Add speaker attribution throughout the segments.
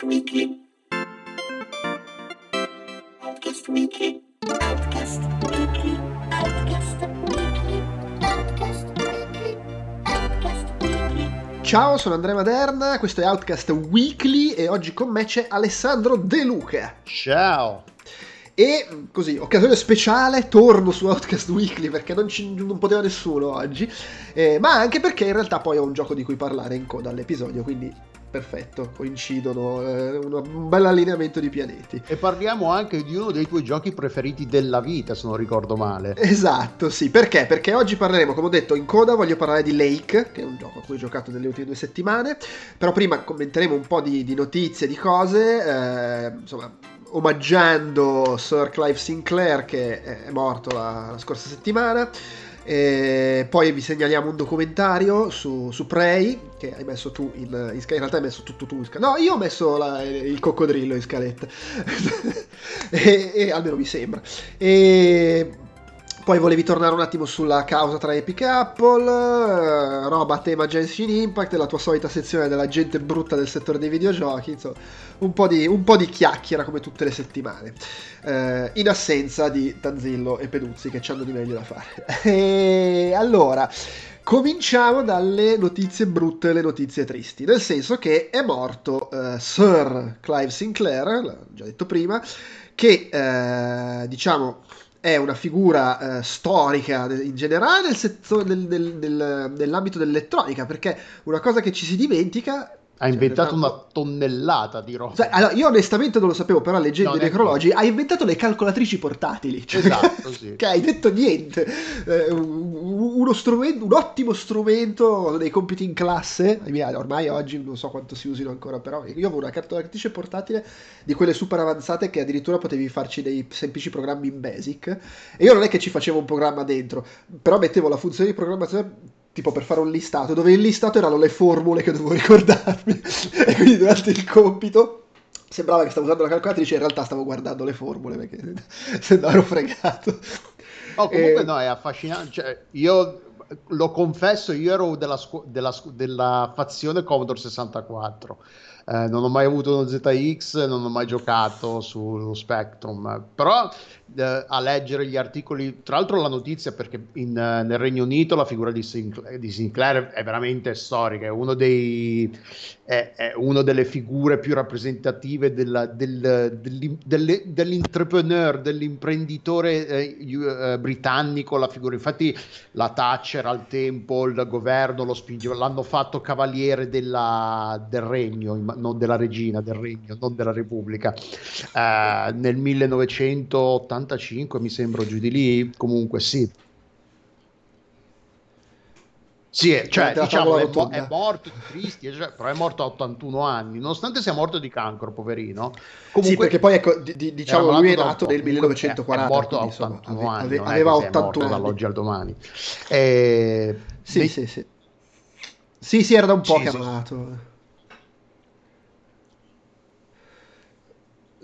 Speaker 1: Outcast Weekly. Outcast Weekly. Outcast Weekly. Outcast Weekly. Outcast Weekly. Outcast Weekly.
Speaker 2: Ciao, sono Andrea Maderna, questo è Outcast Weekly e oggi con me c'è Alessandro De Luca.
Speaker 3: Ciao!
Speaker 2: E così, occasione speciale, torno su Outcast Weekly perché non, ci- non poteva nessuno oggi, eh, ma anche perché in realtà poi ho un gioco di cui parlare in coda all'episodio, quindi perfetto, coincidono, eh, un bel allineamento di pianeti.
Speaker 3: E parliamo anche di uno dei tuoi giochi preferiti della vita, se non ricordo male.
Speaker 2: Esatto, sì, perché? Perché oggi parleremo, come ho detto, in coda voglio parlare di Lake, che è un gioco a cui ho giocato nelle ultime due settimane, però prima commenteremo un po' di, di notizie, di cose, eh, insomma, omaggiando Sir Clive Sinclair che è è morto la, la scorsa settimana. E poi vi segnaliamo un documentario su, su Prey che hai messo tu in, in scaletta. In realtà hai messo tutto tu in scaletta. No, io ho messo la- il coccodrillo in scaletta. e, e almeno mi sembra. E poi volevi tornare un attimo sulla causa tra Epic e Apple, eh, roba a tema Genshin Impact, la tua solita sezione della gente brutta del settore dei videogiochi, insomma, un po' di, un po' di chiacchiera come tutte le settimane, eh, in assenza di Tanzillo e Peduzzi che hanno di meglio da fare. E allora, cominciamo dalle notizie brutte e le notizie tristi, nel senso che è morto eh, Sir Clive Sinclair, l'ho già detto prima, che eh, diciamo è una figura eh, storica in generale nel settore del- del- del- nell'ambito dell'elettronica, perché una cosa che ci si dimentica...
Speaker 3: Ha
Speaker 2: cioè,
Speaker 3: inventato una tonnellata di roba.
Speaker 2: Cioè, allora, io onestamente non lo sapevo, però leggendo
Speaker 3: No,
Speaker 2: i necrologi, ha inventato le calcolatrici portatili. Cioè,
Speaker 3: Esatto, sì.
Speaker 2: Che hai detto niente. Eh, un- uno strumento, un ottimo strumento dei compiti in classe. Ormai oggi non so quanto si usino ancora, però io avevo una calcolatrice portatile di quelle super avanzate che addirittura potevi farci dei semplici programmi in Basic. E io non è che ci facevo un programma dentro, però mettevo la funzione di programmazione tipo per fare un listato, dove il listato erano le formule che dovevo ricordarmi. e quindi durante il compito sembrava che stavo usando la calcolatrice, in realtà stavo guardando le formule perché se no ero fregato.
Speaker 3: Oh, comunque
Speaker 2: Eh,
Speaker 3: no, è affascinante. Cioè, io lo confesso, io ero della, scu- della scu- della fazione Commodore 64. Eh, non ho mai avuto uno ZX, non ho mai giocato sullo Spectrum, però eh, a leggere gli articoli, tra l'altro la notizia perché in, eh, nel Regno Unito la figura di Sinclair, di Sinclair è veramente storica, è uno dei, è, è una delle figure più rappresentative della- del- delle- dell'entrepreneur, dell'imprenditore eh, eh, britannico, la figura. Infatti la Thatcher al tempo, il governo lo spingeva, l'hanno fatto cavaliere della- del regno, non della regina, del regno, non della repubblica. Eh, nel 1985 mi sembra giù di lì, comunque sì. Sì, è- cioè,
Speaker 2: Durante la
Speaker 3: diciamo,
Speaker 2: tavola
Speaker 3: è,
Speaker 2: rotonda.
Speaker 3: è morto tristi, cioè, però è morto a 81 anni, nonostante sia morto di cancro, poverino. Comunque,
Speaker 2: sì, perché poi ecco, di- di- diciamo,
Speaker 3: era
Speaker 2: lui è nato nel
Speaker 3: comunque
Speaker 2: 1940.
Speaker 3: È morto a
Speaker 2: quindi, insomma,
Speaker 3: 81
Speaker 2: ave-
Speaker 3: anni, è
Speaker 2: aveva
Speaker 3: sia
Speaker 2: 81
Speaker 3: morto
Speaker 2: anni.
Speaker 3: dall'oggi al domani. Eh,
Speaker 2: Sì,
Speaker 3: dei-
Speaker 2: sì, sì. Sì, sì, era da un po' che è malato.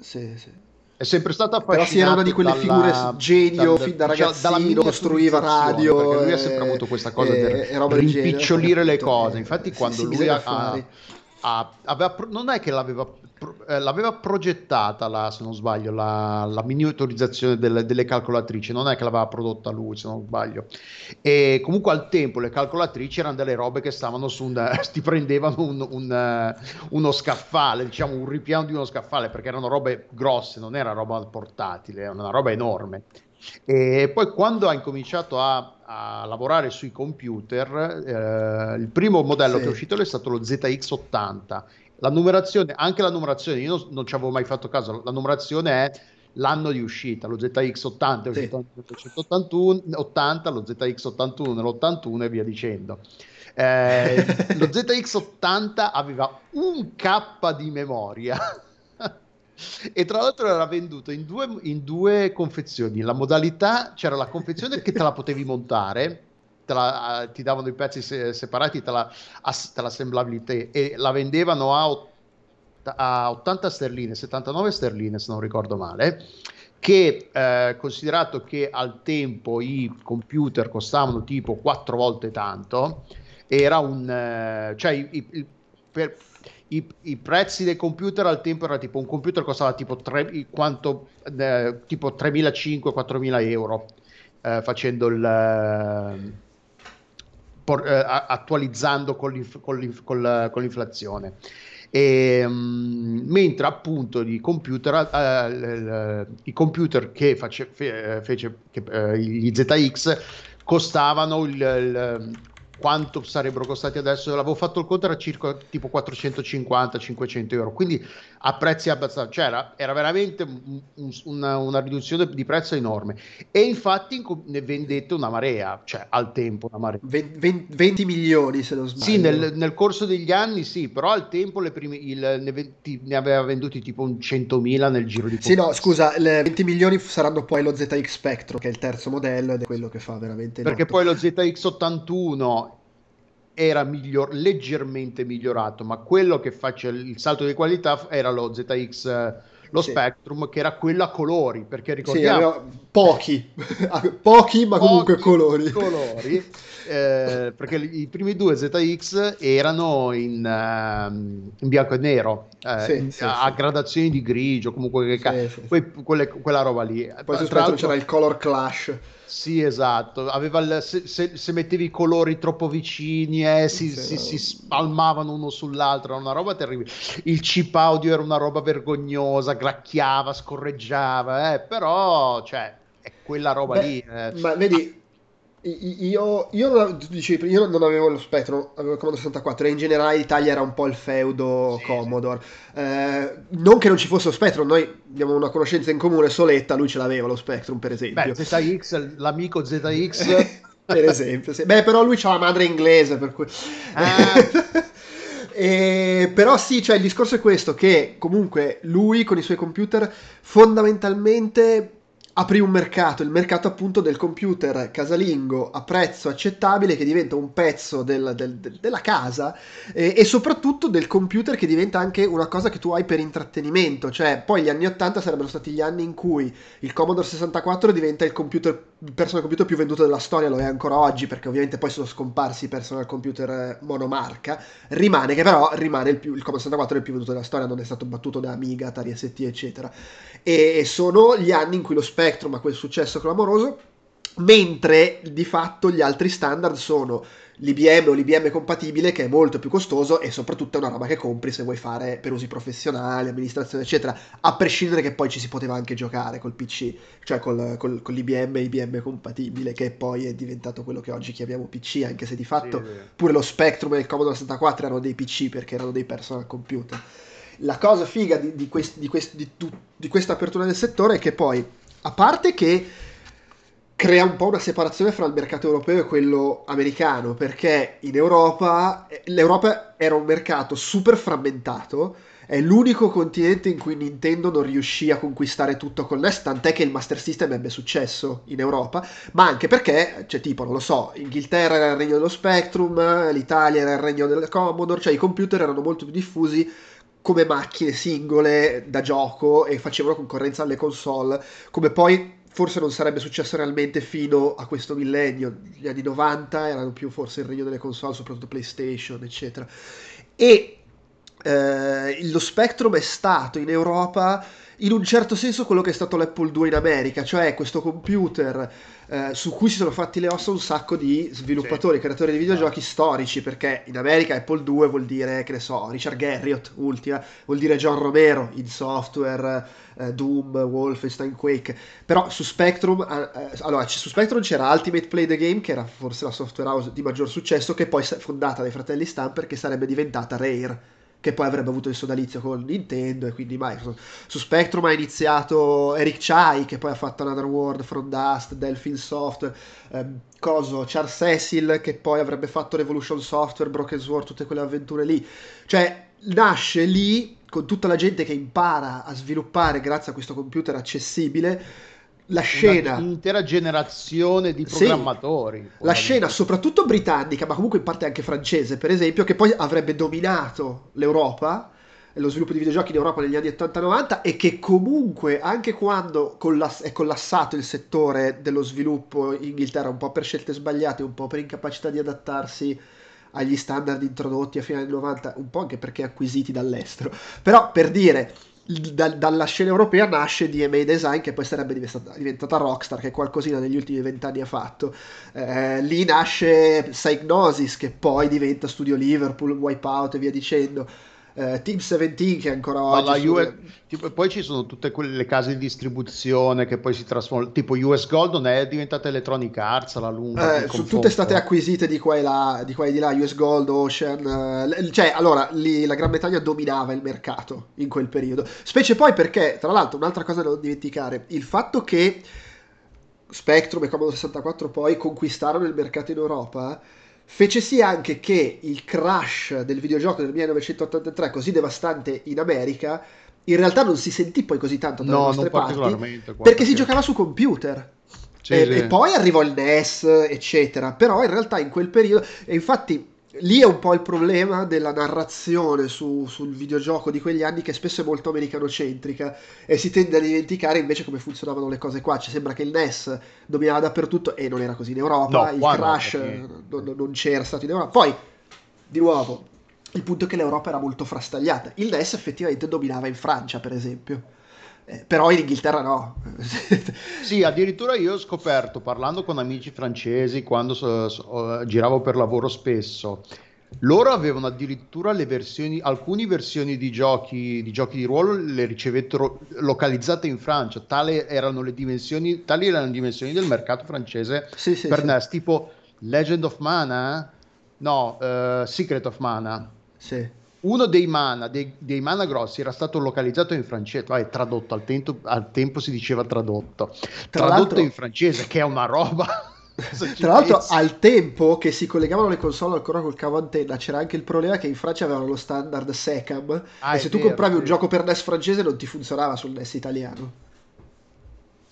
Speaker 2: Sì, sì.
Speaker 3: È sempre stato
Speaker 2: Però sì, era una di quelle
Speaker 3: affascinato
Speaker 2: figure
Speaker 3: dalla-
Speaker 2: genio,
Speaker 3: dal-
Speaker 2: da
Speaker 3: diciamo, dalla
Speaker 2: ragazzino, costruiva
Speaker 3: miniaturizzazione,
Speaker 2: radio,
Speaker 3: perché lui ha sempre avuto questa cosa
Speaker 2: eh,
Speaker 3: per
Speaker 2: e genere,
Speaker 3: rimpicciolire le cose. Infatti, quando lui ha. Ha- aveva non è che l'aveva, eh, l'aveva progettata, la, se non sbaglio, la, la miniaturizzazione delle, delle calcolatrici, non è che l'aveva prodotta lui, se non sbaglio. E comunque al tempo le calcolatrici erano delle robe che stavano su un, ti prendevano un- un, eh, uno scaffale, diciamo un ripiano di uno scaffale, perché erano robe grosse, non era roba portatile, era una roba enorme. E poi quando ha incominciato a, a lavorare sui computer, eh, il primo modello
Speaker 2: Sì.
Speaker 3: che è uscito è stato lo ZX80. La numerazione, anche la numerazione, io non, non ci avevo mai fatto caso, la numerazione è l'anno di uscita, lo ZX80 è uscito nel 1981, 80, lo ZX81 nell'81 e via dicendo. Eh, lo ZX80 aveva un K di memoria e tra l'altro era venduto in due, in due confezioni. La modalità c'era la confezione che te la potevi montare, la- ti davano i pezzi se- separati, te la, te l'assemblavi te e la vendevano a, a 80 sterline, 79 sterline se non ricordo male. Che eh, considerato che al tempo i computer costavano tipo quattro volte tanto, era un eh, cioè i- i- per i, i prezzi dei computer al tempo era tipo un computer costava tipo, 3, quanto, eh, tipo 3.500-4.000 euro eh, facendo il eh, por, eh, attualizzando con, l'inf- con, l'inf- con, la, con l'inflazione. E, um, mentre appunto i computer, uh, i computer che face, fe, fece che, uh, gli ZX costavano il, il quanto sarebbero costati adesso? L'avevo fatto il conto, era circa tipo 450-500 euro, quindi a prezzi abbastanza, cioè era, era veramente un, una, una, riduzione di prezzo enorme. E infatti ne vendette una marea, cioè al tempo una marea.
Speaker 2: 20, 20 milioni se non sbaglio.
Speaker 3: Sì, nel, nel, corso degli anni sì, però al tempo le prime, il, ne, 20, ne, aveva venduti tipo un 100.000 nel giro di
Speaker 2: poco. Sì, no, scusa, le 20 milioni saranno poi lo ZX Spectrum, che è il terzo modello ed è quello che fa veramente...
Speaker 3: Perché noto. poi lo ZX81 era miglior, leggermente migliorato, ma quello che faccia il salto di qualità era lo ZX, lo sì. Spectrum, che era quello a colori, perché ricordiamo...
Speaker 2: Sì, pochi, pochi ma comunque colori.
Speaker 3: colori eh, perché i primi due ZX erano in, uh, in bianco e nero, eh, sì, a, gradazioni di grigio, comunque che quelle, quella roba lì.
Speaker 2: Poi su Spectrum c'era il color clash.
Speaker 3: Sì, esatto. Aveva il, se, se, se, mettevi i colori troppo vicini, eh, si, si, si, spalmavano uno sull'altro, era una roba terribile. Il chip audio era una roba vergognosa, gracchiava, scorreggiava, eh, però, cioè, è quella roba
Speaker 2: Beh,
Speaker 3: lì. Eh.
Speaker 2: Ma vedi, io, io, non, dicevi, io non avevo lo Spectrum, avevo il Commodore 64 e in generale l'Italia era un po' il feudo sì, Commodore. Sì. Eh, non che non ci fosse lo Spectrum, noi abbiamo una conoscenza in comune, Soletta, lui ce l'aveva lo Spectrum per esempio.
Speaker 3: Beh, ZX, l'amico ZX...
Speaker 2: per esempio, sì. Beh, però lui ha la madre inglese, per cui... Ah. E, però sì, cioè il discorso è questo, che comunque lui con i suoi computer fondamentalmente aprì un mercato, il mercato appunto del computer casalingo a prezzo accettabile che diventa un pezzo del, del, del, della casa eh, e soprattutto del computer che diventa anche una cosa che tu hai per intrattenimento, cioè poi gli anni 80 sarebbero stati gli anni in cui il Commodore 64 diventa il computer personal computer più venduto della storia, lo è ancora oggi perché ovviamente poi sono scomparsi i personal computer eh, monomarca, rimane che però rimane il, più, il Commodore 64 è il più venduto della storia, non è stato battuto da Amiga, Atari ST eccetera. E sono gli anni in cui lo Spectrum ha quel successo clamoroso, mentre di fatto gli altri standard sono l'IBM o l'IBM compatibile che è molto più costoso e soprattutto è una roba che compri se vuoi fare per usi professionali, amministrazione eccetera, a prescindere che poi ci si poteva anche giocare col PC, cioè col, col, con l'IBM e IBM compatibile che poi è diventato quello che oggi chiamiamo PC, anche se di fatto sì, pure lo Spectrum e il Commodore 64 erano dei PC perché erano dei personal computer. La cosa figa di, di, quest, di, quest, di, questa apertura del settore è che poi, a parte che crea un po' una separazione fra il mercato europeo e quello americano, perché in Europa, l'Europa era un mercato super frammentato, è l'unico continente in cui Nintendo non riuscì a conquistare tutto con NES, tant'è che il Master System ebbe successo in Europa, ma anche perché, cioè tipo, non lo so, Inghilterra era il regno dello Spectrum, l'Italia era il regno del Commodore, cioè i computer erano molto più diffusi come macchine singole da gioco e facevano concorrenza alle console, come poi forse non sarebbe successo realmente fino a questo millennio. Gli anni 90 erano più forse il regno delle console, soprattutto PlayStation, eccetera. E eh, lo Spectrum è stato in Europa in un certo senso quello che è stato l'Apple II in America, cioè questo computer eh, su cui si sono fatti le ossa un sacco di sviluppatori, sì. creatori di videogiochi no. storici, perché in America Apple II vuol dire, che ne so, Richard Garriott, ultima, vuol dire John Romero, in software, eh, Doom, Wolfenstein, Quake, però su Spectrum, eh, eh allora, su Spectrum c'era Ultimate Play the Game, che era forse la software house di maggior successo, che poi è fondata dai fratelli Stamper, che sarebbe diventata Rare che poi avrebbe avuto il sodalizio con Nintendo e quindi Microsoft. Su Spectrum ha iniziato Eric Chai, che poi ha fatto Another World, From Dust, Delphine Software, ehm, coso, Charles Cecil, che poi avrebbe fatto Revolution Software, Broken Sword, tutte quelle avventure lì. Cioè, nasce lì con tutta la gente che impara a sviluppare grazie a questo computer accessibile la scena.
Speaker 3: un'intera generazione di programmatori
Speaker 2: sì, la scena soprattutto britannica ma comunque in parte anche francese per esempio che poi avrebbe dominato l'Europa e lo sviluppo di videogiochi in Europa negli anni 80-90 e che comunque anche quando collass- è collassato il settore dello sviluppo in Inghilterra un po' per scelte sbagliate un po' per incapacità di adattarsi agli standard introdotti a fine anni 90, un po' anche perché acquisiti dall'estero. Però per dire, da- dalla scena europea nasce DMA Design che poi sarebbe diventata, diventata Rockstar che qualcosina negli ultimi vent'anni ha fatto. Eh, lì nasce Psygnosis che poi diventa Studio Liverpool, Wipeout e via dicendo Eh, Team 17 che ancora oggi
Speaker 3: US tipo, poi ci sono tutte quelle case di distribuzione che poi si trasformano, tipo US Gold non è diventata Electronic Arts alla lunga.
Speaker 2: Eh, sono tutte state acquisite di qua e là, di qua e di là, US Gold, Ocean, eh, cioè allora lì la Gran Bretagna dominava il mercato in quel periodo, specie poi perché, tra l'altro, un'altra cosa da non dimenticare, il fatto che Spectrum e Commodore 64 poi conquistarono il mercato in Europa fece sì anche che il crash del videogioco del 1983 così devastante in America in realtà non si sentì poi così tanto dalle
Speaker 3: No,
Speaker 2: nostre parti perché si giocava su computer
Speaker 3: Sì,
Speaker 2: e,
Speaker 3: sì.
Speaker 2: e poi arrivò il NES, eccetera. Però in realtà in quel periodo, e infatti lì è un po' il problema della narrazione su- sul videogioco di quegli anni che spesso è molto americanocentrica e si tende a dimenticare invece come funzionavano le cose qua. Ci sembra che il NES dominava dappertutto e non era così in Europa,
Speaker 3: No,
Speaker 2: il
Speaker 3: qua no,
Speaker 2: Crash
Speaker 3: perché-
Speaker 2: non, non c'era stato in Europa. Poi, di nuovo, il punto è che l'Europa era molto frastagliata. Il NES effettivamente dominava in Francia, per esempio. Eh, però in Inghilterra no.
Speaker 3: Sì, addirittura io ho scoperto, parlando con amici francesi, quando so- so- giravo per lavoro spesso, loro avevano addirittura le versioni, alcune versioni di giochi, di giochi di ruolo le ricevettero localizzate in Francia, tale erano le dimensioni, tali erano le dimensioni del mercato francese
Speaker 2: Sì, sì,
Speaker 3: per
Speaker 2: sì.
Speaker 3: NES, tipo Legend of Mana, no, eh, Secret of Mana.
Speaker 2: Sì.
Speaker 3: Uno dei mana, dei, dei mana grossi era stato localizzato in francese, vai, tradotto, al tempo, al tempo si diceva tradotto, tradotto
Speaker 2: l'altro-
Speaker 3: in francese, che è una roba.
Speaker 2: Tra l'altro, al tempo che si collegavano le console ancora col cavo antenna, c'era anche il problema che in Francia avevano lo standard SECAM
Speaker 3: Ah,
Speaker 2: e se tu
Speaker 3: vero,
Speaker 2: compravi un gioco per NES francese non ti funzionava sul NES italiano.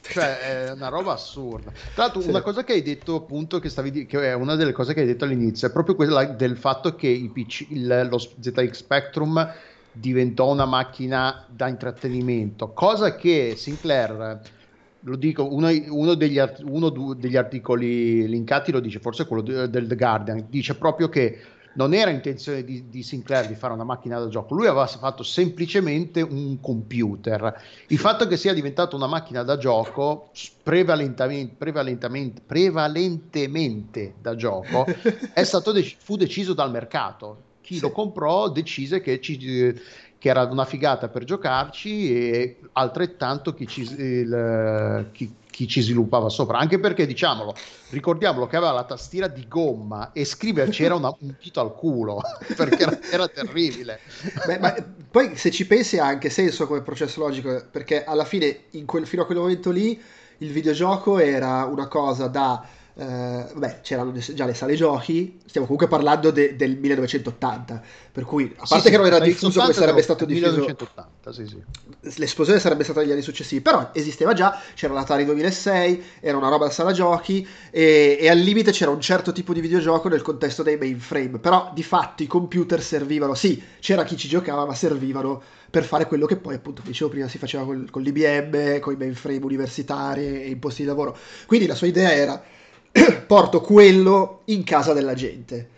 Speaker 3: Cioè, è una roba assurda. Tra l'altro,
Speaker 2: Sì.
Speaker 3: una cosa che hai detto, appunto, che, stavi che è una delle cose che hai detto all'inizio, è proprio quella del fatto che PC il- lo ZX Spectrum diventò una macchina da intrattenimento, cosa che Sinclair, lo dico, uno, uno degli, uno degli articoli linkati lo dice, forse quello de- del The Guardian, dice proprio che non era intenzione di, di Sinclair di fare una macchina da gioco, lui aveva fatto semplicemente un computer. Il fatto che sia diventato una macchina da gioco, prevalentemente, prevalentemente, prevalentemente da gioco, è stato dec- fu deciso dal mercato. Chi
Speaker 2: Sì.
Speaker 3: lo comprò decise che, ci- che era una figata per giocarci e altrettanto chi ci, il- chi- chi ci sviluppava sopra. Anche perché, diciamolo, ricordiamolo che aveva la tastiera di gomma e scriverci era una- un dito al culo perché era, era terribile.
Speaker 2: Beh, ma poi se ci pensi ha anche senso come processo logico, perché alla fine in quel- fino a quel momento lì il videogioco era una cosa da... eh, vabbè, c'erano già le sale giochi, stiamo comunque parlando de- del 1980, per cui a parte
Speaker 3: Sì,
Speaker 2: che non era diffuso
Speaker 3: 80
Speaker 2: sarebbe stato diffuso
Speaker 3: 1980, sì, sì.
Speaker 2: l'esplosione sarebbe stata negli anni successivi, però esisteva già, c'era l'Atari 2006, era una roba da sala giochi e, e al limite c'era un certo tipo di videogioco nel contesto dei mainframe, però di fatto i computer servivano, sì, c'era chi ci giocava, ma servivano per fare quello che poi appunto dicevo prima si faceva col- con l'IBM, con i mainframe universitari e i posti di lavoro. Quindi la sua idea era porto quello in casa della gente.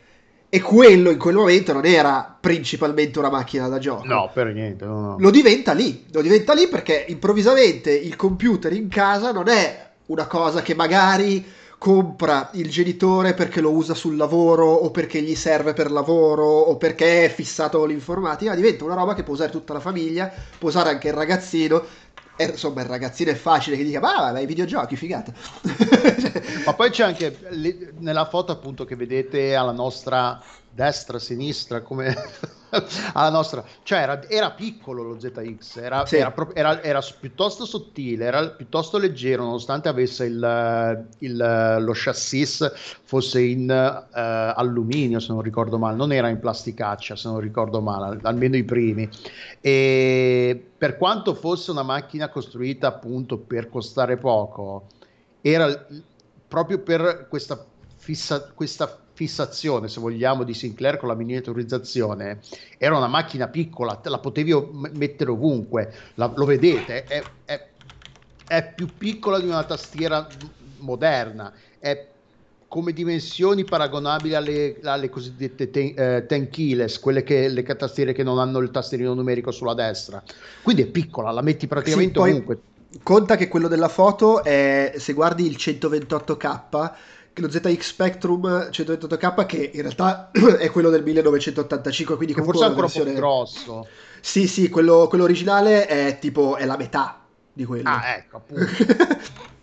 Speaker 2: E quello in quel momento non era principalmente una macchina da gioco.
Speaker 3: No, per niente. no, no.
Speaker 2: Lo diventa lì, lo diventa lì perché improvvisamente il computer in casa non è una cosa che magari compra il genitore perché lo usa sul lavoro o perché gli serve per lavoro o perché è fissato con l'informatica, diventa una roba che può usare tutta la famiglia, può usare anche il ragazzino. E, insomma, il ragazzino è facile che dica, ma vai ai videogiochi, figata.
Speaker 3: Ma poi c'è anche nella foto appunto che vedete alla nostra destra, sinistra, come alla nostra, cioè era, era piccolo lo ZX, era,
Speaker 2: Sì.
Speaker 3: era, era- era piuttosto sottile, era piuttosto leggero, nonostante avesse il, il- lo chassis fosse in eh, alluminio, se non ricordo male, non era in plasticaccia, se non ricordo male, almeno i primi. E per quanto fosse una macchina costruita appunto per costare poco, era proprio per questa, fissa- questa fissazione, se vogliamo, di Sinclair con la miniaturizzazione. Era una macchina piccola, te la potevi mettere ovunque, La- lo vedete, è, è- è più piccola di una tastiera moderna, è come dimensioni paragonabili alle, alle cosiddette ten, eh, ten keyless, quelle che le tastiere che non hanno il tastierino numerico sulla destra. Quindi è piccola, la metti praticamente
Speaker 2: Sì,
Speaker 3: ovunque.
Speaker 2: Conta che quello della foto è, se guardi il 128K, che lo ZX Spectrum 128K che in realtà è quello del 1985, quindi comunque
Speaker 3: forse è ancora un po'
Speaker 2: versione...
Speaker 3: grosso.
Speaker 2: Sì, sì, quello, quello originale è tipo, è la metà di quello.
Speaker 3: Ah, ecco, appunto.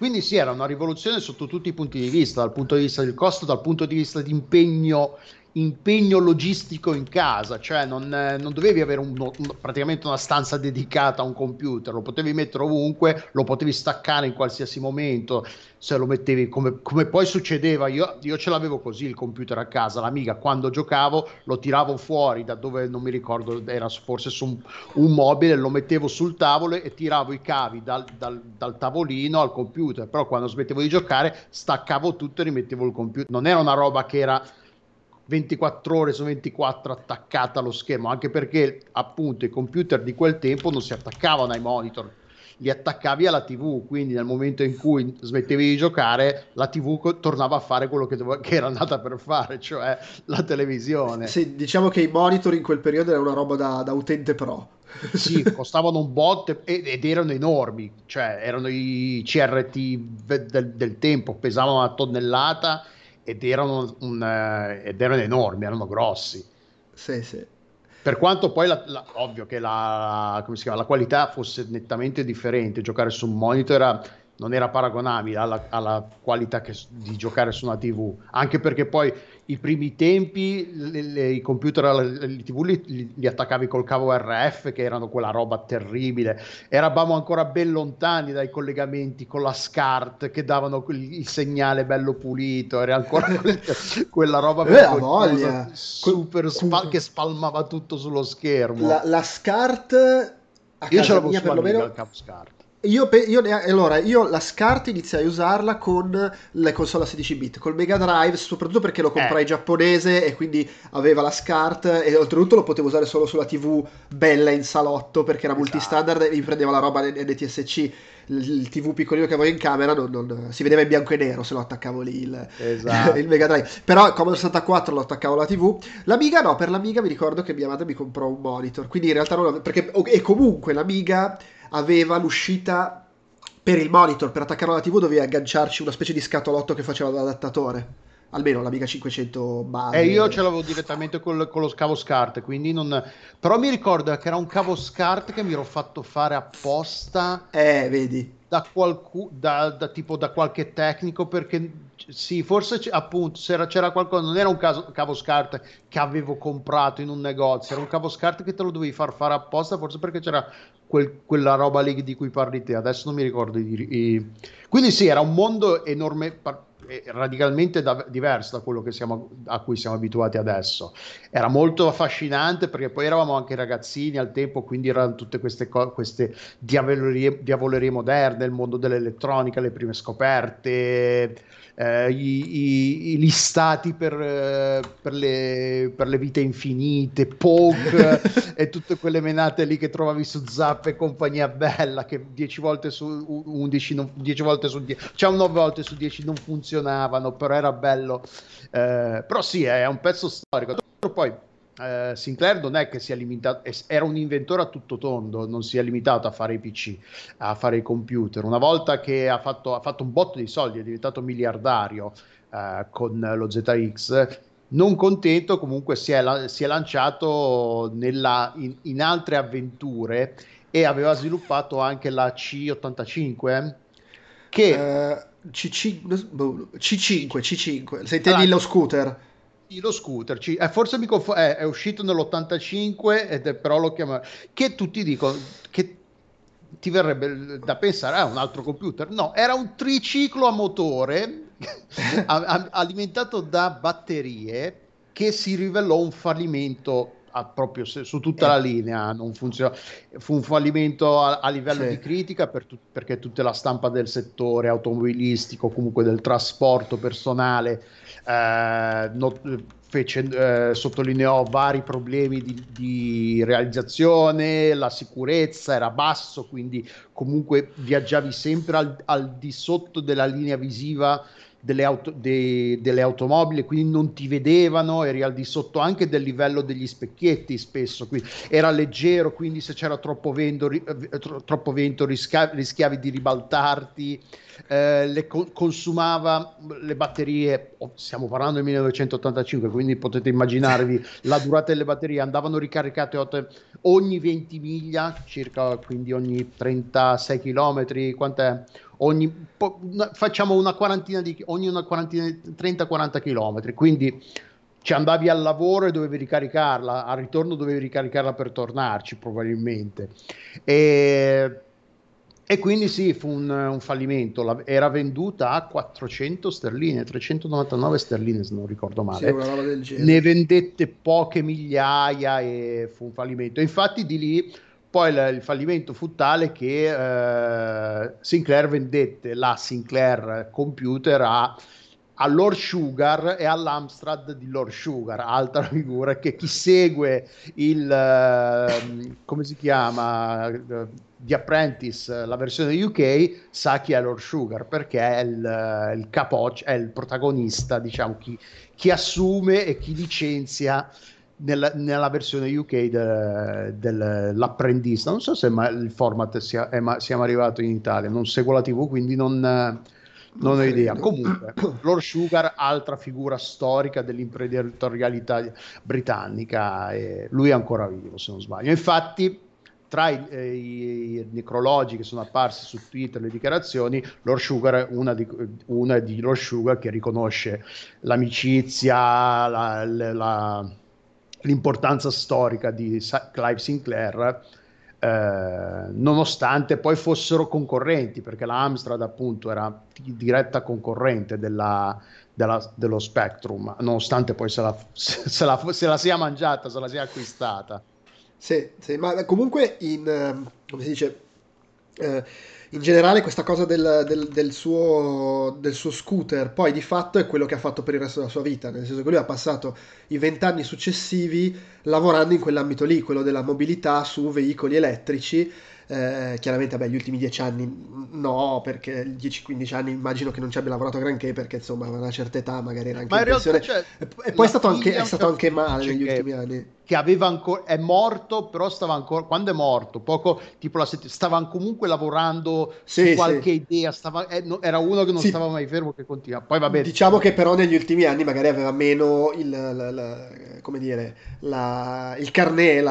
Speaker 3: Quindi sì, era una rivoluzione sotto tutti i punti di vista, dal punto di vista del costo, dal punto di vista di impegno, impegno logistico in casa, cioè non, eh, non dovevi avere un- un- praticamente una stanza dedicata a un computer, lo potevi mettere ovunque, lo potevi staccare in qualsiasi momento, se lo mettevi come, come poi succedeva, io, io ce l'avevo così il computer a casa, l'amiga quando giocavo lo tiravo fuori da dove non mi ricordo, era forse su un, un mobile, lo mettevo sul tavolo e tiravo i cavi dal, dal- dal tavolino al computer, però quando smettevo di giocare staccavo tutto e rimettevo il computer, non era una roba che era 24 ore su 24 attaccata allo schermo, anche perché appunto i computer di quel tempo non si attaccavano ai monitor, li attaccavi alla TV, quindi nel momento in cui smettevi di giocare, la TV co- tornava a fare quello che, doveva- che era andata per fare, cioè la televisione.
Speaker 2: Sì, diciamo che i monitor in quel periodo era una roba da, da utente pro.
Speaker 3: Sì, costavano un bot e- ed erano enormi, cioè erano i CRT del, del tempo, pesavano una tonnellata ed erano, un, eh, ed erano enormi, erano grossi.
Speaker 2: Sì, sì.
Speaker 3: Per quanto poi, la- la- ovvio che la, come si chiama, la qualità fosse nettamente differente, giocare su un monitor era- non era paragonabile alla, alla qualità che di giocare su una TV, anche perché poi i primi tempi le- le- i computer, le TV li, li- attaccavi col cavo RF, che erano quella roba terribile. Eravamo ancora ben lontani dai collegamenti con la SCART che davano quel- il segnale bello pulito, era ancora quel- quella roba
Speaker 2: Eh, voglia.
Speaker 3: super spa- che spalmava tutto sullo schermo.
Speaker 2: La, la SCART a
Speaker 3: Io ce
Speaker 2: casa
Speaker 3: l'avevo
Speaker 2: mia perlomeno
Speaker 3: il cavo SCART.
Speaker 2: Io, pe- io ne- allora, io la SCART iniziai a usarla con le console a 16 bit, col Mega Drive, soprattutto perché lo comprai
Speaker 3: Eh.
Speaker 2: giapponese e quindi aveva la SCART e oltretutto lo potevo usare solo sulla TV bella in salotto perché era
Speaker 3: Esatto.
Speaker 2: multistandard e mi prendeva la roba NTSC. Il, TV piccolino che avevo in camera non- non- si vedeva in bianco e nero se lo attaccavo lì il,
Speaker 3: Esatto.
Speaker 2: il Mega Drive. Però il Commodore 64 lo attaccavo alla TV. L'Amiga no, per l'Amiga mi ricordo che mia madre mi comprò un monitor, quindi in realtà non ave- perché e comunque l'Amiga aveva l'uscita per il monitor, per attaccarlo alla TV dovevi agganciarci una specie di scatolotto che faceva da adattatore. Almeno l'Amiga 500 base.
Speaker 3: E io ce l'avevo direttamente col- con lo cavo SCART, quindi non... Però mi ricordo che era un cavo SCART che mi ero fatto fare apposta
Speaker 2: Eh, vedi.
Speaker 3: da, qualcu- da, da tipo da qualche tecnico perché sì, forse appunto c'era, qualcosa, non era un caso- cavo SCART che avevo comprato in un negozio, era un cavo SCART che te lo dovevi far fare apposta, forse perché c'era quel- quella roba lì di cui parli te, adesso non mi ricordo. i- Quindi sì, era un mondo enorme, par- radicalmente da- diverso da quello siamo, a cui siamo abituati adesso. Era molto affascinante perché poi eravamo anche ragazzini al tempo, quindi erano tutte queste, co- queste diavolerie, diavolerie moderne, il mondo dell'elettronica, le prime scoperte, eh, i, i- i listati per, eh, per le, per le vite infinite, Pog e tutte quelle menate lì che trovavi su Zap e compagnia bella che 10 volte su 11, non, 10 volte su 10, cioè 9 volte su 10 non funzionavano, però era bello. Eh, però sì, è un pezzo storico. Poi eh, Sinclair non è che sia limitato, era un inventore a tutto tondo, non si è limitato a fare i PC, a fare i computer. Una volta che ha fatto, ha fatto un botto di soldi, è diventato miliardario eh, con lo ZX. Non contento, comunque si è, la- si è lanciato nella- in, in altre avventure e aveva sviluppato anche la C85 che
Speaker 2: Eh, C5, boh, C5, C5. Se intendi
Speaker 3: Allora-
Speaker 2: lo scooter.
Speaker 3: Lo scooter, ci- eh, forse mi confo- eh, è uscito nell'85 ed è però lo chiama che tutti dicono che ti verrebbe da pensare a un altro computer. No, era un triciclo a motore a- a- alimentato da batterie che si rivelò un fallimento proprio su tutta
Speaker 2: Eh.
Speaker 3: la linea. Non funzionò. Fu un fallimento a, a livello
Speaker 2: Sì.
Speaker 3: di critica per tut- perché tutta la stampa del settore automobilistico, comunque del trasporto personale, eh, not- fece, eh, sottolineò vari problemi di, di realizzazione, la sicurezza era basso, quindi comunque viaggiavi sempre al, al di sotto della linea visiva delle, auto, dei, delle, automobili, quindi non ti vedevano, eri al di sotto anche del livello degli specchietti spesso, quindi era leggero, quindi se c'era troppo vento, ri, eh, troppo vento rischiavi, rischiavi di ribaltarti. Eh, le co- consumava le batterie, oh, stiamo parlando del 1985, quindi potete immaginarvi la durata delle batterie, andavano ricaricate ogni 20 miglia, circa quindi ogni 36 km, quant'è? Ogni, po- facciamo una quarantina di ogni una quarantina 30-40 km, quindi ci andavi al lavoro e dovevi ricaricarla, al ritorno dovevi ricaricarla per tornarci probabilmente. E e quindi sì, fu un, un fallimento. La, era venduta a 400 sterline, 399 sterline se non ricordo male. Sì, ne vendette poche migliaia e fu un fallimento. Infatti di lì poi il, il fallimento fu tale che eh, Sinclair vendette la Sinclair Computer a a Lord Sugar e all'Amstrad di Lord Sugar, altra figura che chi segue il, uh, come si chiama, uh, The Apprentice, la versione UK, sa chi è Lord Sugar, perché è il, il capoccio, è il protagonista, diciamo, chi, chi assume e chi licenzia nella, nella, versione UK de, dell'apprendista. Non so se il format sia, è, ma, siamo arrivati in Italia, non seguo la TV, quindi non non ho idea. Comunque, Lord Sugar, altra figura storica dell'imprenditorialità britannica, e lui è ancora vivo, se non sbaglio. Infatti, tra i, eh, i, necrologi che sono apparsi su Twitter, le dichiarazioni, Lord Sugar è una di, una di Lord Sugar che riconosce l'amicizia, la, la, l'importanza storica di Clive Sinclair eh, nonostante poi fossero concorrenti, perché la Amstrad appunto era diretta concorrente della, della, dello Spectrum, nonostante poi se la, se, la, se la, sia mangiata, se la sia acquistata.
Speaker 2: Sì, sì ma comunque in, ehm, come si dice, eh, in generale questa cosa del, del, del, suo, del, suo, scooter poi di fatto è quello che ha fatto per il resto della sua vita, nel senso che lui ha passato i vent'anni successivi lavorando in quell'ambito lì, quello della mobilità su veicoli elettrici eh, chiaramente, beh, gli ultimi dieci anni no, perché 10-15 anni immagino che non ci abbia lavorato granché, perché insomma aveva una certa età, magari era anche Ma in, in pensione. Cioè, e poi è stato anche, è stato anche male negli ultimi anni.
Speaker 3: Che aveva ancora, è morto, però stava ancora, quando è morto, poco tipo la settimana, stava comunque lavorando sì, su qualche sì. idea, stava, eh, era uno che non sì. stava mai fermo, che continua. Poi vabbè.
Speaker 2: Diciamo che però negli ultimi anni magari aveva meno il, la, la, come dire, la, il carné,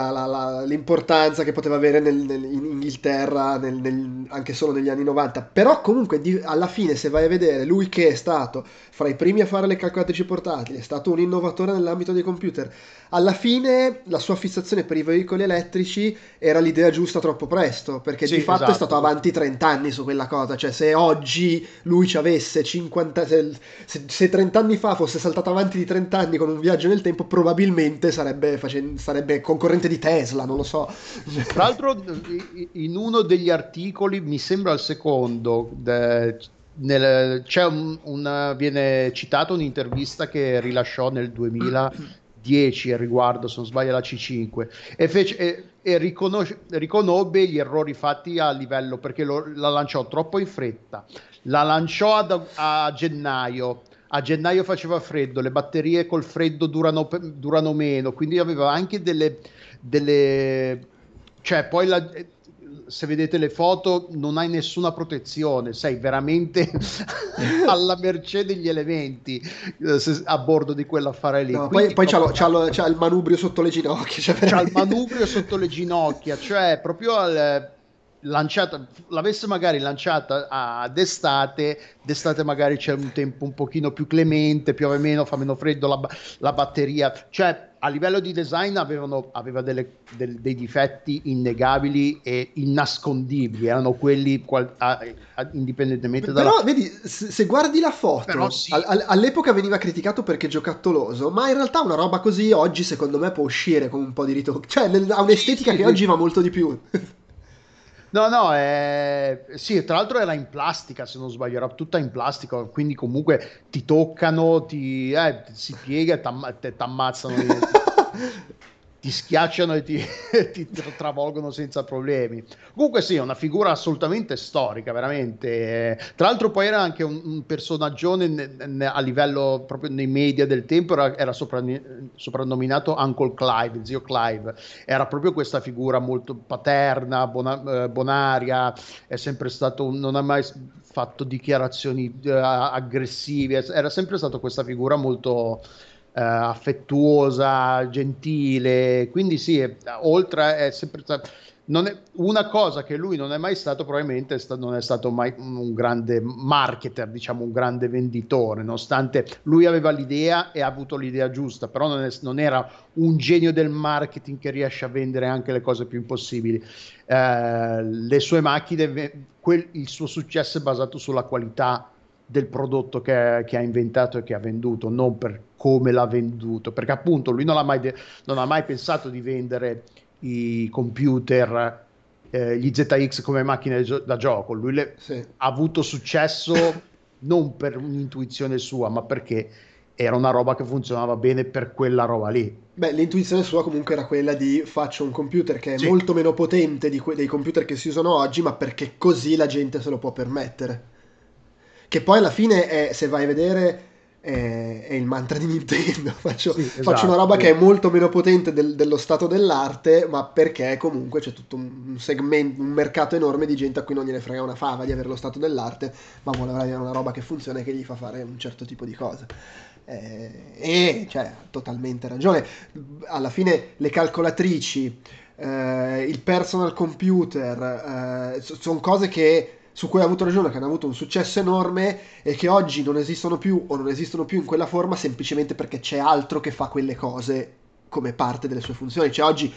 Speaker 2: l'importanza che poteva avere nel, nel, in Inghilterra nel, nel, anche solo negli anni 90. Però comunque di, alla fine se vai a vedere lui che è stato fra i primi a fare le calcolatrici portatili, è stato un innovatore nell'ambito dei computer, alla fine la sua fissazione per i veicoli elettrici era l'idea giusta troppo presto, perché sì, di fatto esatto. è stato avanti 30 anni su quella cosa, cioè se oggi lui ci avesse 50, se, se 30 anni fa fosse saltato avanti di 30 anni con un viaggio nel tempo, probabilmente sarebbe, facendo, sarebbe concorrente di Tesla, non lo so.
Speaker 3: Tra l'altro in uno degli articoli, mi sembra il secondo, de, nel, c'è un, una, viene citata un'intervista che rilasciò nel 2010 riguardo, se non sbaglio, la C5 e, fece, e, e riconobbe gli errori fatti a livello perché lo, la lanciò troppo in fretta, la lanciò ad, a gennaio. A gennaio faceva freddo, le batterie col freddo durano, durano meno, quindi aveva anche delle, delle cioè poi la, se vedete le foto non hai nessuna protezione, sei veramente alla mercé degli elementi eh, se, a bordo di quell'affare lì.
Speaker 2: No, poi, poi c'ha, c'ha, c'ha, il manubrio sotto le ginocchia.
Speaker 3: Cioè c'ha il manubrio sotto le ginocchia, cioè proprio al, lanciata, l'avesse magari lanciata ad estate, d'estate magari c'è un tempo un pochino più clemente, piove meno, fa meno freddo la, la batteria, cioè a livello di design avevano, aveva delle, del, dei difetti innegabili e innascondibili, erano quelli qual, a, a, indipendentemente
Speaker 2: da... Però vedi, se, guardi la foto, sì. all, all'epoca veniva criticato perché giocattoloso, ma in realtà una roba così oggi secondo me può uscire con un po' di ritocco, cioè ha un'estetica sì, che sì. oggi va molto di più.
Speaker 3: No, no, è... sì, tra l'altro era in plastica, se non sbaglio, era tutta in plastica, quindi comunque ti toccano, ti, eh, si piega e ti ammazzano. ti schiacciano e ti, ti travolgono senza problemi. Comunque sì, è una figura assolutamente storica, veramente. Tra l'altro poi era anche un, un personaggio a livello proprio nei media del tempo, era, era soprannominato Uncle Clive, zio Clive. Era proprio questa figura molto paterna, bona, eh, bonaria, è sempre stato, non ha mai fatto dichiarazioni uh, aggressive, era sempre stato questa figura molto eh, affettuosa, gentile, quindi sì, è, oltre stato... È, una cosa che lui non è mai stato, probabilmente è stato, non è stato mai un grande marketer, diciamo un grande venditore, nonostante lui aveva l'idea e ha avuto l'idea giusta, però non, è, non era un genio del marketing che riesce a vendere anche le cose più impossibili. Eh, le sue macchine, quel, il suo successo è basato sulla qualità del prodotto che, che, ha inventato e che ha venduto, non per come l'ha venduto, perché appunto lui non ha mai, de- non ha mai pensato di vendere i computer, eh, gli ZX come macchine da gioco, lui le- sì. ha avuto successo non per un'intuizione sua, ma perché era una roba che funzionava bene per quella roba lì.
Speaker 2: Beh, l'intuizione sua comunque era quella di faccio un computer che è sì. molto meno potente di que- dei computer che si usano oggi, ma perché così la gente se lo può permettere. Che poi alla fine è, se vai a vedere, è, è il mantra di Nintendo. faccio, sì, esatto. faccio, una roba che è molto meno potente del, dello stato dell'arte, ma perché comunque c'è tutto un, segmento, un mercato enorme di gente a cui non gliene frega una fava di avere lo stato dell'arte, ma vuole avere una roba che funziona e che gli fa fare un certo tipo di cose. Eh, e cioè, ha totalmente ragione. Alla fine le calcolatrici, eh, il personal computer, eh, sono cose che su cui ha avuto ragione, che hanno avuto un successo enorme e che oggi non esistono più o non esistono più in quella forma semplicemente perché c'è altro che fa quelle cose come parte delle sue funzioni. Cioè oggi,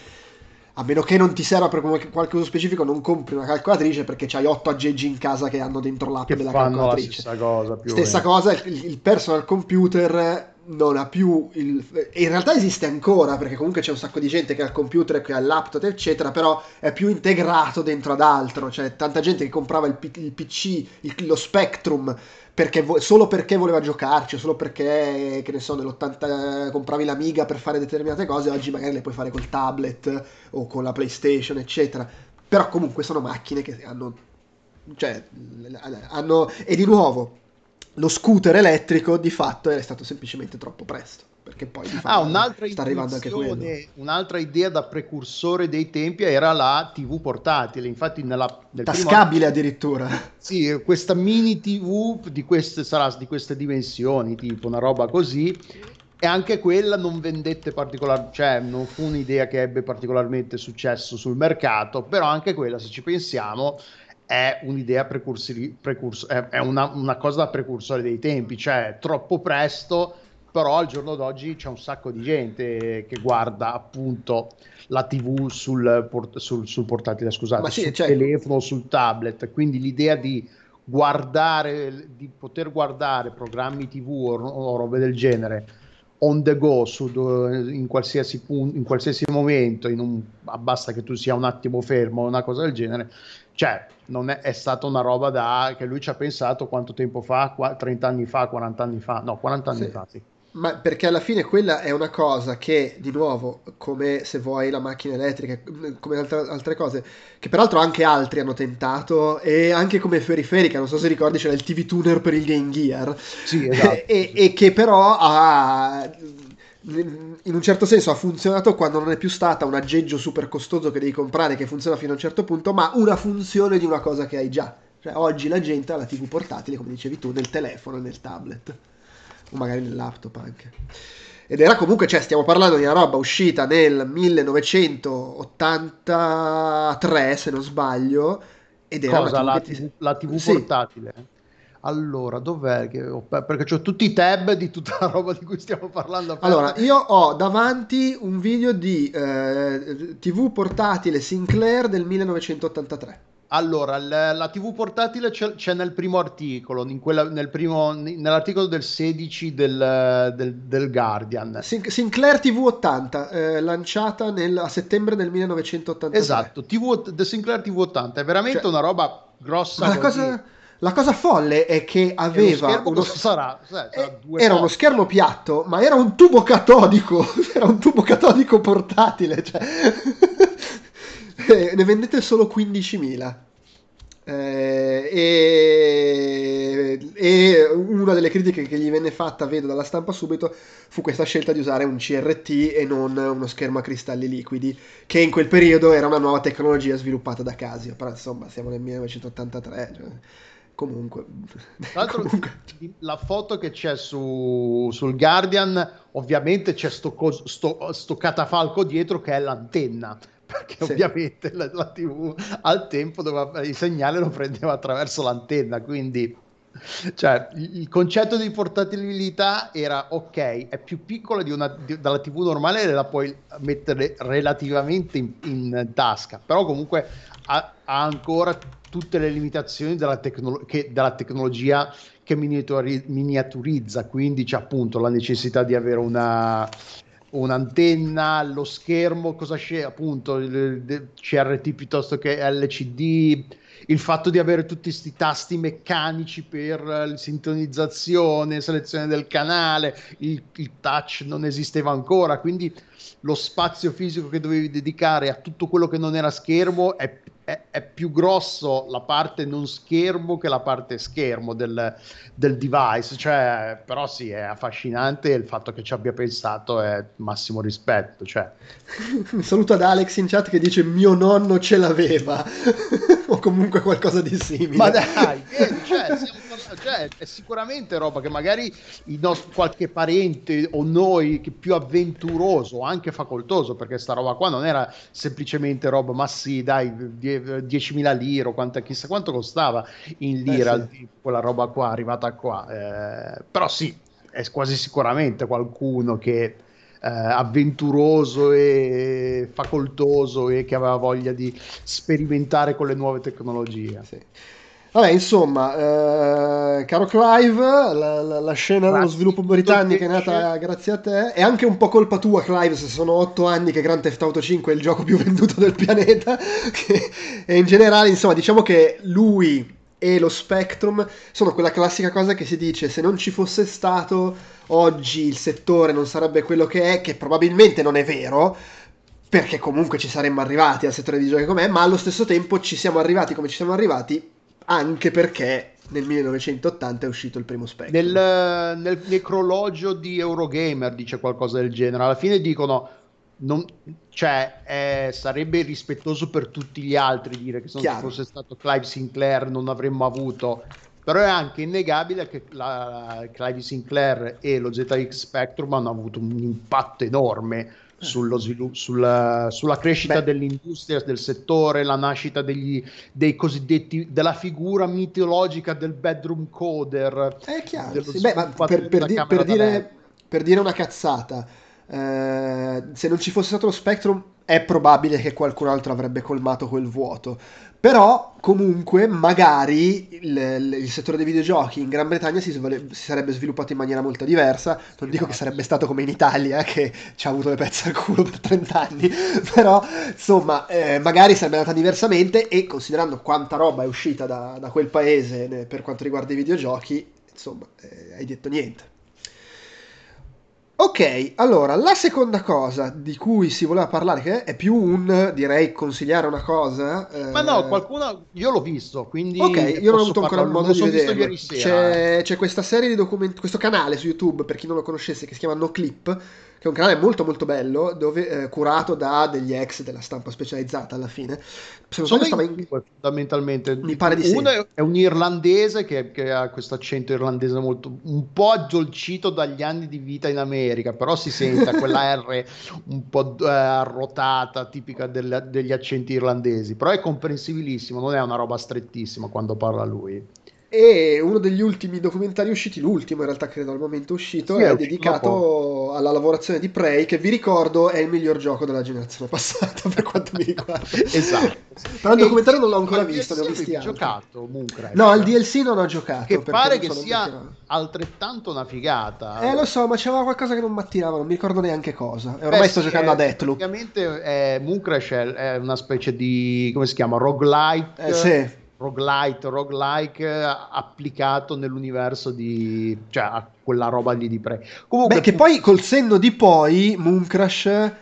Speaker 2: a meno che non ti serva per qualche uso specifico, non compri una calcolatrice perché c'hai otto aggeggi in casa che hanno dentro l'app che della calcolatrice.
Speaker 3: stessa cosa,
Speaker 2: stessa cosa il, il personal computer non ha più il... in realtà esiste ancora perché comunque c'è un sacco di gente che ha il computer che ha il laptop eccetera però è più integrato dentro ad altro cioè tanta gente che comprava il, P- il PC il, lo Spectrum perché vo- solo perché voleva giocarci solo perché che ne so nell'80 compravi l'Amiga per fare determinate cose oggi magari le puoi fare col tablet o con la PlayStation eccetera. Però comunque sono macchine che hanno cioè hanno e di nuovo lo scooter elettrico di fatto è stato semplicemente troppo presto perché poi di
Speaker 3: ah, un'altra sta arrivando anche quello. Un'altra idea da precursore dei tempi era la TV portatile, infatti nella,
Speaker 2: nel tascabile primo... addirittura.
Speaker 3: Sì, questa mini TV di queste, sarà di queste dimensioni, tipo una roba così, e anche quella non vendette particolarmente, cioè non fu un'idea che ebbe particolarmente successo sul mercato, però anche quella, se ci pensiamo, è un'idea precursori, precurs- è una, una, cosa da precursore dei tempi, cioè troppo presto, però al giorno d'oggi c'è un sacco di gente che guarda appunto la TV sul, port- sul, sul portatile, scusate, sì, sul cioè... telefono, sul tablet, quindi l'idea di guardare, di poter guardare programmi TV o, o robe del genere on the go su, in, qualsiasi punto, in qualsiasi momento, in un, basta che tu sia un attimo fermo o una cosa del genere, cioè non è, è, stata una roba da, che lui ci ha pensato quanto tempo fa, 30 anni fa, 40 anni fa, no 40 anni sì. fa sì.
Speaker 2: Ma perché alla fine quella è una cosa che, di nuovo, come se vuoi la macchina elettrica, come altre, altre cose, che peraltro anche altri hanno tentato, e anche come periferica, non so se ricordi, c'era il TV tuner per il Game Gear,
Speaker 3: sì, esatto.
Speaker 2: e, e, che però ha in un certo senso ha funzionato quando non è più stata un aggeggio super costoso che devi comprare che funziona fino a un certo punto, ma una funzione di una cosa che hai già. Cioè, oggi la gente ha la TV portatile, come dicevi tu, nel telefono e nel tablet, o magari nel laptop anche. Ed era comunque, cioè, stiamo parlando di una roba uscita nel 1983, se non sbaglio, ed era
Speaker 3: Cosa, la, TV, la TV portatile? Allora, dov'è? Che ho, perché ho tutti i tab di tutta la roba di cui stiamo parlando.
Speaker 2: Allora, io ho davanti un video di eh, TV portatile Sinclair del 1983.
Speaker 3: Allora, la, la TV portatile c'è, c'è, nel primo articolo, in quella, nel primo, nell'articolo del 16 del, del, del Guardian.
Speaker 2: Sin- Sinclair TV 80, eh, lanciata nel, a settembre del 1983.
Speaker 3: Esatto, TV, The Sinclair TV 80, è veramente cioè, una roba grossa.
Speaker 2: Ma la cosa La cosa folle è che aveva
Speaker 3: schermo
Speaker 2: uno,
Speaker 3: cosa sarà? Cioè, sarà
Speaker 2: eh,
Speaker 3: due
Speaker 2: era uno schermo piatto, ma era un tubo catodico, era un tubo catodico portatile, cioè. Eh, ne vendete solo 15.000. Eh, e, e una delle critiche che gli venne fatta, vedo dalla stampa subito, fu questa scelta di usare un CRT e non uno schermo a cristalli liquidi, che in quel periodo era una nuova tecnologia sviluppata da Casio. Però insomma, siamo nel 1983. cioè, comunque,
Speaker 3: Tra l'altro,
Speaker 2: comunque-
Speaker 3: la foto che c'è su, sul Guardian, ovviamente c'è sto, sto- sto catafalco dietro che è l'antenna. Perché
Speaker 2: Sì.
Speaker 3: ovviamente la, la TV al tempo doveva, il segnale lo prendeva attraverso l'antenna. Quindi, cioè, il, il concetto di portabilità era ok, è più piccola di una, di- dalla TV normale e la puoi mettere relativamente in, in tasca, però comunque ha, ha ancora tutte le limitazioni della, tecnolo- che- della tecnologia che miniaturi- miniaturizza, quindi c'è appunto la necessità di avere una, un'antenna, lo schermo, cosa c'è? Appunto il, il CRT piuttosto che LCD, il fatto di avere tutti questi tasti meccanici per la sintonizzazione, selezione del canale, il, il touch non esisteva ancora, quindi lo spazio fisico che dovevi dedicare a tutto quello che non era schermo è, è- è più grosso la parte non schermo che la parte schermo del, del device, cioè, però sì, è affascinante il fatto che ci abbia pensato è massimo rispetto, cioè,
Speaker 2: Un saluto ad Alex in chat che dice mio nonno ce l'aveva. O comunque qualcosa di simile.
Speaker 3: Ma dai, cioè, siamo cioè, è sicuramente roba che magari il nostro, qualche parente o noi più avventuroso o anche facoltoso, perché sta roba qua non era semplicemente roba, ma sì, dai, die- 10.000 lire o quanta, chissà quanto costava in lira
Speaker 2: Eh, sì.
Speaker 3: quella roba qua arrivata qua. Eh, però sì, è quasi sicuramente qualcuno che eh, avventuroso e facoltoso e che aveva voglia di sperimentare con le nuove tecnologie.
Speaker 2: Sì. Vabbè, insomma, eh, caro Clive, la, la- la scena dello sviluppo britannico è nata grazie a te. È anche un po' colpa tua, Clive, se sono otto anni che Grand Theft Auto 5 è il gioco più venduto del pianeta. e in generale, insomma, diciamo che lui e lo Spectrum sono quella classica cosa che si dice se non ci fosse stato oggi il settore non sarebbe quello che è, che probabilmente non è vero, perché comunque ci saremmo arrivati al settore di giochi com'è, ma allo stesso tempo ci siamo arrivati come ci siamo arrivati anche perché nel 1980 è uscito il primo Spectrum.
Speaker 3: Nel, nel necrologio di Eurogamer dice qualcosa del genere. Alla fine dicono: non- cioè, eh, sarebbe irrispettoso per tutti gli altri dire che se non fosse stato Clive Sinclair non avremmo avuto. Però è anche innegabile che la, Clive Sinclair e lo ZX Spectrum hanno avuto un impatto enorme sullo svilu- sulla, sulla crescita
Speaker 2: Beh.
Speaker 3: dell'industria, del settore, la nascita degli, dei cosiddetti della figura mitologica del bedroom coder.
Speaker 2: È chiaro, sì. Beh, per, per di- per dire, per dire una cazzata, eh, se non ci fosse stato lo Spectrum è probabile che qualcun altro avrebbe colmato quel vuoto. Però comunque magari il, il- settore dei videogiochi in Gran Bretagna si, svole- si sarebbe sviluppato in maniera molto diversa. Non dico che sarebbe stato come in Italia, che ci ha avuto le pezze al culo per 30 anni, però insomma eh, magari sarebbe andata diversamente e considerando quanta roba è uscita da, da quel paese eh, per quanto riguarda i videogiochi, insomma, eh, hai detto niente. Ok, allora, la seconda cosa di cui si voleva parlare, che è più un, direi, consigliare una cosa. eh,
Speaker 3: Ma no, qualcuno io l'ho visto, quindi
Speaker 2: Ok, io non ho avuto ancora il
Speaker 3: parlarlo,
Speaker 2: modo di
Speaker 3: sera.
Speaker 2: C'è, c'è questa serie di documenti, questo canale su YouTube, per chi non lo conoscesse, che si chiama NoClip, che è un canale molto molto bello, dove, eh, curato da degli ex della stampa specializzata alla fine. Se non
Speaker 3: Sono
Speaker 2: stava
Speaker 3: in fondamentalmente.
Speaker 2: Mi pare di sì.
Speaker 3: Uno è- è un irlandese che, che ha questo accento irlandese molto un po' addolcito dagli anni di vita in America, però si sente quella R un po' eh, arrotata, tipica del- degli accenti irlandesi. Però è comprensibilissimo, non è una roba strettissima quando parla lui.
Speaker 2: E uno degli ultimi documentari usciti, l'ultimo in realtà credo al momento uscito,
Speaker 3: Sì,
Speaker 2: è,
Speaker 3: è uscito
Speaker 2: dedicato alla lavorazione di Prey, che vi ricordo è il miglior gioco della generazione passata per quanto mi riguarda.
Speaker 3: Esatto.
Speaker 2: Però il
Speaker 3: E
Speaker 2: documentario non l'ho ancora visto, ne ho visti altri.
Speaker 3: giocato Mooncrash?
Speaker 2: No, al DLC non ho giocato.
Speaker 3: che pare che sia altrettanto una figata.
Speaker 2: Eh, lo so, ma c'era qualcosa che non mi attirava, non mi ricordo neanche cosa. E ormai
Speaker 3: Beh,
Speaker 2: sto
Speaker 3: sì,
Speaker 2: giocando
Speaker 3: è-
Speaker 2: a Deathloop.
Speaker 3: Praticamente è, Mooncrash è, è una specie di, come si chiama, roguelike,
Speaker 2: Eh, sì.
Speaker 3: Roguelite, roguelike eh, applicato nell'universo di cioè a quella roba lì di Prey.
Speaker 2: Comunque, Beh, che poi col senno di poi Mooncrash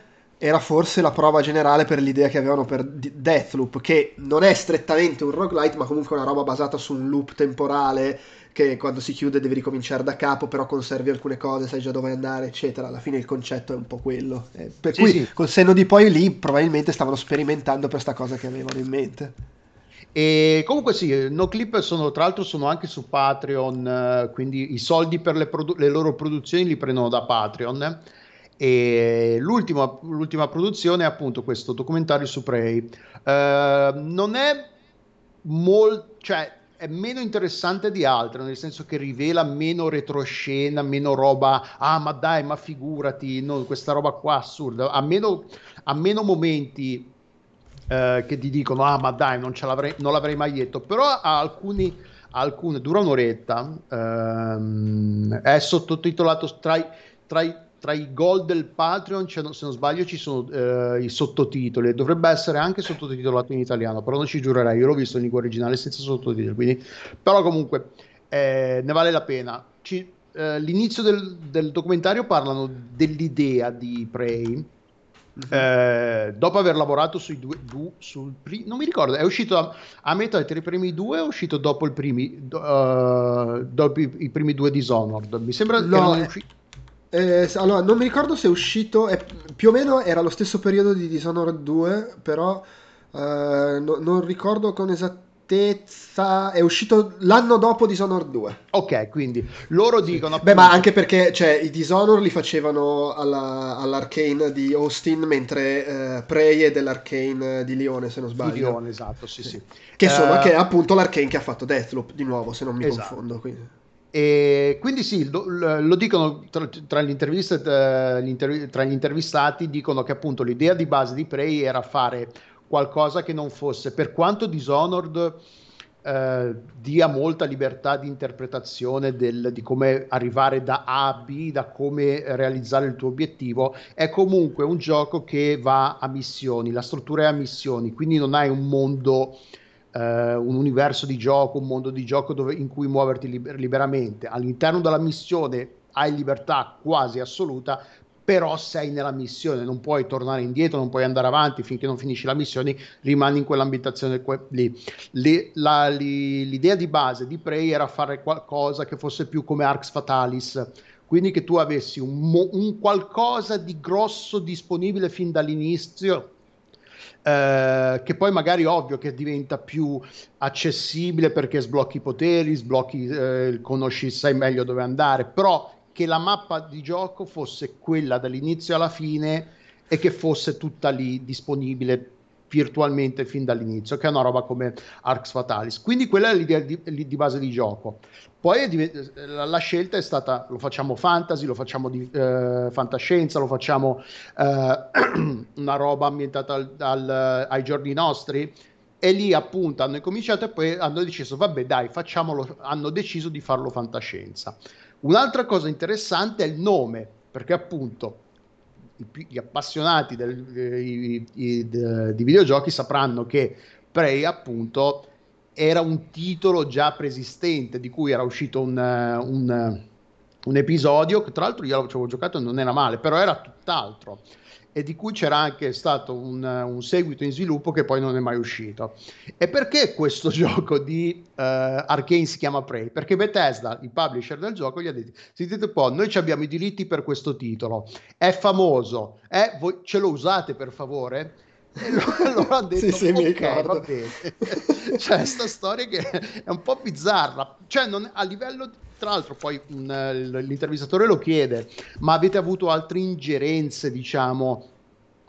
Speaker 2: era forse la prova generale per l'idea che avevano per Deathloop, che non è strettamente un roguelite, ma comunque una roba basata su un loop temporale che quando si chiude devi ricominciare da capo, però conservi alcune cose, sai già dove andare, eccetera. Alla fine il concetto è un po' quello. Eh, per sì, cui sì. col senno di poi lì probabilmente stavano sperimentando per questa cosa che avevano in mente.
Speaker 3: E comunque sì, No Clip sono tra l'altro sono anche su Patreon, eh, quindi i soldi per le, produ- le loro produzioni li prendono da Patreon. E l'ultima, l'ultima produzione è appunto questo documentario su Prey. Uh, non è molto, cioè è meno interessante di altre, nel senso che rivela meno retroscena, meno roba, ah ma dai, ma figurati, no, questa roba qua assurda, ha meno, meno momenti eh, che ti dicono ah ma dai non, l'avrei, non l'avrei mai detto però ha alcuni, alcune dura un'oretta ehm, è sottotitolato tra i, tra i tra i gol del Patreon, se non sbaglio, ci sono eh, i sottotitoli. Dovrebbe essere anche sottotitolato in italiano, però non ci giurerei. Io l'ho visto in lingua originale senza sottotitoli. Quindi... Però comunque eh, ne vale la pena. Ci, eh, l'inizio del, del, documentario parlano dell'idea di Prey eh, dopo aver lavorato sui due, due sul pri- non mi ricordo, è uscito a, a metà tra i primi due o è uscito dopo, il primi, uh, dopo i, i, primi due Dishonored? Mi sembra
Speaker 2: no, che usci- eh, allora, non mi ricordo se è uscito, è, più o meno era lo stesso periodo di Dishonored 2, però eh, no, non ricordo con esattezza è uscito l'anno dopo Dishonored 2.
Speaker 3: Ok, quindi loro dicono...
Speaker 2: Appunto... Beh, ma anche perché cioè, i Dishonored li facevano alla, all'Arcane di Austin, mentre uh, Prey è dell'Arcane di Lione, se non sbaglio. Di
Speaker 3: Lione, esatto, sì, sì.
Speaker 2: Che, sono, uh... che è appunto l'Arcane che ha fatto Deathloop, di nuovo, se non mi esatto. confondo. Quindi.
Speaker 3: E quindi sì, lo, lo dicono tra, tra, gli tra, gli intervistati, dicono che appunto l'idea di base di Prey era fare qualcosa che non fosse, per quanto Dishonored eh, dia molta libertà di interpretazione del, di come arrivare da A a B, da come realizzare il tuo obiettivo, è comunque un gioco che va a missioni, la struttura è a missioni, quindi non hai un mondo... Uh, un universo di gioco, un mondo di gioco dove, in cui muoverti liber- liberamente. All'interno della missione hai libertà quasi assoluta, però sei nella missione, non puoi tornare indietro, non puoi andare avanti finché non finisci la missione, rimani in quell'ambientazione lì. Le, la, li, l'idea di base di Prey era fare qualcosa che fosse più come Arx Fatalis, quindi che tu avessi un, un qualcosa di grosso disponibile fin dall'inizio. Eh, che poi magari ovvio che diventa più accessibile perché sblocchi i poteri, sblocchi, eh, conosci, sai meglio dove andare, però che la mappa di gioco fosse quella dall'inizio alla fine e che fosse tutta lì disponibile virtualmente fin dall'inizio, che è una roba come Arx Fatalis. Quindi quella è l'idea di, di base di gioco. Poi div- la scelta è stata, lo facciamo fantasy, lo facciamo di eh, fantascienza, lo facciamo eh, una roba ambientata al, al, ai giorni nostri. E lì appunto hanno cominciato e poi hanno deciso, vabbè dai, facciamolo, hanno deciso di farlo fantascienza. Un'altra cosa interessante è il nome, perché appunto gli appassionati del, i, i, de, di videogiochi sapranno che Prey appunto era un titolo già preesistente di cui era uscito un, un, un episodio che tra l'altro io l'avevo giocato e non era male, però era tutt'altro e di cui c'era anche stato un, un, seguito in sviluppo che poi non è mai uscito. E perché questo gioco di uh, Arkane si chiama Prey? Perché Bethesda, il publisher del gioco, gli ha detto: Sentite un po', noi abbiamo i diritti per questo titolo, è famoso, eh, voi ce lo usate per favore? E allora ha detto: sì, sì, ok, va bene. cioè, sta storia che è un po' bizzarra, cioè, non, a livello tra l'altro poi mh, mm, l'intervistatore lo chiede, ma avete avuto altre ingerenze, diciamo,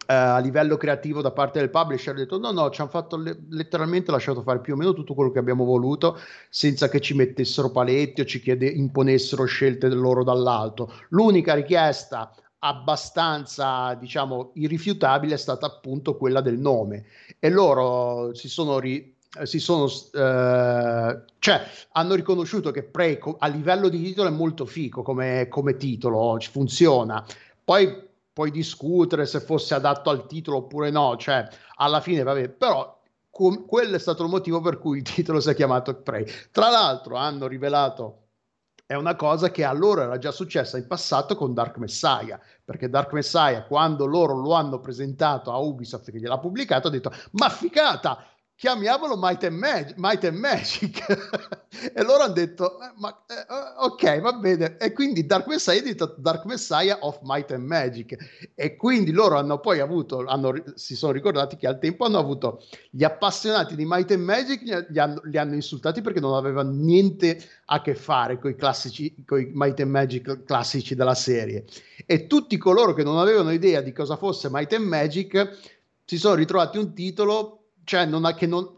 Speaker 3: eh, a livello creativo da parte del publisher? Ha detto no, no, ci hanno fatto le- letteralmente lasciato fare più o meno tutto quello che abbiamo voluto, senza che ci mettessero paletti o ci chiede- imponessero scelte loro dall'alto. L'unica richiesta abbastanza, diciamo, irrifiutabile è stata appunto quella del nome e loro si sono ri- si sono eh, cioè hanno riconosciuto che Prey a livello di titolo è molto fico come, come titolo funziona poi puoi discutere se fosse adatto al titolo oppure no cioè alla fine vabbè però com- quello è stato il motivo per cui il titolo si è chiamato Prey. Tra l'altro hanno rivelato è una cosa che a loro era già successa in passato con Dark Messiah, perché Dark Messiah quando loro lo hanno presentato a Ubisoft che gliel'ha pubblicato ha detto ma ficata, chiamiamolo Might and Magic, Might and Magic. e loro hanno detto, eh, ma, eh, ok, va bene. E quindi Dark Messiah è diventato Dark Messiah of Might and Magic. E quindi loro hanno poi avuto, hanno, si sono ricordati che al tempo hanno avuto gli appassionati di Might and Magic, li hanno, li hanno insultati perché non avevano niente a che fare con i classici, con i Might and Magic classici della serie. E tutti coloro che non avevano idea di cosa fosse Might and Magic si sono ritrovati un titolo cioè non ha, che non,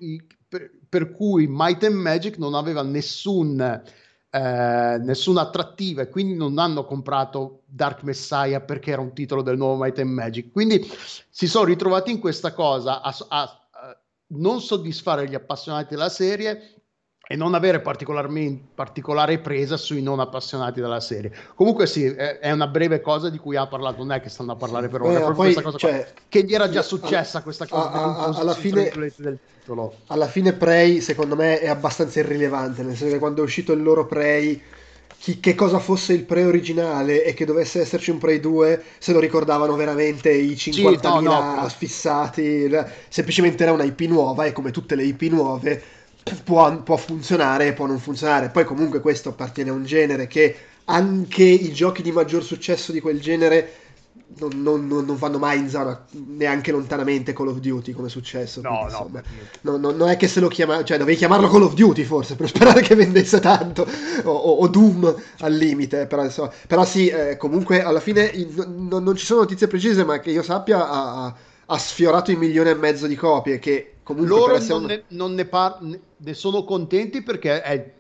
Speaker 3: per, per, cui Might and Magic non aveva nessun, eh, nessuna attrattiva e quindi non hanno comprato Dark Messiah perché era un titolo del nuovo Might and Magic. Quindi si sono ritrovati in questa cosa a, a, a non soddisfare gli appassionati della serie e non avere particolare presa sui non appassionati della serie. Comunque sì, è, una breve cosa di cui ha parlato, non è che stanno a parlare per ora, eh, poi, cioè, che gli era già successa questa cosa
Speaker 2: a, a, alla fine del titolo. Alla fine Prey secondo me è abbastanza irrilevante, nel senso che quando è uscito il loro Prey chi, che cosa fosse il Prey originale e che dovesse esserci un Prey 2 se lo ricordavano veramente i 50.000 sì, no, no, fissati, semplicemente era una IP nuova e come tutte le IP nuove può, può funzionare e può non funzionare. Poi comunque questo appartiene a un genere che anche i giochi di maggior successo di quel genere non, non, non, vanno mai in zona neanche lontanamente Call of Duty come è successo.
Speaker 3: No, quindi,
Speaker 2: insomma, no, no, non è che se lo chiama, cioè dovevi chiamarlo Call of Duty forse per sperare che vendesse tanto, o, o, o Doom al limite. Però, insomma, però sì, eh, comunque alla fine non ci sono notizie precise, ma che io sappia ha, ha sfiorato i milioni e mezzo di copie che
Speaker 3: Comunque loro non, ne, non ne, par- ne, sono contenti perché è,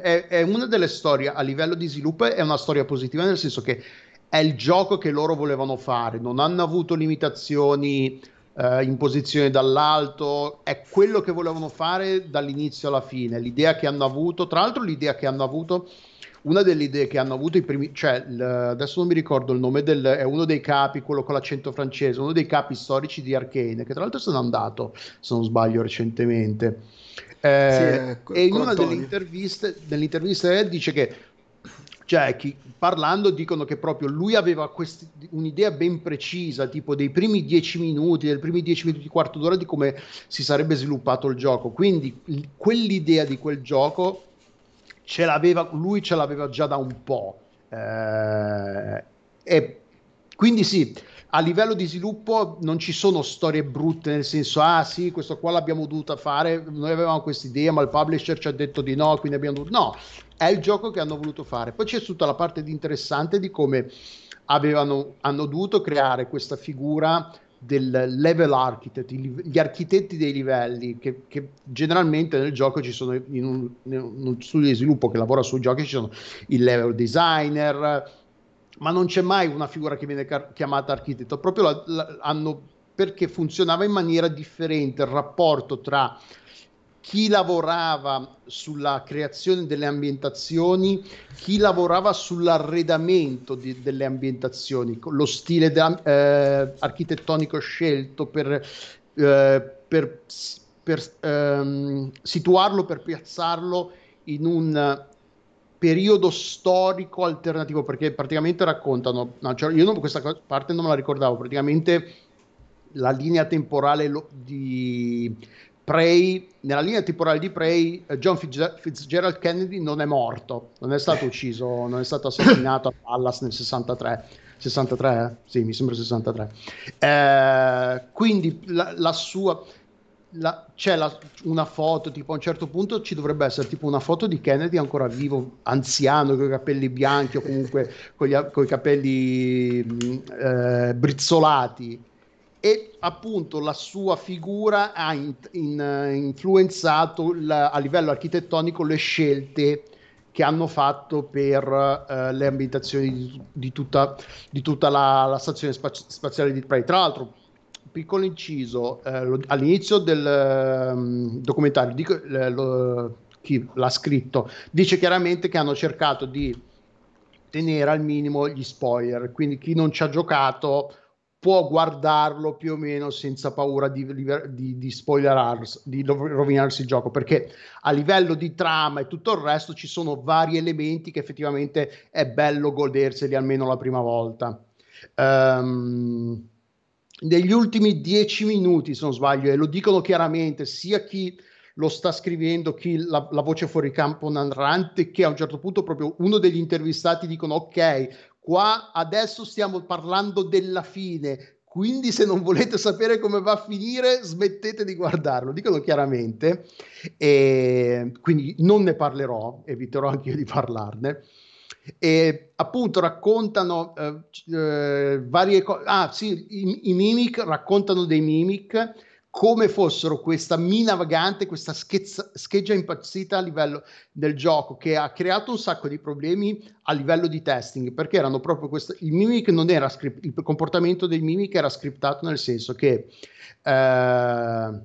Speaker 3: è, è, una delle storie a livello di sviluppo è una storia positiva nel senso che è il gioco che loro volevano fare non hanno avuto limitazioni eh, imposizioni dall'alto è quello che volevano fare dall'inizio alla fine l'idea che hanno avuto tra l'altro l'idea che hanno avuto una delle idee che hanno avuto i primi, cioè l, adesso non mi ricordo il nome del, è uno dei capi, quello con l'accento francese, uno dei capi storici di Arcane, che tra l'altro se n'è andato, se non sbaglio, recentemente. Eh, sì, ecco, e in una delle interviste, delle interviste dice che cioè, chi, parlando dicono che proprio lui aveva questi, un'idea ben precisa, tipo dei primi dieci minuti, dei primi dieci minuti, quarto d'ora di come si sarebbe sviluppato il gioco. Quindi quell'idea di quel gioco ce l'aveva, lui ce l'aveva già da un po'. Eh, e quindi sì, a livello di sviluppo non ci sono storie brutte, nel senso, ah sì, questo qua l'abbiamo dovuta fare, noi avevamo questa idea, ma il publisher ci ha detto di no, quindi abbiamo dovuto... No, è il gioco che hanno voluto fare. Poi c'è tutta la parte di interessante di come avevano, hanno dovuto creare questa figura del level architect, gli architetti dei livelli, che, che, generalmente nel gioco ci sono, in un, in uno studio di sviluppo che lavora sui giochi, ci sono il level designer, ma non c'è mai una figura che viene car- chiamata architetto, proprio la, la, hanno, perché funzionava in maniera differente il rapporto tra chi lavorava sulla creazione delle ambientazioni, chi lavorava sull'arredamento di, delle ambientazioni, lo stile da, eh, architettonico scelto per, eh, per, per ehm, situarlo, per piazzarlo in un periodo storico alternativo, perché praticamente raccontano, no, cioè io non, questa parte non me la ricordavo, praticamente la linea temporale di Prey, nella linea temporale di Prey, eh, John Fitzgerald Kennedy non è morto, non è stato ucciso, non è stato assassinato a Dallas nel 63. 63, eh? sì, mi sembra 63. Eh, quindi la, la sua. La, c'è la, una foto, tipo a un certo punto ci dovrebbe essere tipo una foto di Kennedy ancora vivo, anziano, con i capelli bianchi o comunque con, i capelli mm, eh, brizzolati e appunto la sua figura ha in, in, influenzato la, a livello architettonico le scelte che hanno fatto per uh, le ambientazioni di, di, tutta, di tutta la, stazione spaziale di Prey. Tra l'altro, piccolo inciso, eh, lo, all'inizio del um, documentario, dico, lo, chi l'ha scritto, dice chiaramente che hanno cercato di tenere al minimo gli spoiler, quindi chi non ci ha giocato può guardarlo più o meno senza paura di, di, di spoilerarsi, di rovinarsi il gioco, perché a livello di trama e tutto il resto ci sono vari elementi che effettivamente è bello goderseli almeno la prima volta. Um, negli ultimi dieci minuti, se non sbaglio, e lo dicono chiaramente sia chi lo sta scrivendo chi la, la, voce fuori campo narrante che a un certo punto proprio uno degli intervistati dicono ok qua adesso stiamo parlando della fine quindi se non volete sapere come va a finire smettete di guardarlo. Dicono chiaramente e quindi non ne parlerò eviterò anche io di parlarne e appunto raccontano eh, eh, varie cose ah sì i, i mimic raccontano dei mimic come fossero questa mina vagante, questa schezza, scheggia impazzita a livello del gioco che ha creato un sacco di problemi a livello di testing perché erano proprio questo il mimic non era script, il comportamento del mimic era scriptato nel senso che eh,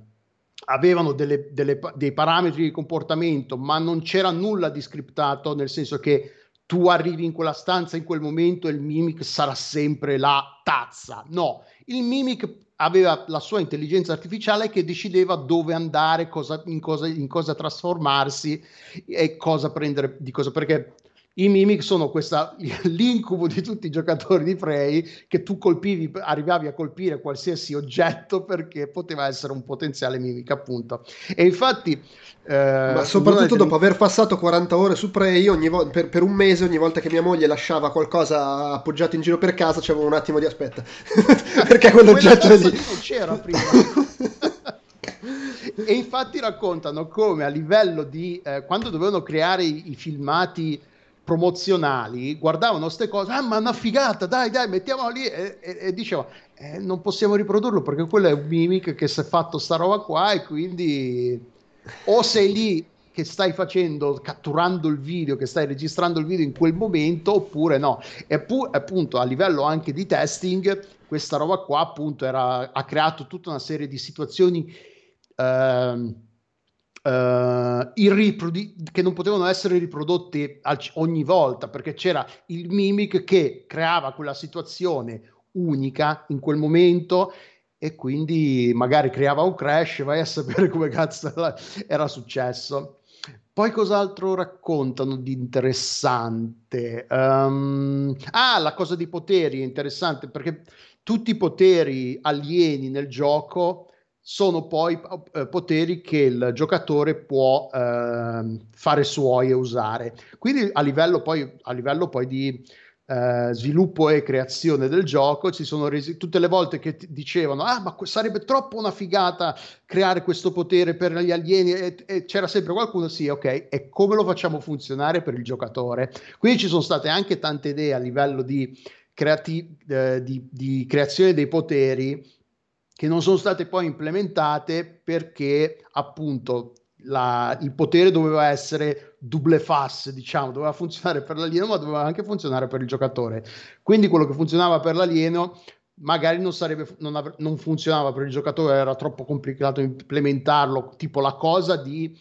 Speaker 3: avevano delle, delle, dei parametri di comportamento ma non c'era nulla di scriptato nel senso che tu arrivi in quella stanza in quel momento e il mimic sarà sempre la tazza no il mimic aveva la sua intelligenza artificiale che decideva dove andare, cosa, in, cosa, in cosa trasformarsi e cosa prendere di cosa. Perché i mimic sono questa, l'incubo di tutti i giocatori di Prey che tu colpivi, arrivavi a colpire qualsiasi oggetto perché poteva essere un potenziale mimic, appunto. E infatti
Speaker 2: eh, Ma soprattutto dopo aver passato 40 ore su Prey, ogni vo- per, per, un mese, ogni volta che mia moglie lasciava qualcosa appoggiato in giro per casa, c'avevo un attimo di aspetta. Perché quell'oggetto lì non c'era prima.
Speaker 3: e infatti raccontano come a livello di eh, quando dovevano creare i, i filmati promozionali guardavano queste cose, ah ma una figata, dai dai mettiamolo lì e, e, e dicevano eh, non possiamo riprodurlo perché quello è un mimic che si è fatto sta roba qua e quindi o sei lì che stai facendo, catturando il video, che stai registrando il video in quel momento, oppure no. E pu- appunto a livello anche di testing, questa roba qua appunto era, ha creato tutta una serie di situazioni uh, uh, irriprodu- che non potevano essere riprodotte al- ogni volta, perché c'era il mimic che creava quella situazione unica in quel momento e quindi magari creava un crash, vai a sapere come cazzo era successo. Poi cos'altro raccontano di interessante? Um, ah, la cosa dei poteri è interessante perché tutti i poteri alieni nel gioco sono poi eh, poteri che il giocatore può eh, fare suoi e usare. Quindi a livello poi, a livello poi di eh, sviluppo e creazione del gioco ci sono resi tutte le volte che dicevano ah ma sarebbe troppo una figata creare questo potere per gli alieni e, e c'era sempre qualcuno sì ok e come lo facciamo funzionare per il giocatore quindi ci sono state anche tante idee a livello di, creati- eh, di, di creazione dei poteri che non sono state poi implementate perché appunto la, il potere doveva essere double face, diciamo, doveva funzionare per l'alieno, ma doveva anche funzionare per il giocatore. Quindi quello che funzionava per l'alieno magari non, sarebbe, non, av- non funzionava per il giocatore, era troppo complicato implementarlo, tipo la cosa di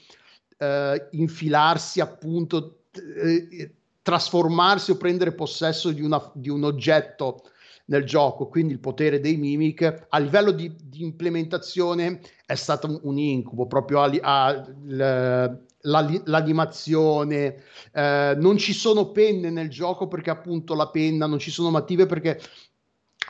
Speaker 3: eh, infilarsi appunto, eh, trasformarsi o prendere possesso di, una, di un oggetto nel gioco, quindi il potere dei mimic a livello di, di implementazione è stato un, un incubo, proprio a, a, la, l'animazione, eh, non ci sono penne nel gioco perché appunto la penna, non ci sono matite perché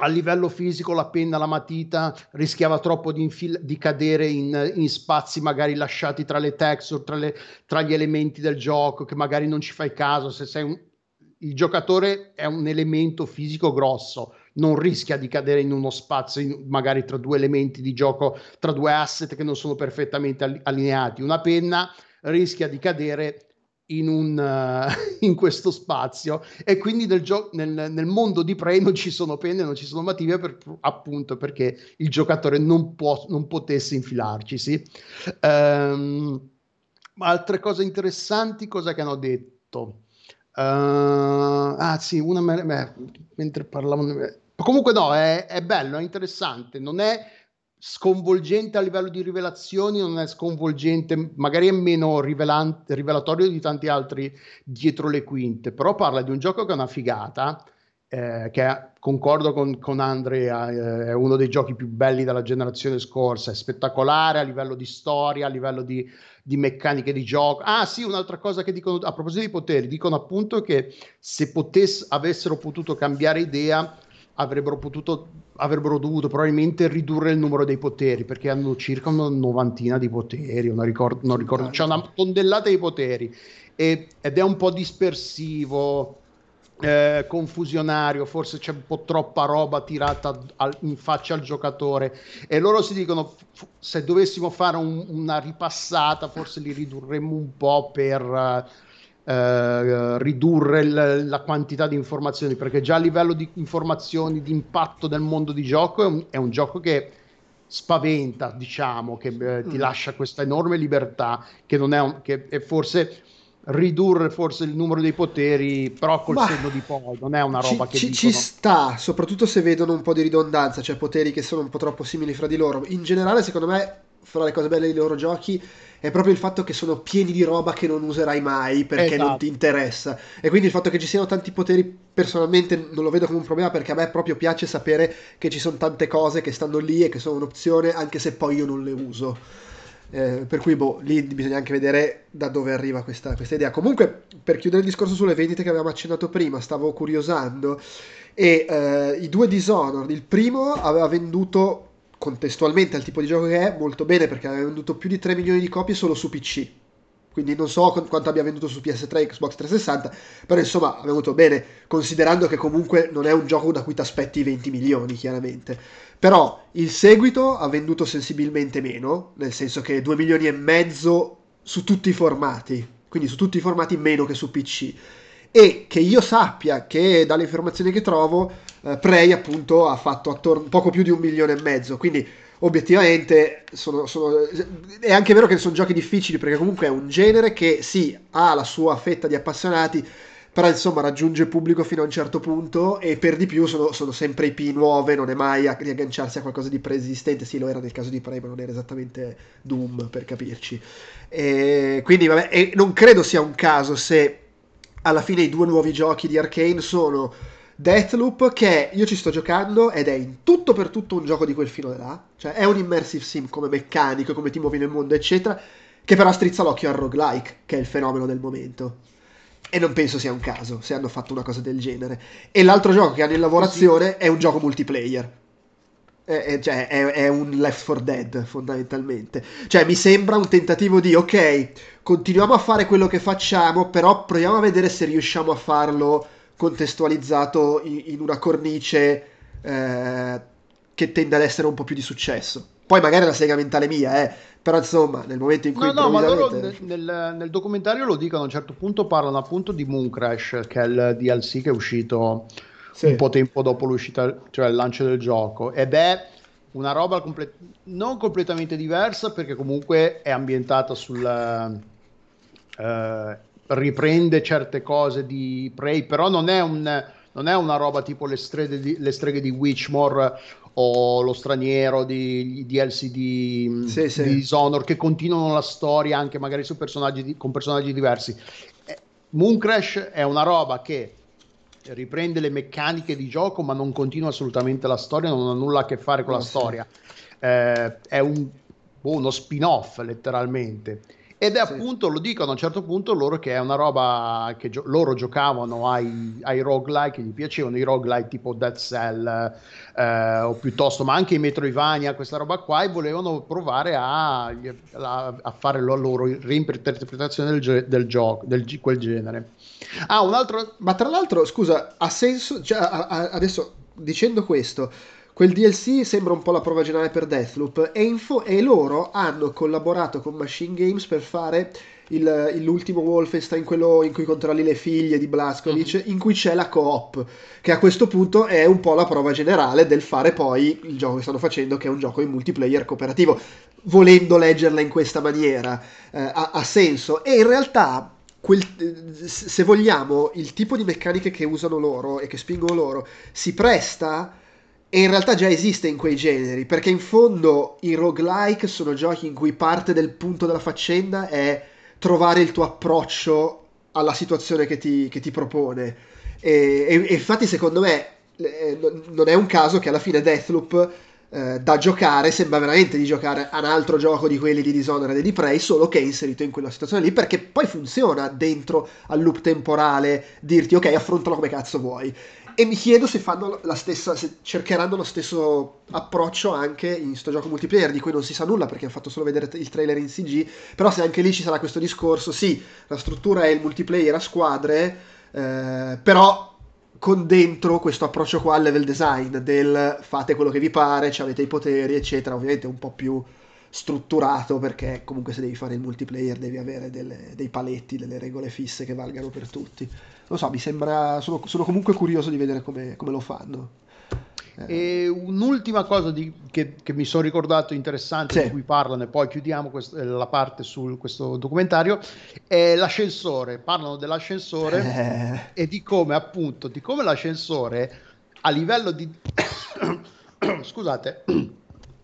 Speaker 3: a livello fisico la penna, la matita rischiava troppo di, infil- di cadere in, in, spazi magari lasciati tra le texture, tra, le, tra, gli elementi del gioco che magari non ci fai caso, se sei un, il giocatore è un elemento fisico grosso, non rischia di cadere in uno spazio, in, magari tra due elementi di gioco, tra due asset che non sono perfettamente allineati. Una penna rischia di cadere in, un, uh, in questo spazio e quindi nel, gio- nel, nel, mondo di Prey non ci sono penne, non ci sono motivi per, appunto perché il giocatore non, può, non potesse infilarci. Sì? Um, altre cose interessanti, cosa che hanno detto? Uh, ah sì, una me, me, mentre parlavano... Comunque no, è, è, bello, è interessante, non è sconvolgente a livello di rivelazioni, non è sconvolgente, magari è meno rivelatorio di tanti altri dietro le quinte, però parla di un gioco che è una figata eh, che concordo con, con Andrea, eh, è uno dei giochi più belli della generazione scorsa, è spettacolare a livello di storia, a livello di, di meccaniche di gioco. Ah sì, un'altra cosa che dicono a proposito dei poteri, dicono appunto che se potess, avessero potuto cambiare idea avrebbero potuto avrebbero dovuto probabilmente ridurre il numero dei poteri perché hanno circa una novantina di poteri, non ricordo, non ricordo c'è una tonnellata di poteri e, ed è un po' dispersivo eh, confusionario, forse c'è un po' troppa roba tirata al, in faccia al giocatore e loro si dicono f- se dovessimo fare un, una ripassata forse li ridurremmo un po' per uh, ridurre l- la quantità di informazioni perché già a livello di informazioni, di impatto del mondo di gioco è un, è un gioco che spaventa, diciamo, che eh, ti mm. lascia questa enorme libertà che non è, un, che è forse ridurre forse il numero dei poteri, però col bah, senno di poi, non è una roba
Speaker 2: ci,
Speaker 3: che
Speaker 2: ci,
Speaker 3: dicono...
Speaker 2: ci sta, soprattutto se vedono un po' di ridondanza, cioè poteri che sono un po' troppo simili fra di loro. In generale, secondo me, fra le cose belle dei loro giochi è proprio il fatto che sono pieni di roba che non userai mai perché esatto. non ti interessa. E quindi il fatto che ci siano tanti poteri, personalmente non lo vedo come un problema perché a me proprio piace sapere che ci sono tante cose che stanno lì e che sono un'opzione, anche se poi io non le uso. Eh, per cui, boh, lì bisogna anche vedere da dove arriva questa, questa, idea. Comunque, per chiudere il discorso sulle vendite che avevamo accennato prima, stavo curiosando. E eh, i due Dishonored, il primo aveva venduto contestualmente al tipo di gioco che è molto bene perché aveva venduto più di 3 milioni di copie solo su PC. Quindi non so quanto abbia venduto su PS3 e Xbox 360, però insomma ha venuto bene, considerando che comunque non è un gioco da cui ti aspetti 20 milioni, chiaramente. Però il seguito ha venduto sensibilmente meno, nel senso che 2 milioni e mezzo su tutti i formati, quindi su tutti i formati meno che su PC. E che io sappia che dalle informazioni che trovo, eh, Prey appunto ha fatto attorno, poco più di un milione e mezzo, quindi obiettivamente sono, sono, è anche vero che sono giochi difficili perché comunque è un genere che sì ha la sua fetta di appassionati però insomma raggiunge pubblico fino a un certo punto e per di più sono, sono sempre IP nuove, non è mai a riagganciarsi a qualcosa di preesistente, sì lo era nel caso di Prey ma non era esattamente Doom per capirci. E quindi vabbè, non credo sia un caso se alla fine i due nuovi giochi di Arkane sono Deathloop che io ci sto giocando ed è in tutto per tutto un gioco di quel filo là, cioè è un immersive sim come meccanico, come ti muovi nel mondo eccetera, che però strizza l'occhio al roguelike, che è il fenomeno del momento. E non penso sia un caso se hanno fatto una cosa del genere. E l'altro gioco che hanno in lavorazione è un gioco multiplayer. È, è, cioè, è, è, un Left 4 Dead fondamentalmente. Cioè, mi sembra un tentativo di ok, continuiamo a fare quello che facciamo, però proviamo a vedere se riusciamo a farlo contestualizzato in, in una cornice eh, che tende ad essere un po' più di successo. Poi magari la sega mentale mia, eh, però insomma nel momento in cui...
Speaker 3: No, no, ma loro nel, nel, nel, documentario lo dicono, a un certo punto parlano appunto di Moon Crash, che è il DLC che è uscito sì. un po' tempo dopo l'uscita, cioè il lancio del gioco, ed è una roba comple- non completamente diversa perché comunque è ambientata sul... Uh, riprende certe cose di Prey, però non è un non è una roba tipo le streghe di, le streghe di Witchmore o lo straniero di, di LCD sì, sì. di Dishonored che continuano la storia anche magari su personaggi di, con personaggi diversi. Eh, Moon Crash è una roba che riprende le meccaniche di gioco ma non continua assolutamente la storia, non ha nulla a che fare con la storia. Eh, è un, boh, uno spin-off letteralmente ed è sì. appunto, lo dicono a un certo punto loro che è una roba che gio- loro giocavano ai, ai roguelike, gli piacevano i roguelike tipo Dead Cell eh, o piuttosto, ma anche i Metroidvania, questa roba qua, e volevano provare a, a, a fare la loro reinterpretazione del, del gioco, del quel genere.
Speaker 2: Ah, un altro... Ma tra l'altro, scusa, ha senso, cioè, a, adesso dicendo questo Quel DLC sembra un po' la prova generale per Deathloop e, info- e loro hanno collaborato con Machine Games per fare il, l'ultimo Wolfenstein, quello in cui controlli le figlie di Blaskovic, mm-hmm. in cui c'è la co-op, che a questo punto è un po' la prova generale del fare poi il gioco che stanno facendo, che è un gioco in multiplayer cooperativo. Volendo leggerla in questa maniera, eh, ha, ha senso. E in realtà Quel, se vogliamo, il tipo di meccaniche che usano loro e che spingono loro si presta e in realtà già esiste in quei generi, perché in fondo i roguelike sono giochi in cui parte del punto della faccenda è trovare il tuo approccio alla situazione che ti, che ti propone. E, e- e infatti secondo me eh, non- è un caso che alla fine Deathloop eh, da giocare sembra veramente di giocare a un altro gioco di quelli di Dishonored e di Prey, solo che è inserito in quella situazione lì, perché poi funziona dentro al loop temporale dirti ok, affrontalo come cazzo vuoi. E mi chiedo se fanno la stessa, se cercheranno lo stesso approccio anche in sto gioco multiplayer di cui non si sa nulla perché hanno fatto solo vedere il trailer in CG, però se anche lì ci sarà questo discorso, sì, la struttura è il multiplayer a squadre, eh, però con dentro questo approccio qua al level design del fate quello che vi pare, avete i poteri, eccetera, ovviamente un po' più strutturato perché comunque se devi fare il multiplayer devi avere delle- dei paletti, delle regole fisse che valgano per tutti. Non so, mi sembra, sono, sono comunque curioso di vedere come, come lo fanno. Eh,
Speaker 3: E un'ultima cosa di- che, che mi sono ricordato interessante
Speaker 2: Sì.
Speaker 3: di cui parlano e poi chiudiamo quest- eh, la parte su questo documentario è l'ascensore. Parlano dell'ascensore
Speaker 2: eh,
Speaker 3: e di come appunto, di come l'ascensore a livello di... scusate,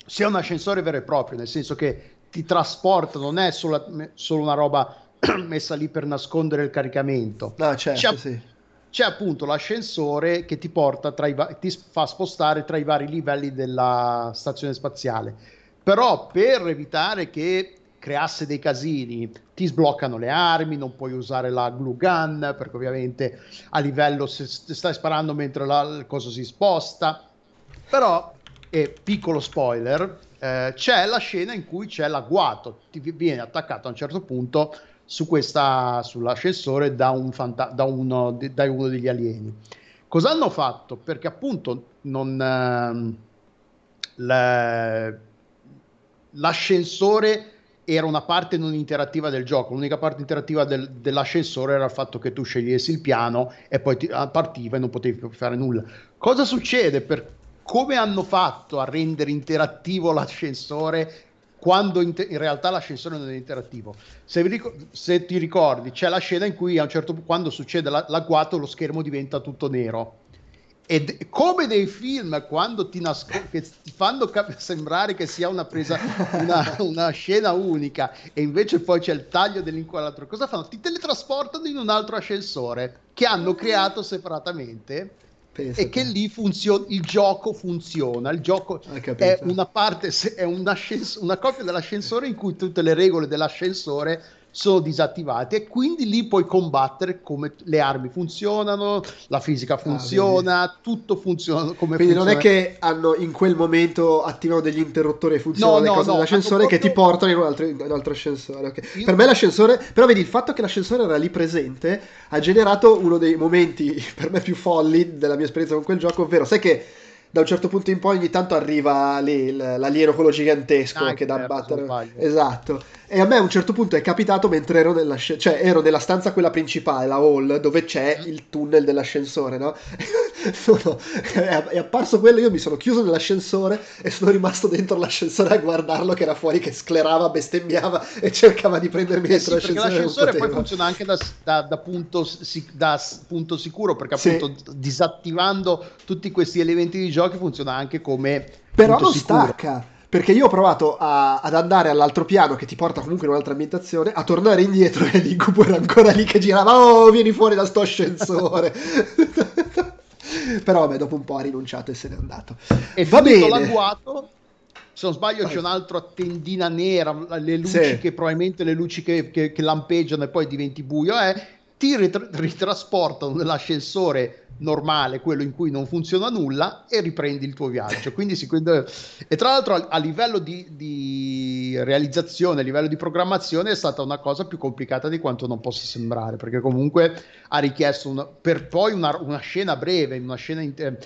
Speaker 3: sia un ascensore vero e proprio, nel senso che ti trasporta, non è solo, solo una roba messa lì per nascondere il caricamento.
Speaker 2: no, certo,
Speaker 3: C'è-
Speaker 2: sì.
Speaker 3: C'è appunto l'ascensore che ti porta tra i va- ti fa spostare tra i vari livelli della stazione spaziale. Però per evitare che creasse dei casini, ti sbloccano le armi, non puoi usare la glue gun, perché ovviamente a livello se stai sparando mentre la, il coso si sposta. Però, e piccolo spoiler, eh, c'è la scena in cui c'è l'agguato, ti vi- viene attaccato a un certo punto su questa, sull'ascensore da, un fanta- da, uno, da uno degli alieni. Cosa hanno fatto? Perché appunto non, ehm, le- l'ascensore era una parte non interattiva del gioco, l'unica parte interattiva del- dell'ascensore era il fatto che tu scegliessi il piano e poi ti- ah, partiva e non potevi più fare nulla. Cosa succede per come hanno fatto a rendere interattivo l'ascensore quando in, te- in realtà l'ascensore non è interattivo? Se, ricor- se ti ricordi, c'è la scena in cui a un certo punto, quando succede la- l'agguato, lo schermo diventa tutto nero. Ed come nei film, quando ti, nasco- che ti fanno cap- sembrare che sia una presa, una, una scena unica, e invece poi c'è il taglio dell'inquadratura, cosa fanno? Ti teletrasportano in un altro ascensore che hanno creato separatamente
Speaker 2: Pensa
Speaker 3: e che lì funziona, il gioco funziona. Il gioco è una parte, è un ascens- una copia dell'ascensore in cui tutte le regole dell'ascensore sono disattivate e quindi lì puoi combattere come le armi funzionano, la fisica funziona, tutto funziona come
Speaker 2: Ah, Quindi non è
Speaker 3: funziona.
Speaker 2: che hanno in quel momento attivano degli interruttori e funzionano
Speaker 3: No,
Speaker 2: cose
Speaker 3: no,
Speaker 2: dell'ascensore
Speaker 3: hanno
Speaker 2: che ti portano in un altro, in un altro ascensore. ok.
Speaker 3: Io-
Speaker 2: Per me l'ascensore, però vedi il fatto che l'ascensore era lì presente ha generato uno dei momenti per me più folli della mia esperienza con quel gioco, ovvero sai che da un certo punto in poi ogni tanto arriva lì l'alieno quello gigantesco
Speaker 3: Ah,
Speaker 2: che da battere. Esatto. E a me a un certo punto è capitato mentre ero nella, sce- cioè, ero nella stanza quella principale, la hall, dove c'è
Speaker 3: Mm.
Speaker 2: il tunnel dell'ascensore, no? Sono- è, è apparso quello, io mi sono chiuso nell'ascensore e sono rimasto dentro l'ascensore a guardarlo che era fuori che sclerava, bestemmiava e cercava di prendermi
Speaker 3: Eh sì,
Speaker 2: dentro
Speaker 3: perché
Speaker 2: l'ascensore. non
Speaker 3: l'ascensore poi funziona anche da, da- da punto, da punto sicuro, perché
Speaker 2: Sì.
Speaker 3: appunto disattivando tutti questi elementi di gioco funziona anche come
Speaker 2: Però non stacca. Perché io ho provato a- ad andare all'altro piano che ti porta comunque in un'altra ambientazione, a tornare indietro e l'incubo era ancora lì che girava. Oh, vieni fuori da sto ascensore. Però vabbè, dopo un po' ha rinunciato e se n'è andato.
Speaker 3: E
Speaker 2: Va bene.
Speaker 3: l'agguato, se non sbaglio c'è un'altra tendina nera, le luci
Speaker 2: Sì.
Speaker 3: che probabilmente le luci che, che- che lampeggiano e poi diventi buio, eh, ti rit- ritrasportano nell'ascensore normale, quello in cui non funziona nulla, e riprendi il tuo viaggio. Quindi e tra l'altro a, livello di, di realizzazione, a livello di programmazione è stata una cosa più complicata di quanto non possa sembrare, perché comunque ha richiesto una- per poi una, una scena breve, una scena in- eh,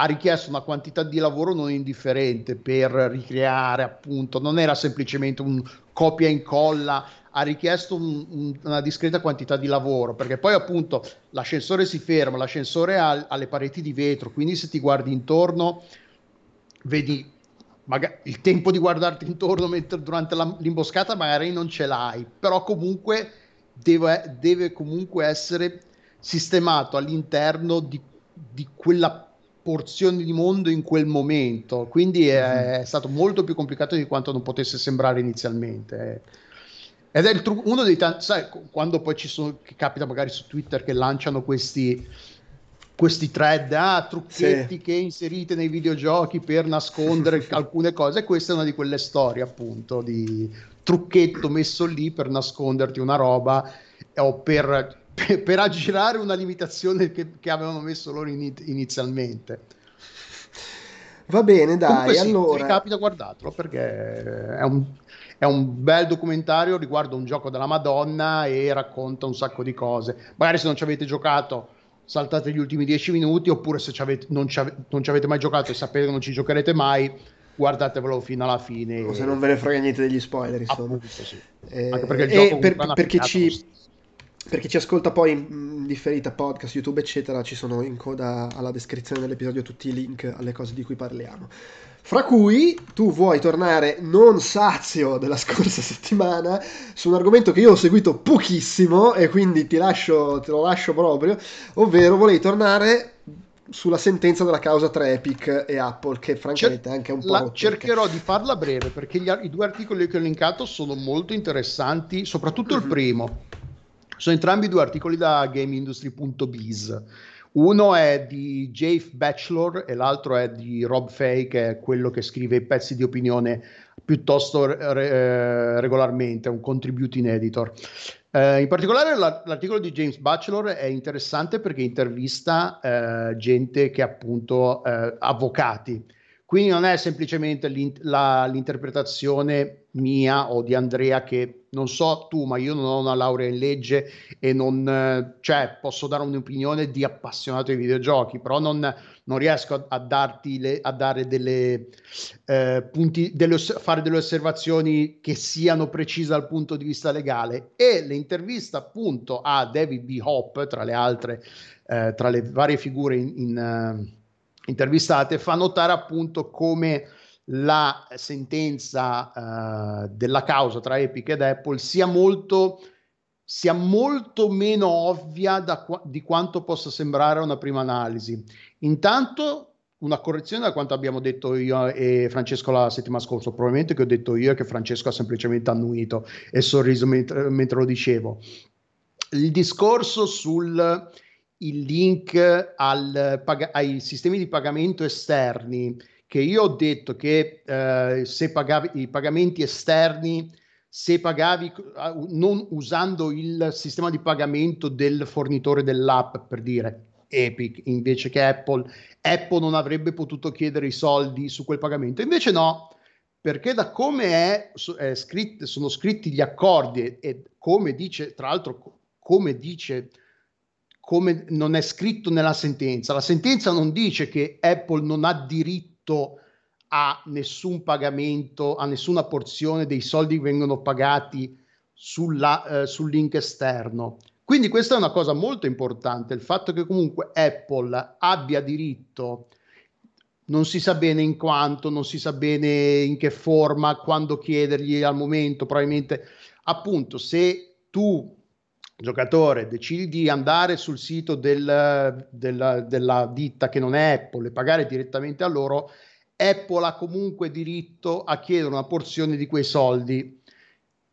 Speaker 3: ha richiesto una quantità di lavoro non indifferente per ricreare, appunto, non era semplicemente un copia e incolla, ha richiesto un- un- una discreta quantità di lavoro, perché poi appunto l'ascensore si ferma, l'ascensore ha, ha le pareti di vetro, quindi se ti guardi intorno vedi maga- il tempo di guardarti intorno mentre- durante la- l'imboscata magari non ce l'hai, però comunque deve, deve comunque essere sistemato all'interno di, di quella porzione di mondo in quel momento, quindi è, è stato molto più complicato di quanto non potesse sembrare inizialmente. Ed è il tru- uno dei tanti, sai, qu- quando poi ci sono, che capita magari su Twitter che lanciano questi, questi thread, ah, trucchetti sì. che inserite nei videogiochi per nascondere alcune cose. Questa è una di quelle storie, appunto, di trucchetto messo lì per nasconderti una roba o per, per, per aggirare una limitazione che, che avevano messo loro in, inizialmente.
Speaker 2: Va bene, dai,
Speaker 3: sì,
Speaker 2: allora...
Speaker 3: Mi capita guardatelo perché è un, è un bel documentario riguardo un gioco della Madonna e racconta un sacco di cose. Magari se non ci avete giocato saltate gli ultimi dieci minuti oppure se ci avete, non, ci avete, non, ci avete, mai giocato e sapete che non ci giocherete mai guardatevelo fino alla fine
Speaker 2: o se non ve ne frega niente degli spoiler insomma
Speaker 3: Appunto, sì. eh, anche perché il
Speaker 2: gioco per, perché ci per chi ci ascolta poi in differita podcast, YouTube, eccetera, ci sono in coda alla descrizione dell'episodio tutti i link alle cose di cui parliamo. Fra cui tu vuoi tornare non sazio della scorsa settimana su un argomento che io ho seguito pochissimo e quindi ti lascio, te lo lascio proprio, ovvero volevi tornare sulla sentenza della causa tra Epic e Apple, che francamente è anche un po'. La,
Speaker 3: cercherò di farla breve perché gli, i due articoli che ho linkato sono molto interessanti, soprattutto mm-hmm. il mhm. primo sono entrambi due articoli da GameIndustry.biz. Uno è di Jave Bachelor e l'altro è di Rob Fay, che è quello che scrive i pezzi di opinione piuttosto re- eh, regolarmente, un contributing editor. Eh, in particolare la- l'articolo di James Bachelor è interessante perché intervista eh, gente che appunto eh, avvocati quindi non è semplicemente l'in- la, l'interpretazione mia o di Andrea che non so tu, ma io non ho una laurea in legge e non, cioè, posso dare un'opinione di appassionato di videogiochi, però non, non riesco a, a, darti le, a dare delle eh, punti, delle, fare delle osservazioni che siano precise dal punto di vista legale. E l'intervista appunto a David B. Hop, tra le altre, eh, tra le varie figure in, in uh, intervistate fa notare appunto come la sentenza uh, della causa tra Epic ed Apple sia molto, sia molto meno ovvia qua- di quanto possa sembrare una prima analisi. Intanto una correzione da quanto abbiamo detto io e Francesco la settimana scorsa, probabilmente che ho detto io e che Francesco ha semplicemente annuito e sorriso mentre, mentre lo dicevo. Il discorso sul link al, ai sistemi di pagamento esterni, che io ho detto che eh, se pagavi i pagamenti esterni, se pagavi non usando il sistema di pagamento del fornitore dell'app, per dire Epic invece che Apple, Apple non avrebbe potuto chiedere i soldi su quel pagamento. Invece no, perché da come è, è scritto, sono scritti gli accordi e, e come dice, tra l'altro, come dice come non è scritto nella sentenza. La sentenza non dice che Apple non ha diritto a nessun pagamento, a nessuna porzione dei soldi che vengono pagati sulla, eh, sul link esterno. Quindi questa è una cosa molto importante, il fatto che comunque Apple abbia diritto, non si sa bene in quanto, non si sa bene in che forma, quando chiedergli al momento, probabilmente appunto se tu giocatore decidi di andare sul sito del, del, della ditta che non è Apple e pagare direttamente a loro, Apple ha comunque diritto a chiedere una porzione di quei soldi.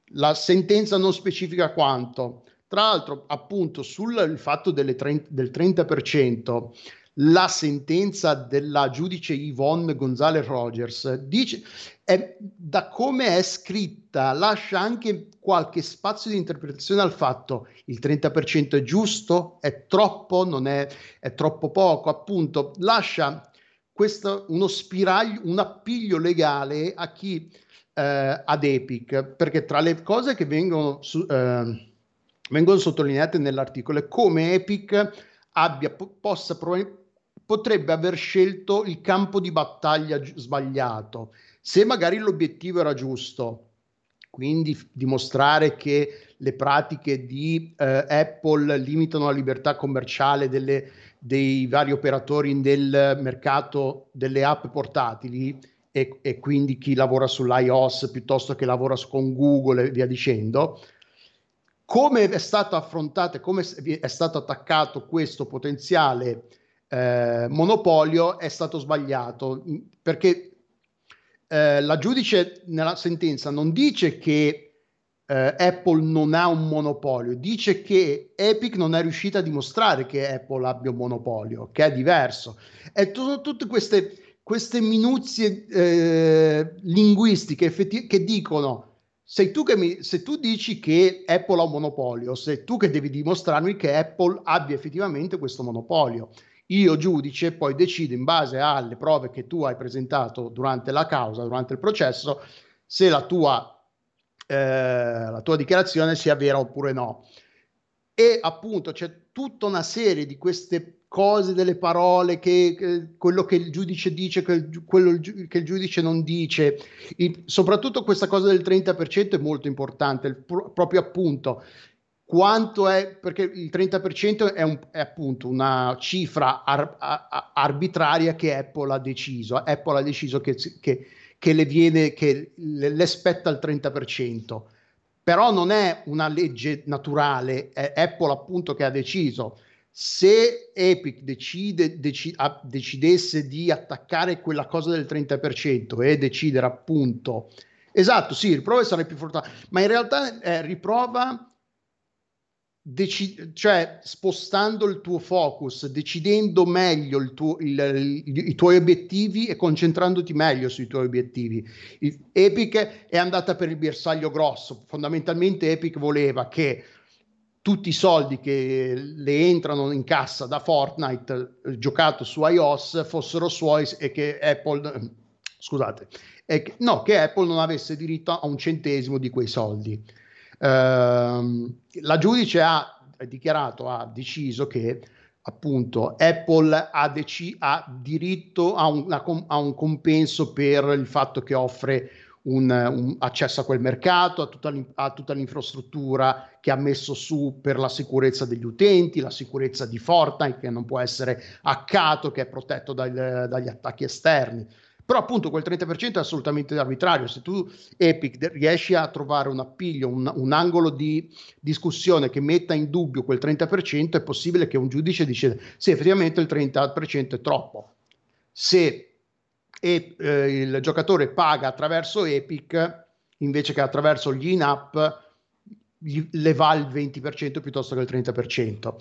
Speaker 3: La sentenza non specifica quanto. Tra l'altro, appunto, sul fatto 30, del 30%, la sentenza della giudice Yvonne Gonzalez Rogers dice, è, da come è scritta, lascia anche qualche spazio di interpretazione al fatto. Il 30% è giusto, è troppo, non è, è troppo poco, appunto, lascia questo, uno spiraglio, un appiglio legale a chi eh, ad Epic, perché tra le cose che vengono, su, eh, vengono sottolineate nell'articolo è come Epic abbia, possa probabilmente potrebbe aver scelto il campo di battaglia sbagliato. Se magari l'obiettivo era giusto, quindi dimostrare che le pratiche di eh, Apple limitano la libertà commerciale delle, dei vari operatori del mercato delle app portatili e, e, quindi chi lavora sull'iOS piuttosto che lavora con Google e via dicendo. Come è stato affrontato, come è stato attaccato questo potenziale eh, monopolio è stato sbagliato perché eh, la giudice nella sentenza non dice che eh, Apple non ha un monopolio, dice che Epic non è riuscita a dimostrare che Apple abbia un monopolio, che è diverso. E sono tutte queste, queste minuzie eh, linguistiche effetti- che dicono sei tu che mi, se tu dici che Apple ha un monopolio, sei tu che devi dimostrarmi che Apple abbia effettivamente questo monopolio. Io, giudice, poi decido in base alle prove che tu hai presentato durante la causa, durante il processo, se la tua eh, la tua dichiarazione sia vera oppure no. E appunto c'è tutta una serie di queste cose, delle parole, che, che quello che il giudice dice, che, quello che il giudice non dice. Il, soprattutto questa cosa del 30% è molto importante, il, proprio appunto quanto è perché il 30% è, un, è appunto una cifra ar, ar, arbitraria che Apple ha deciso. Apple ha deciso che, che che le viene, che le, le spetta il 30%. Però non è una legge naturale, è Apple appunto che ha deciso. Se Epic decide, deci, a, decidesse di attaccare quella cosa del 30% e decidere appunto, esatto, sì, riprova e sarebbe più fortunato, ma in realtà eh, riprova Deci- cioè spostando il tuo focus, decidendo meglio il tuo, il, il, i tuoi obiettivi e concentrandoti meglio sui tuoi obiettivi. Il, Epic è andata per il bersaglio grosso, fondamentalmente Epic voleva che tutti i soldi che le entrano in cassa da Fortnite eh, giocato su iOS fossero suoi e che Apple, scusate, che, no, che Apple non avesse diritto a un centesimo di quei soldi. Ehm, la giudice ha dichiarato, ha deciso che appunto Apple ha, dec- ha diritto a un, a un, compenso per il fatto che offre un, un accesso a quel mercato, a tutta, a tutta, l'infrastruttura che ha messo su per la sicurezza degli utenti, la sicurezza di Fortnite che non può essere hackato, che è protetto dal, dagli attacchi esterni. Però appunto quel 30% è assolutamente arbitrario. Se tu Epic riesci a trovare un appiglio, un, un, angolo di discussione che metta in dubbio quel 30%, è possibile che un giudice dice sì, effettivamente il 30% è troppo. Se e, eh, il giocatore paga attraverso Epic invece che attraverso gli in-app, le va il 20% piuttosto che il 30%.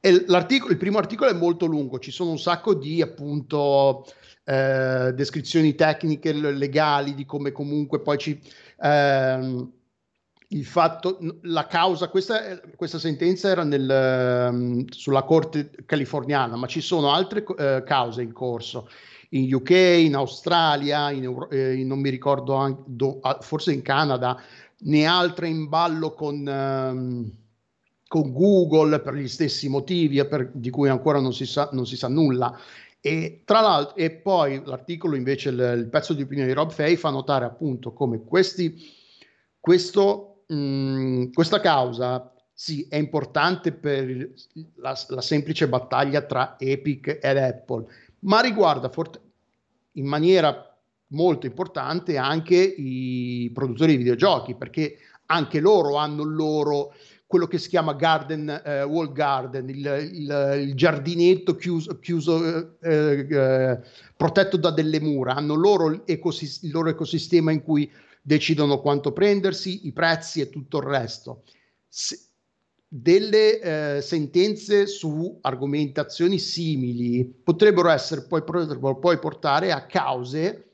Speaker 3: E il primo articolo è molto lungo, ci sono un sacco di appunto eh, descrizioni tecniche legali di come comunque poi ci... Ehm, il fatto, la causa, questa, questa sentenza era nel, um, sulla corte californiana, ma ci sono altre uh, cause in corso in UK, in Australia, in, Euro- eh, non mi ricordo, anche, do, forse in Canada, né altre in ballo con, um, con Google per gli stessi motivi per, di cui ancora non si sa, non si sa nulla. E tra l'altro, e poi l'articolo invece, il, il, pezzo di opinione di Rob Fay fa notare appunto come questi, questo, mh, mm, questa causa sì, è importante per la, la, semplice battaglia tra Epic ed Apple, ma riguarda fort- in maniera molto importante anche i produttori di videogiochi, perché anche loro hanno il loro quello che si chiama garden, eh, wall garden, il, il, il giardinetto chiuso, chiuso eh, eh, protetto da delle mura, hanno loro ecosist- il loro ecosistema in cui decidono quanto prendersi, i prezzi e tutto il resto. Se, delle eh, sentenze su argomentazioni simili potrebbero essere poi, potrebbero poi portare a cause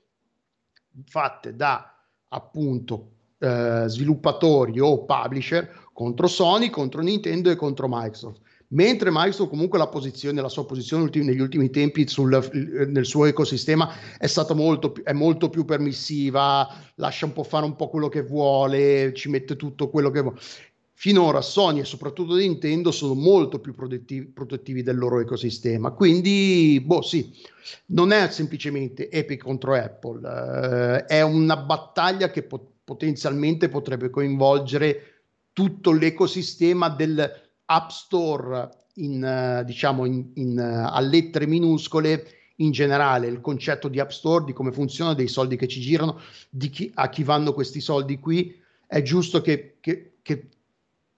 Speaker 3: fatte da appunto eh, sviluppatori o publisher contro Sony, contro Nintendo e contro Microsoft. Mentre Microsoft comunque la posizione, la sua posizione ultimi, negli ultimi tempi sul, nel suo ecosistema è stata molto, è molto più permissiva, lascia un po' fare un po' quello che vuole, ci mette tutto quello che vuole. Finora Sony e soprattutto Nintendo sono molto più protettivi, protettivi del loro ecosistema, quindi boh sì, non è semplicemente Epic contro Apple, eh, è una battaglia che pot- potenzialmente potrebbe coinvolgere tutto l'ecosistema del App Store in, uh, diciamo in, in, uh, a lettere minuscole in generale il concetto di App Store, di come funziona, dei soldi che ci girano, di chi, a chi vanno questi soldi qui, è giusto che, che, che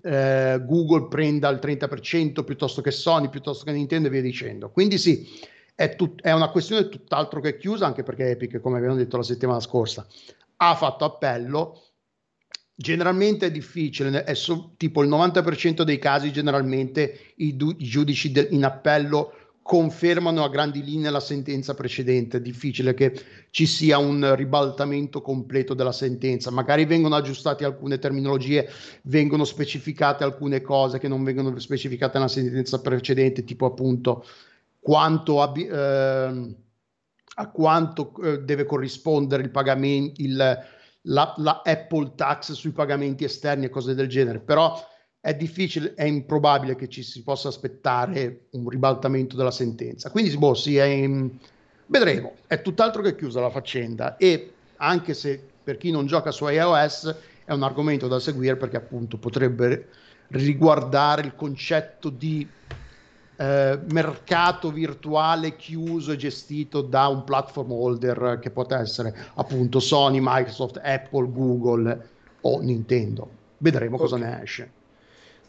Speaker 3: eh, Google prenda il 30% piuttosto che Sony, piuttosto che Nintendo e via dicendo. Quindi sì, è, tut- è una questione tutt'altro che chiusa, anche perché Epic, come abbiamo detto la settimana scorsa, ha fatto appello generalmente è difficile, è so, tipo il 90% dei casi generalmente i, du- i giudici del- in appello confermano a grandi linee la sentenza precedente, è difficile che ci sia un ribaltamento completo della sentenza, magari vengono aggiustate alcune terminologie, vengono specificate alcune cose che non vengono specificate nella sentenza precedente, tipo appunto quanto abbi- eh, a quanto eh, deve corrispondere il pagamento, la, la Apple tax sui pagamenti esterni e cose del genere, però è difficile, è improbabile che ci si possa aspettare un ribaltamento della sentenza. Quindi, boh, sì, è, vedremo. È tutt'altro che chiusa la faccenda e anche se per chi non gioca su iOS è un argomento da seguire perché appunto potrebbe riguardare il concetto di eh, mercato virtuale chiuso e gestito da un platform holder che può essere appunto Sony, Microsoft, Apple, Google o Nintendo. Vedremo okay. cosa ne esce.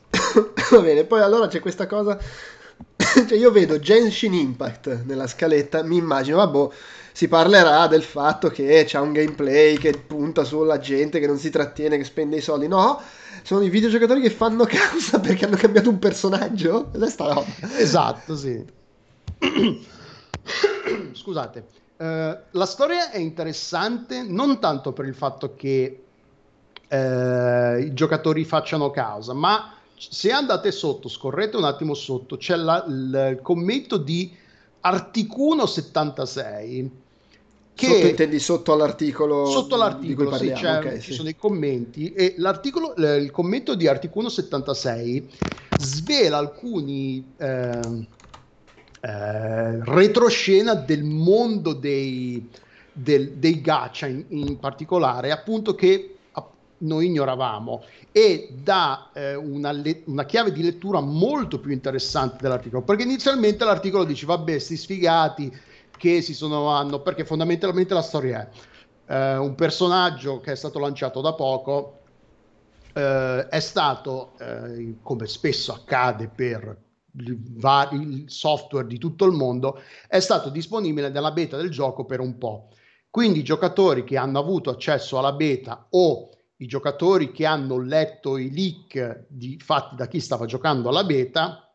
Speaker 2: Va bene, poi allora c'è questa cosa. cioè io vedo Genshin Impact nella scaletta, mi immagino, vabbè, si parlerà del fatto che c'è un gameplay che punta sulla gente che non si trattiene, che spende i soldi. No, sono i videogiocatori che fanno causa perché hanno cambiato un personaggio. Ed sta roba.
Speaker 3: Esatto, sì. Scusate. Uh, la storia è interessante non tanto per il fatto che uh, i giocatori facciano causa, ma se andate sotto, scorrete un attimo sotto, c'è la, il commento di Articuno 76
Speaker 2: che sotto intendi sotto all'articolo
Speaker 3: sotto l'articolo sì, okay, ci sì. sono i commenti e l'articolo il commento di Articuno 76 svela alcuni eh, eh, retroscena del mondo dei, del, dei gacha in, in particolare appunto che noi ignoravamo. E dà eh, una, le- una, chiave di lettura molto più interessante dell'articolo perché inizialmente l'articolo dice vabbè sti sfigati che si sono hanno perché fondamentalmente la storia è eh, un personaggio che è stato lanciato da poco eh, è stato eh, come spesso accade per vari, software di tutto il mondo è stato disponibile nella beta del gioco per un po' quindi i giocatori che hanno avuto accesso alla beta o i giocatori che hanno letto i leak di, fatti da chi stava giocando alla beta,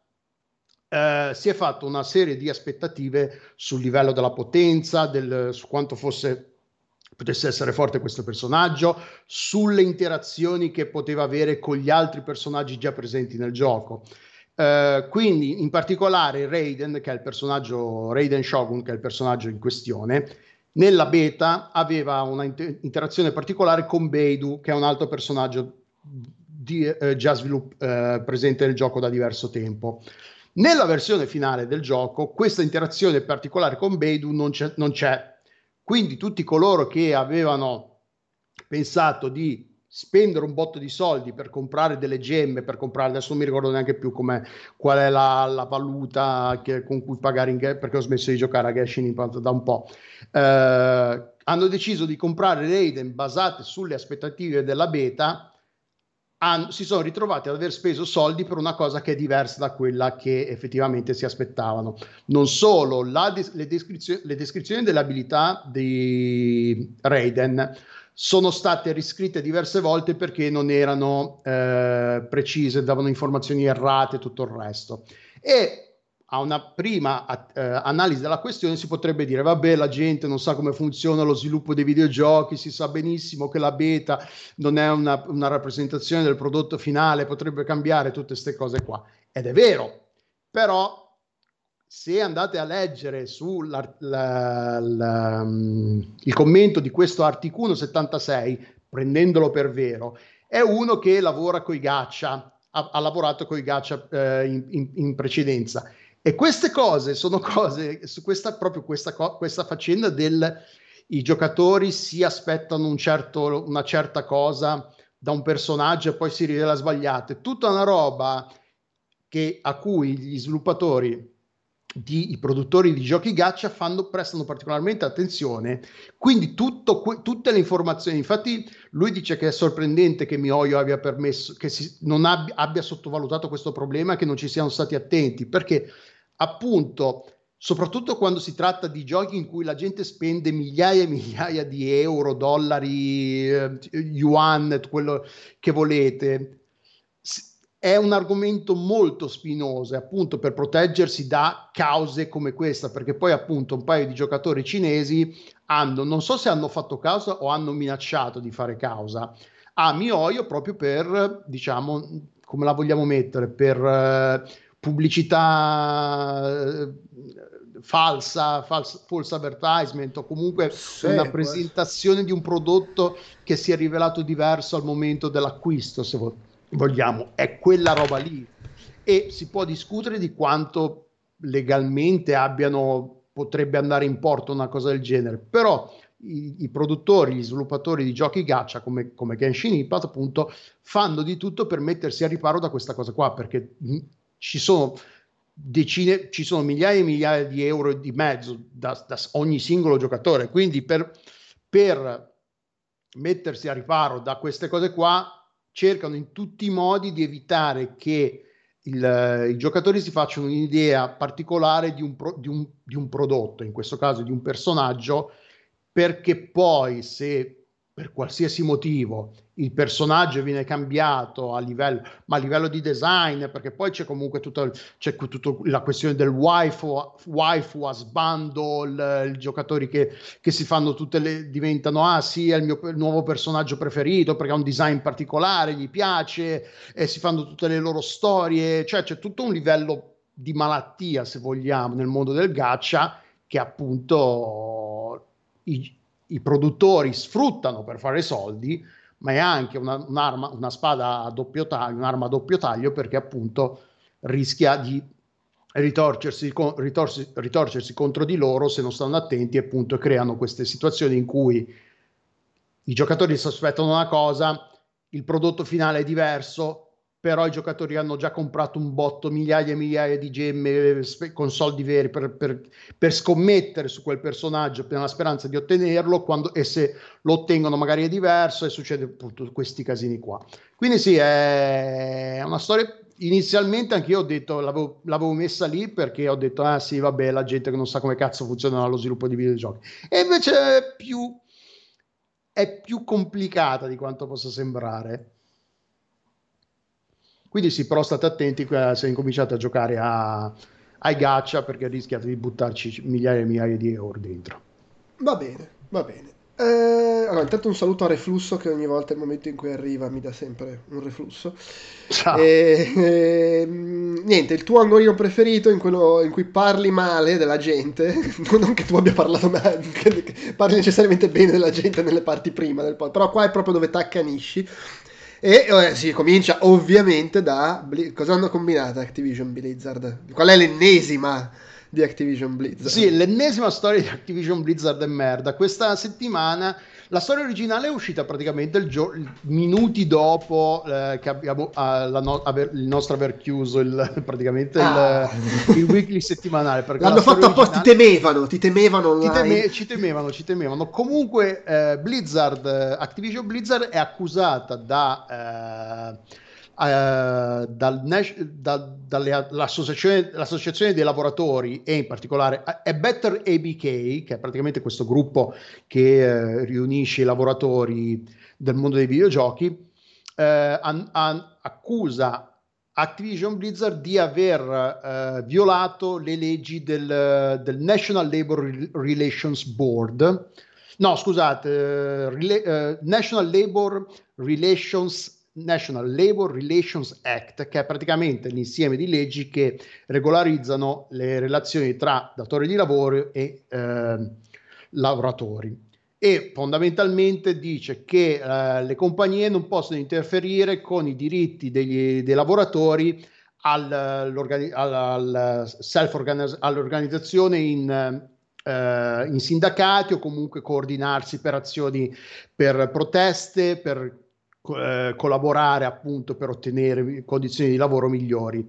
Speaker 3: eh, si è fatto una serie di aspettative sul livello della potenza, del, su quanto fosse potesse essere forte questo personaggio, sulle interazioni che poteva avere con gli altri personaggi già presenti nel gioco. Uh, quindi in particolare Raiden, che è il personaggio Raiden Shogun, che è il personaggio in questione, nella beta aveva una inter- interazione particolare con Beidou, che è un altro personaggio di, eh, già svilupp- eh, presente nel gioco da diverso tempo. Nella versione finale del gioco questa interazione particolare con Beidou non c'è, non c'è. Quindi tutti coloro che avevano pensato di spendere un botto di soldi per comprare delle gemme, per comprare, adesso non mi ricordo neanche più qual è la, la valuta che, con cui pagare in game, perché ho smesso di giocare a Genshin Impact da un po', eh, hanno deciso di comprare Raiden basate sulle aspettative della beta, hanno, si sono ritrovati ad aver speso soldi per una cosa che è diversa da quella che effettivamente si aspettavano. Non solo, la, le, descrizio- le descrizioni delle abilità di Raiden sono state riscritte diverse volte perché non erano eh, precise, davano informazioni errate e tutto il resto. E a una prima eh, analisi della questione si potrebbe dire vabbè la gente non sa come funziona lo sviluppo dei videogiochi, si sa benissimo che la beta non è una, una rappresentazione del prodotto finale, potrebbe cambiare tutte queste cose qua. Ed è vero, però se andate a leggere sul mm, commento di questo articolo 76, prendendolo per vero, è uno che lavora con i gaccia, ha, ha lavorato con i gaccia eh, in, in, in, precedenza. E queste cose sono cose, su questa, proprio questa, questa faccenda del i giocatori si aspettano un certo, una certa cosa da un personaggio e poi si rivela sbagliato. È tutta una roba che, a cui gli sviluppatori di, i produttori di giochi gacha fanno, prestano particolarmente attenzione. Quindi tutto, tutte le informazioni, infatti lui dice che è sorprendente che Mioio abbia permesso, che si, non abbia, abbia sottovalutato questo problema, che non ci siano stati attenti, perché appunto soprattutto quando si tratta di giochi in cui la gente spende migliaia e migliaia di euro, dollari, eh, yuan, quello che volete. È un argomento molto spinoso, appunto per proteggersi da cause come questa, perché poi appunto un paio di giocatori cinesi hanno, non so se hanno fatto causa o hanno minacciato di fare causa. A Mioio proprio per, diciamo, come la vogliamo mettere, per eh, pubblicità eh, falsa, false, false advertisement o comunque sì, una presentazione di un prodotto che si è rivelato diverso al momento dell'acquisto, se vogliamo, è quella roba lì. E si può discutere di quanto legalmente abbiano, potrebbe andare in porto una cosa del genere, però i, i, produttori, gli sviluppatori di giochi gacha come, come Genshin Impact appunto fanno di tutto per mettersi a riparo da questa cosa qua perché ci sono decine, ci sono migliaia e migliaia di euro di mezzo da, da ogni singolo giocatore. Quindi per, per mettersi a riparo da queste cose qua, cercano in tutti i modi di evitare che il, i giocatori si facciano un'idea particolare di un, pro, di, un, di un, prodotto, in questo caso di un personaggio, perché poi se per qualsiasi motivo il personaggio viene cambiato a livello, ma a livello di design, perché poi c'è comunque tutta, c'è tutta la questione del waifu, waifu a il, i giocatori che, che, si fanno tutte le, diventano, ah sì, è il mio il nuovo personaggio preferito perché ha un design particolare, gli piace, e si fanno tutte le loro storie, cioè c'è tutto un livello di malattia, se vogliamo, nel mondo del gacha, che appunto i, i produttori sfruttano per fare soldi, ma è anche una, un'arma, una spada a doppio taglio, un'arma a doppio taglio perché appunto rischia di ritorcersi, ritorcersi, ritorcersi contro di loro se non stanno attenti e appunto creano queste situazioni in cui i giocatori sospettano una cosa, il prodotto finale è diverso, però i giocatori hanno già comprato un botto, migliaia e migliaia di gemme con soldi veri per, per, per scommettere su quel personaggio nella speranza di ottenerlo, quando, e se lo ottengono magari è diverso e succede appunto questi casini qua. Quindi sì, è una storia inizialmente anche io ho detto, l'avevo, l'avevo, messa lì perché ho detto, ah sì, vabbè, la gente che non sa come cazzo funziona lo sviluppo di videogiochi. E invece è più, è più complicata di quanto possa sembrare. Quindi sì, però state attenti se incominciate a giocare a, ai gaccia perché rischiate di buttarci migliaia e migliaia di euro dentro.
Speaker 2: Va bene, va bene. Eh, allora, intanto un saluto a Reflusso che ogni volta il momento in cui arriva mi dà sempre un reflusso. Ciao. E, e, niente, il tuo angolino preferito in quello in cui parli male della gente, non che tu abbia parlato male, parli necessariamente bene della gente nelle parti prima del pod, però qua è proprio dove t'accanisci e eh, si comincia ovviamente da... Cosa hanno combinato Activision Blizzard? Qual è l'ennesima di Activision Blizzard?
Speaker 3: Sì, l'ennesima storia di Activision Blizzard è merda. Questa settimana la storia originale è uscita praticamente il gio- minuti dopo eh, che abbiamo uh, no- aver- il nostro aver chiuso il, praticamente ah. il, il, weekly settimanale.
Speaker 2: L'hanno fatto apposta, ti temevano, ti temevano.
Speaker 3: Ti teme- ci temevano, ci temevano. Comunque eh, Blizzard, Activision Blizzard è accusata da... Eh, dal, da, dall'associazione, l'associazione dei lavoratori e in particolare è Better ABK, che è praticamente questo gruppo che uh, riunisce i lavoratori del mondo dei videogiochi, uh, an, an, accusa Activision Blizzard di aver violato le leggi del, del, National Labor Relations Board. No, scusate, Rela- National Labor Relations National Labor Relations Act, che è praticamente l'insieme di leggi che regolarizzano le relazioni tra datori di lavoro e eh, lavoratori. E fondamentalmente dice che eh, le compagnie non possono interferire con i diritti degli, dei lavoratori al, al, all'organizzazione in, Uh, in sindacati o comunque coordinarsi per azioni per proteste, per eh, collaborare appunto per ottenere condizioni di lavoro migliori.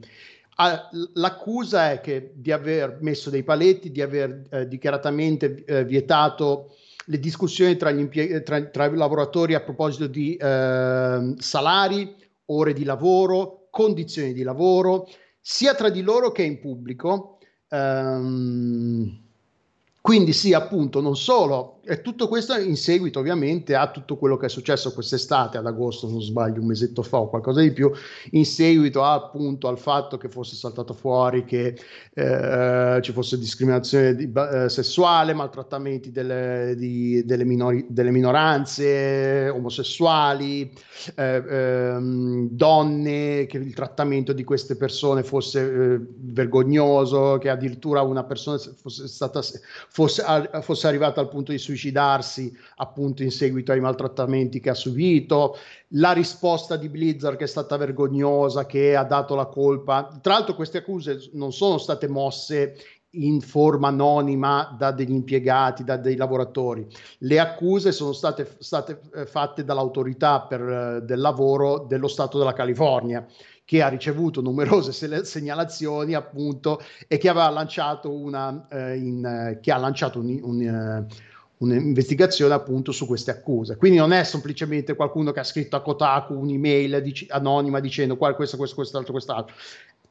Speaker 3: Ah, l'accusa è che di aver messo dei paletti, di aver eh, dichiaratamente eh, vietato le discussioni tra, impieg- tra, tra, i lavoratori a proposito di ehm, salari, ore di lavoro, condizioni di lavoro, sia tra di loro che in pubblico. Ehm, quindi sì, appunto, non solo, e tutto questo in seguito ovviamente a tutto quello che è successo quest'estate, ad agosto, non sbaglio, un mesetto fa o qualcosa di più, in seguito a, appunto al fatto che fosse saltato fuori che eh, ci fosse discriminazione di, eh, sessuale, maltrattamenti delle, di, delle, minori, delle minoranze, omosessuali, eh, ehm, donne, che il trattamento di queste persone fosse eh, vergognoso, che addirittura una persona fosse stata fosse, fosse arrivata al punto di suicidarsi appunto in seguito ai maltrattamenti che ha subito, la risposta di Blizzard che è stata vergognosa, che ha dato la colpa. Tra l'altro queste accuse non sono state mosse in forma anonima da degli impiegati, da dei lavoratori. Le accuse sono state, state eh, fatte dall'autorità per, eh, del lavoro dello Stato della California che ha ricevuto numerose segnalazioni appunto e che aveva lanciato una eh, in, eh, che ha lanciato un, un, un'investigazione appunto su queste accuse. Quindi non è semplicemente qualcuno che ha scritto a Kotaku un'email dic- anonima dicendo questo, questo, quest'altro, quest'altro.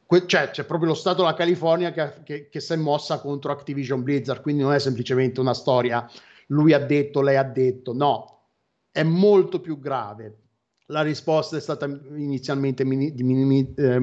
Speaker 3: Que- cioè, c'è proprio lo Stato della California che, che, che si è mossa contro Activision Blizzard, quindi non è semplicemente una storia lui ha detto, lei ha detto, no, è molto più grave la risposta è stata inizialmente mini, di minimi, eh,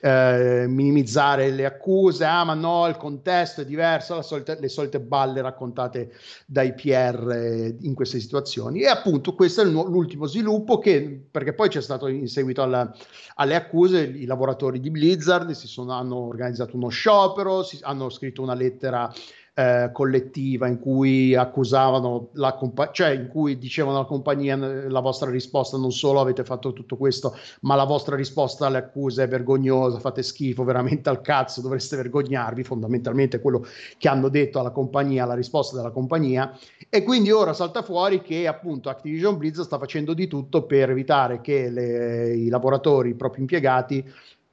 Speaker 3: eh, minimizzare le accuse, ah ma no, il contesto è diverso, solita, le solite balle raccontate dai PR eh, in queste situazioni. E appunto questo è l'ultimo sviluppo che, perché poi c'è stato in seguito alla, alle accuse, i lavoratori di Blizzard si sono, hanno organizzato uno sciopero, si, hanno scritto una lettera eh, collettiva in cui accusavano la compagnia, cioè in cui dicevano alla compagnia la vostra risposta non solo avete fatto tutto questo, ma la vostra risposta alle accuse è vergognosa, fate schifo veramente al cazzo, dovreste vergognarvi, fondamentalmente quello che hanno detto alla compagnia, la risposta della compagnia e quindi ora salta fuori che appunto Activision Blizzard sta facendo di tutto per evitare che le, i lavoratori, i propri impiegati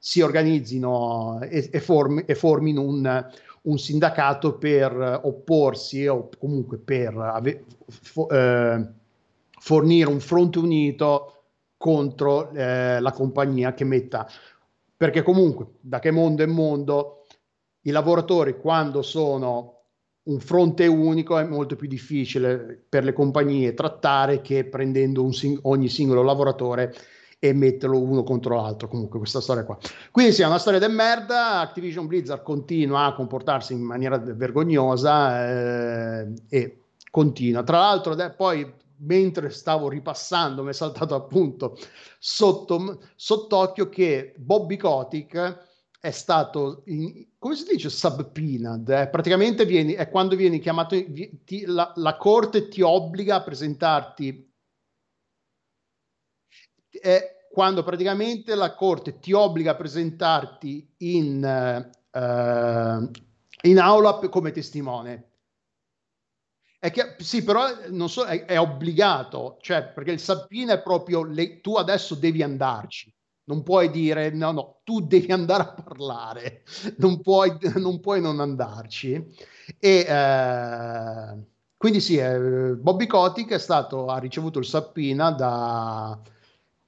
Speaker 3: si organizzino e, e, formi, e formino un, un sindacato per opporsi o comunque per ave- fo- eh, fornire un fronte unito contro eh, la compagnia che metta perché comunque da che mondo è mondo i lavoratori quando sono un fronte unico è molto più difficile per le compagnie trattare che prendendo sing- ogni singolo lavoratore e metterlo uno contro l'altro. Comunque, questa storia qua. Quindi, sì, è una storia di merda. Activision Blizzard continua a comportarsi in maniera vergognosa eh, e continua. Tra l'altro, poi mentre stavo ripassando, mi è saltato appunto sotto, sott'occhio che Bobby Kotick è stato, in, come si dice, subpoenaed, eh? praticamente vieni, è quando vieni chiamato, ti, la, la, corte ti obbliga a presentarti è quando praticamente la corte ti obbliga a presentarti in, uh, in aula come testimone. È che, sì, però so, è, è, obbligato, cioè perché il Sapina è proprio le, tu adesso devi andarci. Non puoi dire no, no, tu devi andare a parlare, non puoi non, puoi non andarci. E eh, quindi sì, eh, Bobby Kotick è stato, ha ricevuto il Sappina da,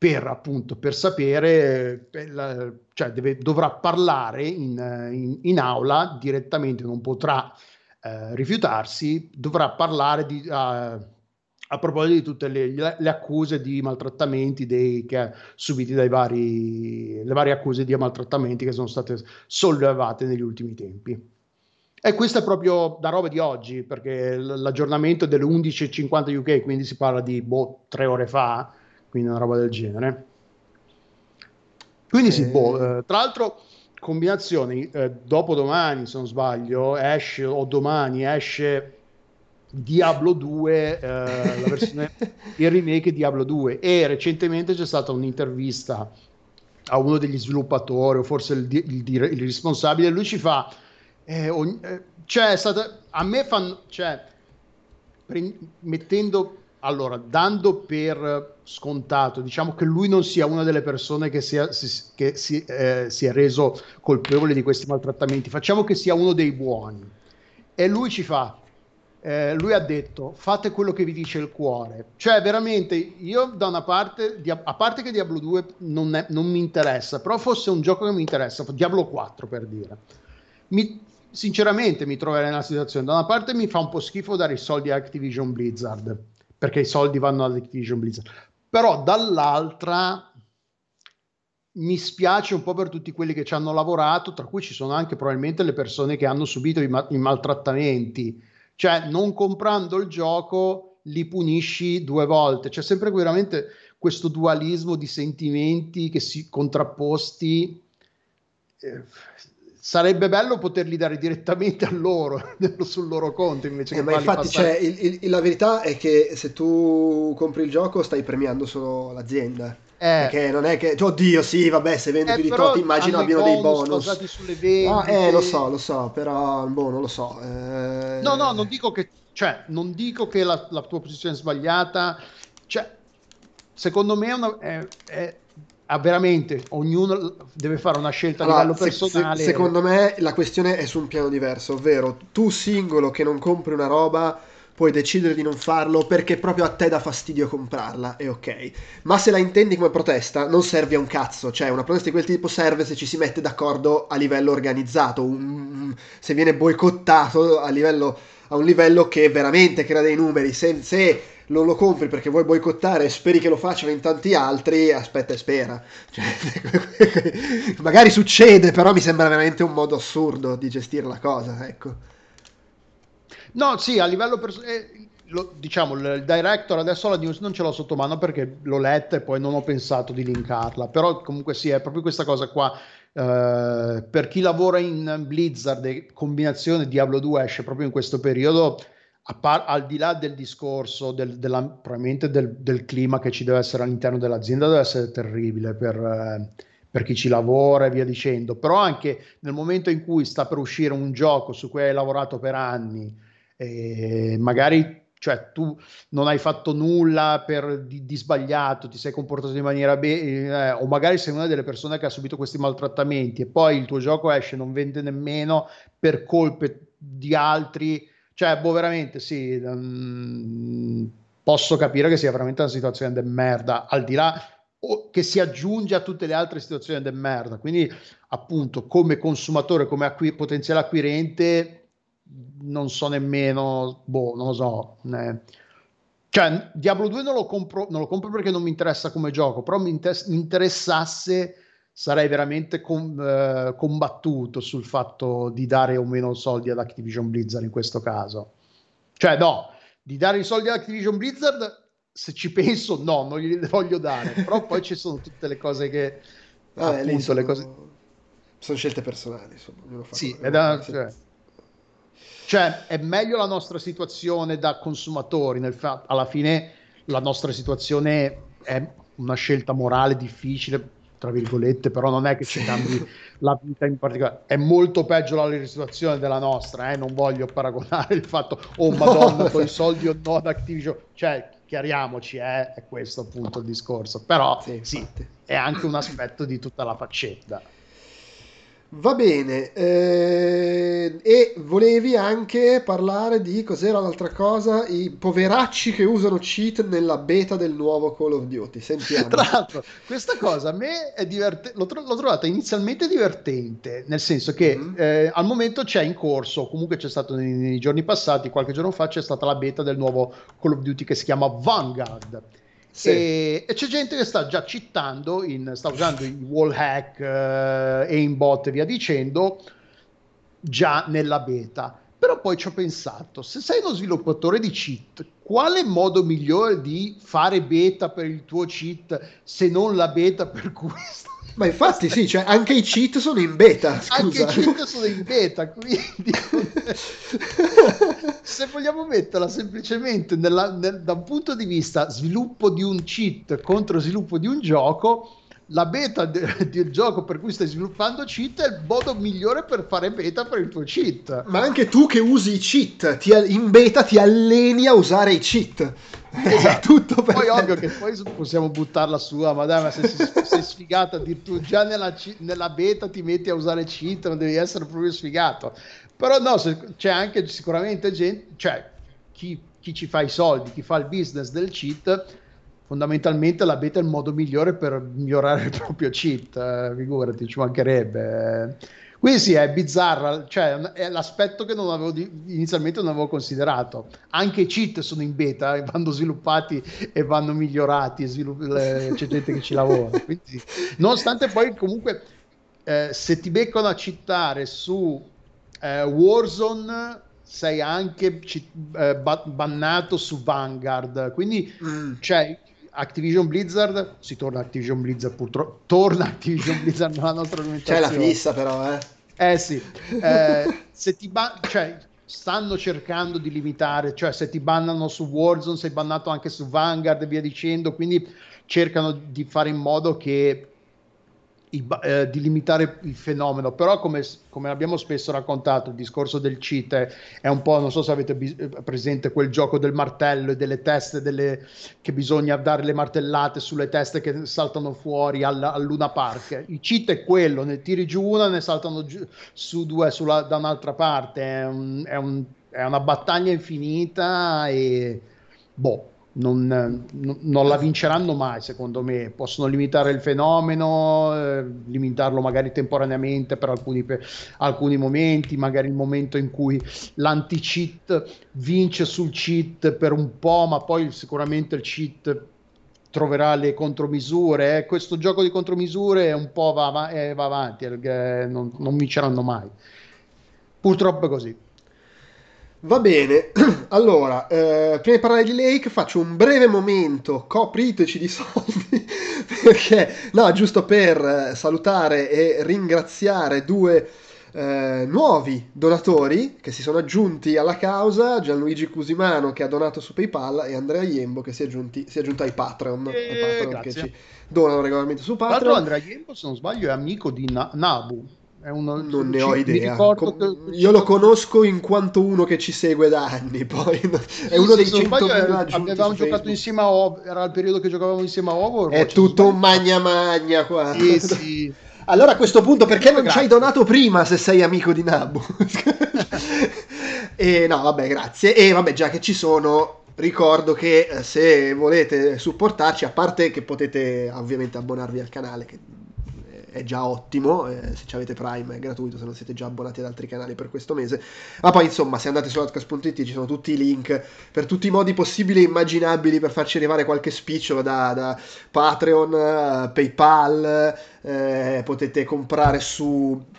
Speaker 3: per appunto per sapere, per la, cioè deve, dovrà parlare in, in, in, aula direttamente, non potrà eh, rifiutarsi, dovrà parlare di, a, a proposito di tutte le, le, accuse di maltrattamenti dei, che ha subiti dai vari, le varie accuse di maltrattamenti che sono state sollevate negli ultimi tempi. E questo è proprio da roba di oggi, perché l'aggiornamento delle 11.50 UK, quindi si parla di boh, tre ore fa, quindi una roba del genere. Quindi e... sì, boh, eh, tra l'altro combinazioni, eh, dopo domani se non sbaglio, esce o domani esce Diablo 2, eh, la versione, il remake di Diablo 2 e recentemente c'è stata un'intervista a uno degli sviluppatori o forse il, il, il, il responsabile, lui ci fa, eh, ogni, eh, cioè, stata, a me fanno, cioè, pre- mettendo allora, dando per scontato, diciamo che lui non sia una delle persone che, sia, si, che si, eh, si, è reso colpevole di questi maltrattamenti, facciamo che sia uno dei buoni. E lui ci fa, eh, lui ha detto, fate quello che vi dice il cuore. Cioè, veramente, io da una parte, a parte che Diablo 2 non, è, non mi interessa, però fosse un gioco che mi interessa, Diablo 4 per dire mi, sinceramente mi troverei una situazione, da una parte mi fa un po' schifo dare i soldi a Activision Blizzard, perché i soldi vanno ad Activision Blizzard, però dall'altra mi spiace un po' per tutti quelli che ci hanno lavorato, tra cui ci sono anche probabilmente le persone che hanno subito i, ma- i maltrattamenti, cioè non comprando il gioco li punisci due volte, c'è sempre veramente questo dualismo di sentimenti che si contrapposti. Eh, sarebbe bello poterli dare direttamente a loro sul loro conto invece
Speaker 2: eh,
Speaker 3: che
Speaker 2: ma infatti
Speaker 3: passare...
Speaker 2: cioè, il, il, la verità è che se tu compri il gioco stai premiando solo l'azienda eh, perché non è che, oddio, sì, vabbè, se vendi
Speaker 3: eh,
Speaker 2: più di tot, immagino abbiano dei bonus.
Speaker 3: basati sulle vendite.
Speaker 2: Ah, eh, lo so, lo so, però, boh, non lo so. Eh...
Speaker 3: No, no, non dico che, cioè, non dico che la, la tua posizione è sbagliata. Cioè, secondo me è, una, è, è veramente ognuno deve fare una scelta allora, a livello personale.
Speaker 2: Se, se, secondo me la questione è su un piano diverso, ovvero tu singolo che non compri una roba puoi decidere di non farlo perché proprio a te dà fastidio comprarla, è ok. Ma se la intendi come protesta, non serve a un cazzo, cioè una protesta di quel tipo serve se ci si mette d'accordo a livello organizzato, un, se viene boicottato a, livello, a, un livello che veramente crea dei numeri, se, se non lo compri perché vuoi boicottare e speri che lo facciano in tanti altri, aspetta e spera. Cioè, magari succede, però mi sembra veramente un modo assurdo di gestire la cosa, ecco.
Speaker 3: No, sì, a livello personale, eh, diciamo, il director adesso la news non ce l'ho sotto mano perché l'ho letta e poi non ho pensato di linkarla, però comunque sì, è proprio questa cosa qua. Uh, per chi lavora in Blizzard combinazione Diablo 2 esce proprio in questo periodo, par- al di là del discorso del, della, probabilmente del, del, clima che ci deve essere all'interno dell'azienda, deve essere terribile per, uh, per chi ci lavora e via dicendo, però anche nel momento in cui sta per uscire un gioco su cui hai lavorato per anni, e magari cioè tu non hai fatto nulla per, di, di, sbagliato, ti sei comportato in maniera bene, eh, o magari sei una delle persone che ha subito questi maltrattamenti e poi il tuo gioco esce, non vende nemmeno per colpe di altri, cioè, boh, veramente sì, um, posso capire che sia veramente una situazione de merda, al di là che si aggiunge a tutte le altre situazioni de merda. Quindi, appunto, come consumatore, come acqui- potenziale acquirente, non so nemmeno, boh, non lo so. Eh. Cioè, Diablo 2 non lo, compro, non lo compro perché non mi interessa come gioco, però mi, inter- mi interessasse sarei veramente com- eh, combattuto sul fatto di dare o meno soldi ad Activision Blizzard in questo caso. Cioè, no, di dare i soldi ad Activision Blizzard, se ci penso, no, non glieli voglio dare, però poi ci sono tutte le cose che...
Speaker 2: Vabbè, appunto, sono, le cose... sono scelte personali, insomma.
Speaker 3: Sì, è da, cioè, cioè, è meglio la nostra situazione da consumatori, nel fa- alla fine la nostra situazione è una scelta morale difficile, tra virgolette, però non è che ci cambi la vita in particolare. È molto peggio la situazione della nostra, eh? non voglio paragonare il fatto, oh madonna, con i soldi o no ad Activision, cioè chiariamoci, eh? è questo appunto il discorso, però sì, sì, è anche un aspetto di tutta la faccenda.
Speaker 2: Va bene, eh, e volevi anche parlare di cos'era l'altra cosa, i poveracci che usano cheat nella beta del nuovo Call of Duty. Sentiamo.
Speaker 3: Tra l'altro, questa cosa a me è divertente, l'ho, l'ho, trovata inizialmente divertente, nel senso che mm. eh, al momento c'è in corso, comunque c'è stato nei, nei giorni passati, qualche giorno fa c'è stata la beta del nuovo Call of Duty che si chiama Vanguard sì. E, e, c'è gente che sta già citando, in, sta usando i wall hack, eh, aimbot e via dicendo, già nella beta. Però poi ci ho pensato, se sei uno sviluppatore di cheat, quale modo migliore di fare beta per il tuo cheat se non la beta per cui
Speaker 2: ma infatti sì, cioè anche i cheat sono in beta. Scusa.
Speaker 3: Anche i cheat sono in beta, quindi se vogliamo metterla semplicemente nella, nel, da un punto di vista sviluppo di un cheat contro sviluppo di un gioco, la beta de- del gioco per cui stai sviluppando cheat è il modo migliore per fare beta per il tuo cheat.
Speaker 2: Ma anche tu che usi i cheat, ti, in beta ti alleni a usare i cheat.
Speaker 3: Esatto. tutto Poi ovvio che poi possiamo buttarla su, ah, ma dai, ma se sei sfigato, tu già nella, nella, beta ti metti a usare cheat, non devi essere proprio sfigato. Però no, c'è anche sicuramente gente, cioè chi, chi ci fa i soldi, chi fa il business del cheat, fondamentalmente la beta è il modo migliore per migliorare il proprio cheat, eh, figurati, ci mancherebbe. Quindi sì, è bizzarra, cioè è l'aspetto che non avevo di, inizialmente non avevo considerato. Anche i cheat sono in beta e vanno sviluppati e vanno migliorati, svilupp- le, c'è gente che ci lavora. Quindi, nonostante poi comunque eh, se ti beccano a citare su eh, Warzone sei anche ci, eh, bannato su Vanguard. Quindi mm. cioè, Activision Blizzard, si torna Activision Blizzard purtroppo, torna Activision Blizzard nella nostra.
Speaker 2: C'è la fissa però, eh.
Speaker 3: Eh sì, eh, se ti ban- cioè, stanno cercando di limitare, cioè se ti bannano su Warzone sei bannato anche su Vanguard e via dicendo, quindi cercano di fare in modo che i, eh, di limitare il fenomeno, però come, come, abbiamo spesso raccontato, il discorso del cheat è un po', non so se avete bis- eh, presente quel gioco del martello e delle teste delle, che bisogna dare le martellate sulle teste che saltano fuori al, al Luna Park. Il cheat è quello, ne tiri giù una, ne saltano giù, su due sulla, da un'altra parte, è, un, è, un, è una battaglia infinita e boh non, non, la vinceranno mai, secondo me. Possono limitare il fenomeno, eh, limitarlo magari temporaneamente per alcuni, per alcuni, momenti, magari il momento in cui l'anti-cheat vince sul cheat per un po', ma poi sicuramente il cheat troverà le contromisure. Eh. Questo gioco di contromisure un po' va, eh, va avanti, eh, non, non vinceranno mai. Purtroppo è così.
Speaker 2: Va bene, allora, eh, prima di parlare di Lake faccio un breve momento, copriteci di soldi, perché, no, giusto per eh, salutare e ringraziare due eh, nuovi donatori che si sono aggiunti alla causa, Gianluigi Cusimano che ha donato su PayPal e Andrea Iembo che si è, aggiunti, si è aggiunto ai Patreon,
Speaker 3: eh,
Speaker 2: Patreon
Speaker 3: che
Speaker 2: ci donano regolarmente su Patreon.
Speaker 3: Tra l'altro Andrea Iembo, se non sbaglio, è amico di Na- Nabu.
Speaker 2: Uno, non ne ho idea. Com- che... Io lo conosco in quanto uno che ci segue da anni. Poi è uno dei 100.000
Speaker 3: Avevamo giocato insieme a Ovo. Era il periodo che giocavamo insieme a Ovo.
Speaker 2: È tutto un magna magna qua.
Speaker 3: Sì, sì.
Speaker 2: Allora a questo punto perché non ci hai donato prima se sei amico di Nabu? e no, vabbè, grazie. E vabbè, già che ci sono, ricordo che eh, se volete supportarci, a parte che potete ovviamente abbonarvi al canale, che è già ottimo, eh, se avete Prime è gratuito, se non siete già abbonati ad altri canali per questo mese. Ma poi insomma, se andate su outcast.it ci sono tutti i link per tutti i modi possibili e immaginabili per farci arrivare qualche spicciolo da, da Patreon, PayPal, eh, potete comprare su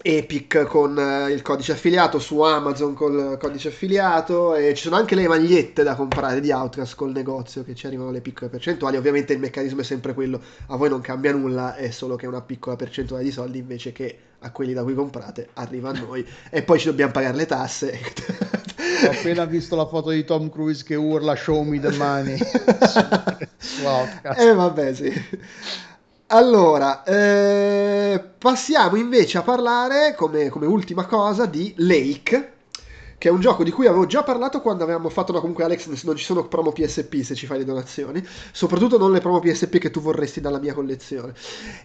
Speaker 2: Epic con eh, il codice affiliato, su Amazon col codice affiliato e ci sono anche le magliette da comprare di Outcast col negozio che ci arrivano le piccole percentuali. Ovviamente il meccanismo è sempre quello, a voi non cambia nulla, è solo che una piccola percentuale di soldi invece che a quelli da cui comprate arriva a noi e poi ci dobbiamo pagare le tasse.
Speaker 3: Ho appena visto la foto di Tom Cruise che urla show me the money
Speaker 2: su Outcast. Eh vabbè sì. Allora, eh, passiamo invece a parlare come, come, ultima cosa di Lake, che è un gioco di cui avevo già parlato quando avevamo fatto, no comunque Alex non ci sono promo PSP se ci fai le donazioni, soprattutto non le promo PSP che tu vorresti dalla mia collezione.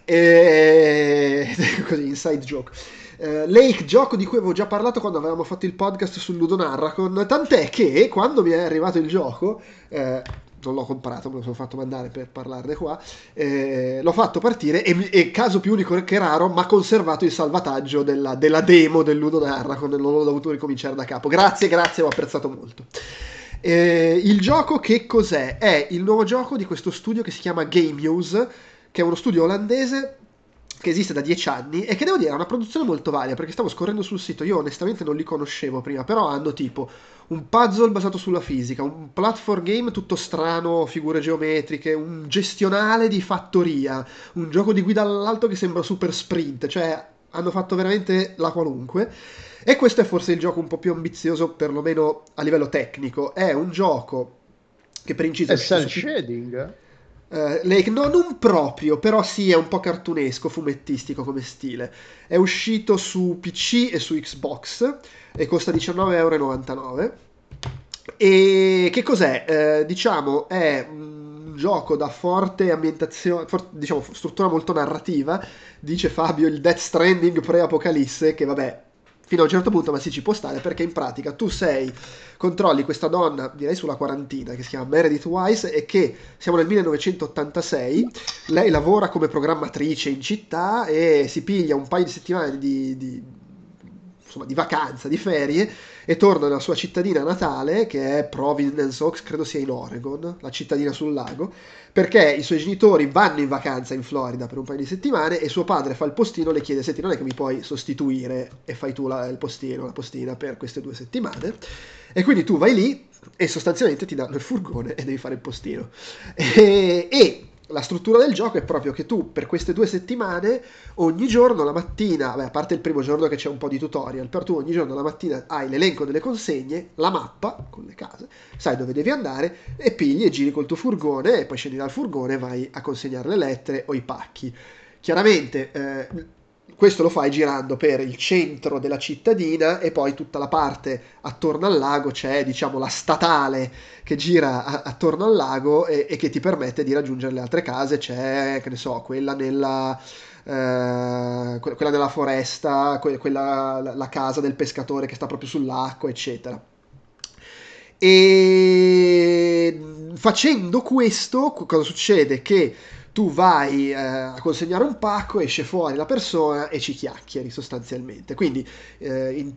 Speaker 2: E... Così, inside joke. Uh, Lake, gioco di cui avevo già parlato quando avevamo fatto il podcast sul Ludo Narracon, tant'è che quando mi è arrivato il gioco, eh, non l'ho comprato, me lo sono fatto mandare per parlarne qua. Eh, l'ho fatto partire e, e, caso più unico che raro, ma conservato il salvataggio della, della demo dell'Uno Narracon, non l'ho dovuto ricominciare da capo. Grazie, grazie, ho apprezzato molto. Eh, il gioco che cos'è? È il nuovo gioco di questo studio che si chiama Game News, che è uno studio olandese che esiste da dieci anni e che devo dire è una produzione molto varia perché stavo scorrendo sul sito, io onestamente non li conoscevo prima, però hanno tipo un puzzle basato sulla fisica, un platform game tutto strano, figure geometriche, un gestionale di fattoria, un gioco di guida all'alto che sembra super sprint, cioè hanno fatto veramente la qualunque. E questo è forse il gioco un po' più ambizioso, perlomeno a livello tecnico. È un gioco che per inciso...
Speaker 3: È cel shading?
Speaker 2: Uh, Lake, no, non proprio, però sì, è un po' cartunesco, fumettistico come stile. È uscito su PC e su Xbox e costa 19,99€. E che cos'è? Eh, diciamo, è un gioco da forte ambientazione, for- diciamo, struttura molto narrativa. Dice Fabio il Death Stranding pre-apocalisse, che vabbè, fino a un certo punto, ma sì, ci può stare perché in pratica tu sei, controlli questa donna, direi sulla quarantina, che si chiama Meredith Wise e che siamo nel 1986, lei lavora come programmatrice in città e si piglia un paio di settimane di, di, insomma, di vacanza, di ferie e torna nella sua cittadina natale che è Providence Oaks, credo sia in Oregon, la cittadina sul lago, perché i suoi genitori vanno in vacanza in Florida per un paio di settimane e suo padre fa il postino, le chiede senti non è che mi puoi sostituire? E fai tu la, il postino, la postina per queste due settimane. E quindi tu vai lì e sostanzialmente ti danno il furgone e devi fare il postino. E, e la struttura del gioco è proprio che tu per queste due settimane ogni giorno la mattina, beh, a parte il primo giorno che c'è un po' di tutorial, però tu ogni giorno la mattina hai l'elenco delle consegne, la mappa con le case, sai dove devi andare e pigli e giri col tuo furgone e poi scendi dal furgone e vai a consegnare le lettere o i pacchi. Chiaramente eh, questo lo fai girando per il centro della cittadina e poi tutta la parte attorno al lago c'è diciamo la statale che gira a- attorno al lago e-, e, che ti permette di raggiungere le altre case. C'è che ne so quella nella eh, quella della foresta que- quella la-, la casa del pescatore che sta proprio sull'acqua eccetera. E facendo questo cosa succede? Che tu vai eh, a consegnare un pacco, esce fuori la persona e ci chiacchieri sostanzialmente. Quindi eh, in,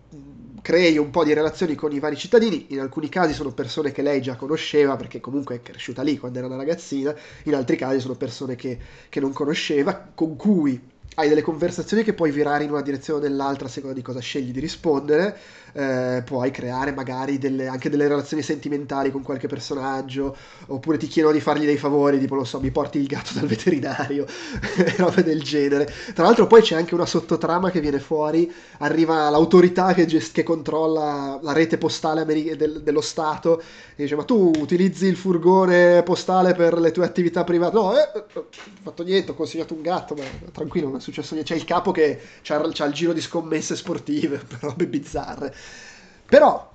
Speaker 2: crei un po' di relazioni con i vari cittadini, in alcuni casi sono persone che lei già conosceva perché comunque è cresciuta lì quando era una ragazzina, in altri casi sono persone che, che non conosceva, con cui hai delle conversazioni che puoi virare in una direzione o nell'altra a seconda di cosa scegli di rispondere, eh, puoi creare magari delle, anche delle relazioni sentimentali con qualche personaggio, oppure ti chiedono di fargli dei favori, tipo, lo so, mi porti il gatto dal veterinario, robe del genere. Tra l'altro poi c'è anche una sottotrama che viene fuori, arriva l'autorità che, gest- che controlla la rete postale americ- del- dello Stato, e dice, ma tu utilizzi il furgone postale per le tue attività private? No, eh, eh ho fatto niente, ho consegnato un gatto, ma tranquillo, è successo niente. C'è il capo che c'ha il giro di scommesse sportive, robe bizzarre. Però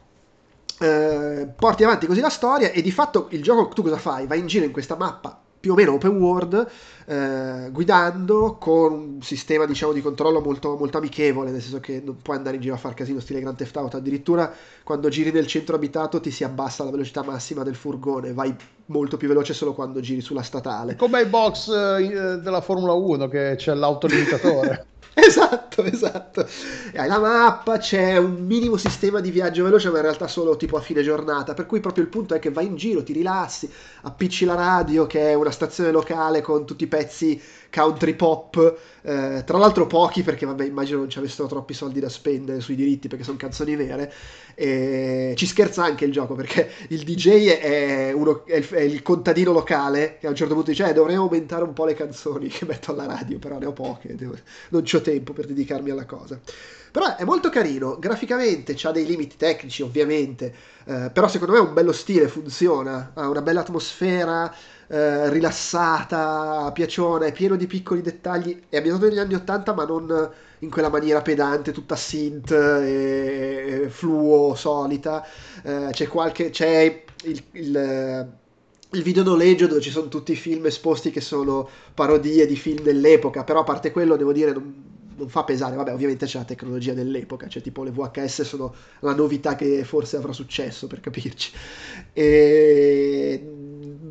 Speaker 2: eh, porti avanti così la storia e di fatto il gioco tu cosa fai? Vai in giro in questa mappa più o meno open world, eh, guidando con un sistema diciamo, di controllo molto, molto, amichevole, nel senso che non puoi andare in giro a far casino stile Grand Theft Auto, addirittura quando giri nel centro abitato ti si abbassa la velocità massima del furgone, vai molto più veloce solo quando giri sulla statale.
Speaker 3: Come i box eh, della Formula 1 che c'è l'autolimitatore.
Speaker 2: Esatto, esatto. Hai la mappa, c'è un minimo sistema di viaggio veloce, ma in realtà solo tipo a fine giornata. Per cui proprio il punto è che vai in giro, ti rilassi, appicci la radio, che è una stazione locale con tutti i pezzi country pop, eh, tra l'altro pochi perché vabbè immagino non ci avessero troppi soldi da spendere sui diritti perché sono canzoni vere. E ci scherza anche il gioco perché il DJ è, uno, è, il, è, il, contadino locale che a un certo punto dice eh, dovrei aumentare un po' le canzoni che metto alla radio, però ne ho poche, devo, non ho tempo per dedicarmi alla cosa. Però è molto carino, graficamente ha dei limiti tecnici ovviamente, eh, però secondo me è un bello stile, funziona, ha una bella atmosfera, eh, rilassata, piaciona, è pieno di piccoli dettagli, è ambientato negli anni 80 ma non in quella maniera pedante, tutta synth e, e fluo, solita, eh, c'è qualche... c'è il, il il videonoleggio dove ci sono tutti i film esposti che sono parodie di film dell'epoca, però a parte quello devo dire non, non fa pesare, vabbè ovviamente c'è la tecnologia dell'epoca, cioè tipo le VHS sono la novità che forse avrà successo per capirci. E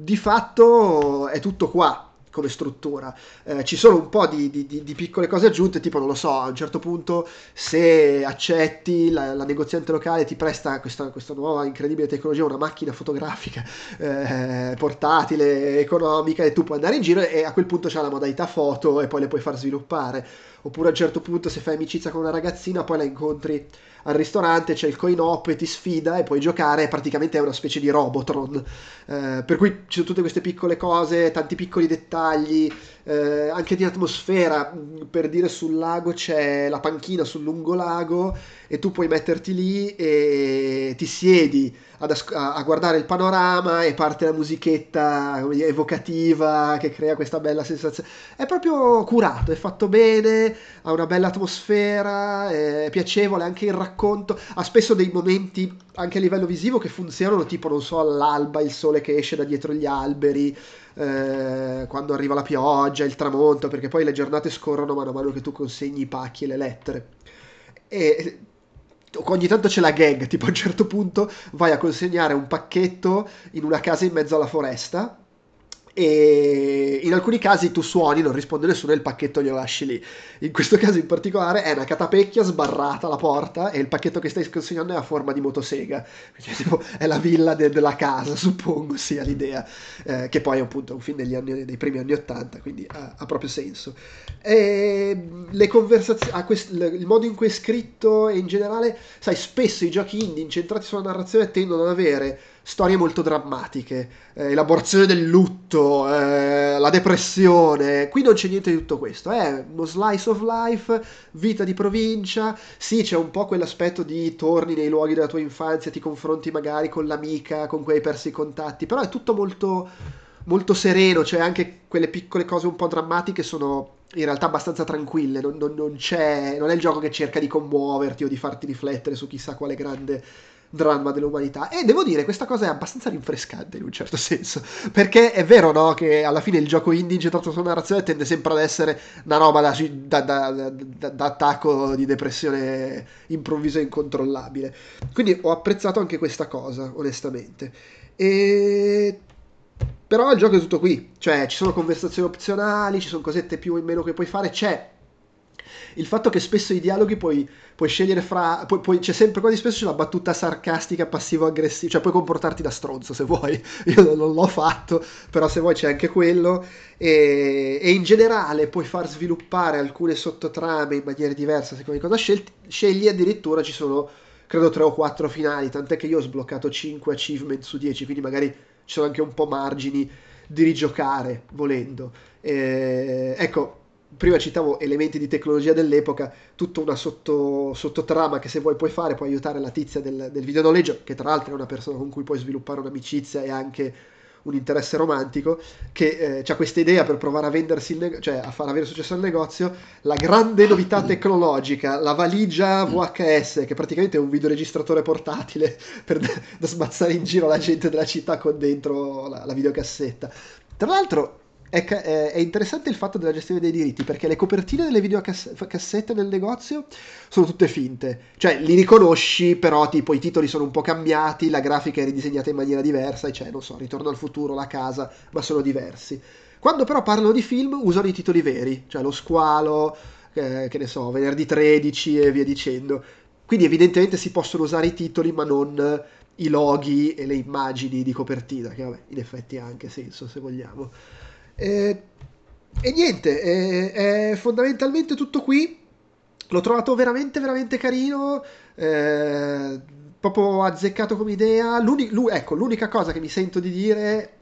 Speaker 2: di fatto è tutto qua come struttura. Eh, ci sono un po' di, di, di, piccole cose aggiunte, tipo, non lo so, a un certo punto se accetti la, la negoziante locale ti presta questa, questa, nuova incredibile tecnologia, una macchina fotografica eh, portatile, economica, e tu puoi andare in giro e a quel punto c'è la modalità foto e poi le puoi far sviluppare. Oppure a un certo punto se fai amicizia con una ragazzina poi la incontri al ristorante, c'è il coin op e ti sfida e puoi giocare, praticamente è una specie di Robotron. Eh, per cui ci sono tutte queste piccole cose, tanti piccoli dettagli, eh, anche di atmosfera. Per dire sul lago c'è la panchina sul lungolago e tu puoi metterti lì e ti siedi as- a guardare il panorama e parte la musichetta dire, evocativa che crea questa bella sensazione. È proprio curato, è fatto bene, ha una bella atmosfera, è piacevole anche il racconto, ha spesso dei momenti anche a livello visivo che funzionano, tipo non so, all'alba il sole che esce da dietro gli alberi. Eh, quando arriva la pioggia, il tramonto, perché poi le giornate scorrono mano a mano che tu consegni i pacchi e le lettere. E ogni tanto c'è la gag, tipo a un certo punto vai a consegnare un pacchetto in una casa in mezzo alla foresta e in alcuni casi tu suoni, non risponde nessuno e il pacchetto glielo lasci lì. In questo caso in particolare è una catapecchia sbarrata alla porta e il pacchetto che stai consegnando è a forma di motosega. Quindi, tipo, è la villa de- della casa, suppongo sia l'idea, eh, che poi è appunto un film degli anni, dei primi anni 80, quindi ha, ha proprio senso. E le conversazioni, quest- il modo in cui è scritto e in generale, sai, spesso i giochi indie incentrati sulla narrazione tendono ad avere storie molto drammatiche, eh, elaborazione del lutto, eh, la depressione. Qui non c'è niente di tutto questo, è uno slice of life, vita di provincia. Sì, c'è un po' quell'aspetto di torni nei luoghi della tua infanzia, ti confronti magari con l'amica con cui hai perso i contatti, però è tutto molto, molto sereno, cioè anche quelle piccole cose un po' drammatiche sono in realtà abbastanza tranquille, non, non, non, non è il gioco che cerca di commuoverti o di farti riflettere su chissà quale grande dramma dell'umanità. E devo dire, questa cosa è abbastanza rinfrescante in un certo senso. Perché è vero, no? Che alla fine il gioco indie incentrato sulla narrazione tende sempre ad essere una roba da, da, da, da attacco di depressione improvviso e incontrollabile. Quindi ho apprezzato anche questa cosa, onestamente. E però il gioco è tutto qui, cioè ci sono conversazioni opzionali, ci sono cosette più o meno che puoi fare, c'è il fatto che spesso i dialoghi puoi, puoi scegliere fra. Puoi, puoi, c'è sempre quasi spesso la battuta sarcastica, passivo-aggressiva, cioè puoi comportarti da stronzo se vuoi. Io non l'ho fatto, però se vuoi c'è anche quello. E, e in generale puoi far sviluppare alcune sottotrame in maniere diverse a seconda di cosa scegli, scegli. Addirittura ci sono, credo, tre o quattro finali. Tant'è che io ho sbloccato 5 achievement su 10, quindi magari ci sono anche un po' margini di rigiocare volendo. E, ecco, prima citavo elementi di tecnologia dell'epoca, tutta una sotto, sottotrama che se vuoi puoi fare, puoi aiutare la tizia del, del videonoleggio, che tra l'altro è una persona con cui puoi sviluppare un'amicizia e anche un interesse romantico, che eh, ha questa idea per provare a vendersi, il neg- cioè a far avere successo al negozio, la grande novità tecnologica, la valigia VHS, che praticamente è un videoregistratore portatile per da smazzare in giro la gente della città con dentro la, la videocassetta. Tra l'altro, è, è, interessante il fatto della gestione dei diritti perché le copertine delle videocassette nel negozio sono tutte finte, cioè li riconosci, però tipo i titoli sono un po' cambiati, la grafica è ridisegnata in maniera diversa, e cioè non so, Ritorno al futuro, la casa, ma sono diversi. Quando però parlano di film usano i titoli veri, cioè lo squalo, eh, che ne so, venerdì 13 e via dicendo. Quindi evidentemente si possono usare i titoli ma non i loghi e le immagini di copertina, che vabbè, in effetti ha anche senso se vogliamo. E, e niente, è, è, fondamentalmente tutto qui. L'ho trovato veramente, veramente carino. Eh, proprio azzeccato come idea. L'uni, lui, ecco, l'unica cosa che mi sento di dire,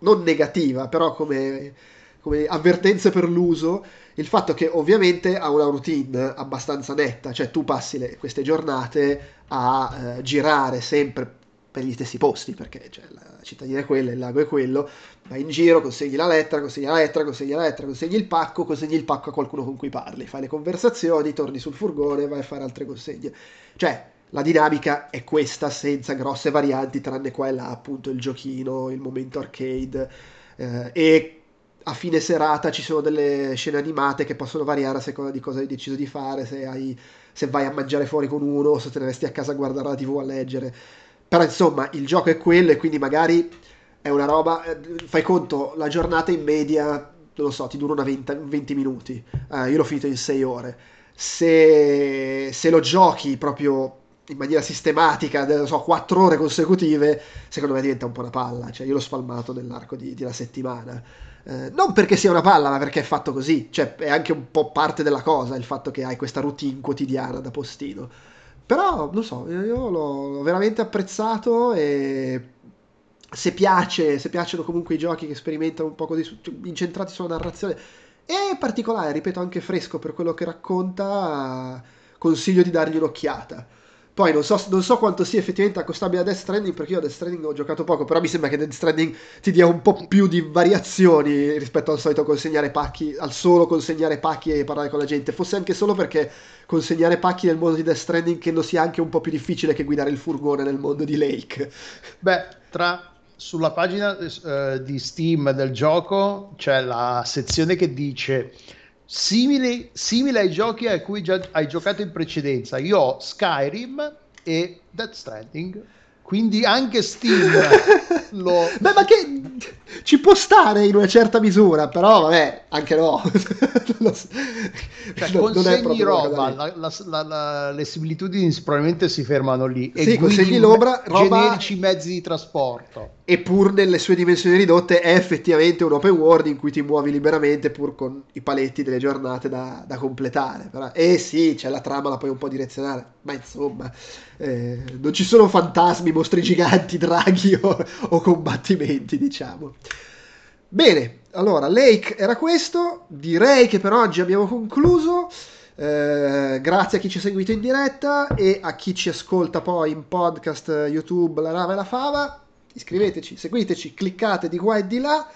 Speaker 2: non negativa, però come, come avvertenze per l'uso, il fatto che ovviamente ha una routine abbastanza netta, cioè tu passi le, queste giornate a eh, girare sempre per gli stessi posti, perché cioè, la cittadina è quella, il lago è quello, vai in giro, consegni la lettera, consegni la lettera, consegni la lettera, consegni il pacco, consegni il pacco a qualcuno con cui parli, fai le conversazioni, torni sul furgone, vai a fare altre consegne. Cioè, la dinamica è questa senza grosse varianti, tranne qua e là, appunto il giochino, il momento arcade eh, e a fine serata ci sono delle scene animate che possono variare a seconda di cosa hai deciso di fare, se, hai, se vai a mangiare fuori con uno se te ne resti a casa a guardare la tv a leggere. Però insomma, il gioco è quello e quindi magari è una roba... Eh, fai conto, la giornata in media, non lo so, ti dura una 20, 20 minuti. Eh, io l'ho finito in 6 ore. Se, se lo giochi proprio in maniera sistematica, non so, 4 ore consecutive, secondo me diventa un po' una palla. Cioè, io l'ho spalmato nell'arco di, di una settimana. Eh, non perché sia una palla, ma perché è fatto così. Cioè, è anche un po' parte della cosa il fatto che hai questa routine quotidiana da postino. Però, non so, io l'ho veramente apprezzato e se piace, se piacciono comunque i giochi che sperimentano un po' così, cioè, incentrati sulla narrazione, e particolare, ripeto, anche fresco per quello che racconta, consiglio di dargli un'occhiata. Poi non so, non so, quanto sia effettivamente accostabile a Death Stranding, perché io a Death Stranding ho giocato poco, però mi sembra che Death Stranding ti dia un po' più di variazioni rispetto al solito consegnare pacchi, al solo consegnare pacchi e parlare con la gente. Fosse anche solo perché consegnare pacchi nel mondo di Death Stranding credo sia anche un po' più difficile che guidare il furgone nel mondo di Lake.
Speaker 3: Beh, tra sulla pagina eh, di Steam del gioco c'è la sezione che dice simili, simile ai giochi a cui già hai giocato in precedenza. Io ho Skyrim e Death Stranding. Quindi anche Steam lo...
Speaker 2: Beh, ma che ci può stare in una certa misura, però vabbè, anche no.
Speaker 3: Non cioè, non, consegni roba, la, la, la, le similitudini probabilmente si fermano lì.
Speaker 2: Sì, e consegni roba, roba...
Speaker 3: generici mezzi di trasporto.
Speaker 2: E pur nelle sue dimensioni ridotte è effettivamente un open world in cui ti muovi liberamente pur con i paletti delle giornate da, da completare. Però, eh sì, c'è la trama, la puoi un po' direzionare, ma insomma, eh, non ci sono fantasmi, mostri giganti, draghi o, o combattimenti, diciamo. Bene, allora, Lake era questo, direi che per oggi abbiamo concluso. Eh, grazie a chi ci ha seguito in diretta e a chi ci ascolta poi in podcast YouTube La Rava e la Fava iscriveteci, seguiteci, cliccate di qua e di là.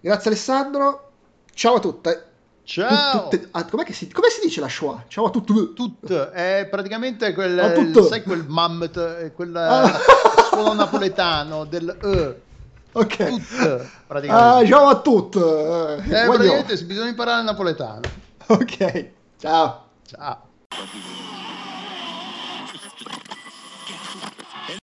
Speaker 2: Grazie Alessandro, ciao a tutte.
Speaker 3: Ciao!
Speaker 2: Tutte, ah, com'è si, come si dice la Shoah? Ciao a tutti.
Speaker 3: Tut, è praticamente quel, il, sai quel mammoth, quel ah. suono napoletano del E.
Speaker 2: Ok. Tut, praticamente. Ah, ciao a tutti. Eh,
Speaker 3: eh praticamente bisogna imparare il napoletano.
Speaker 2: Ok, ciao.
Speaker 3: Ciao.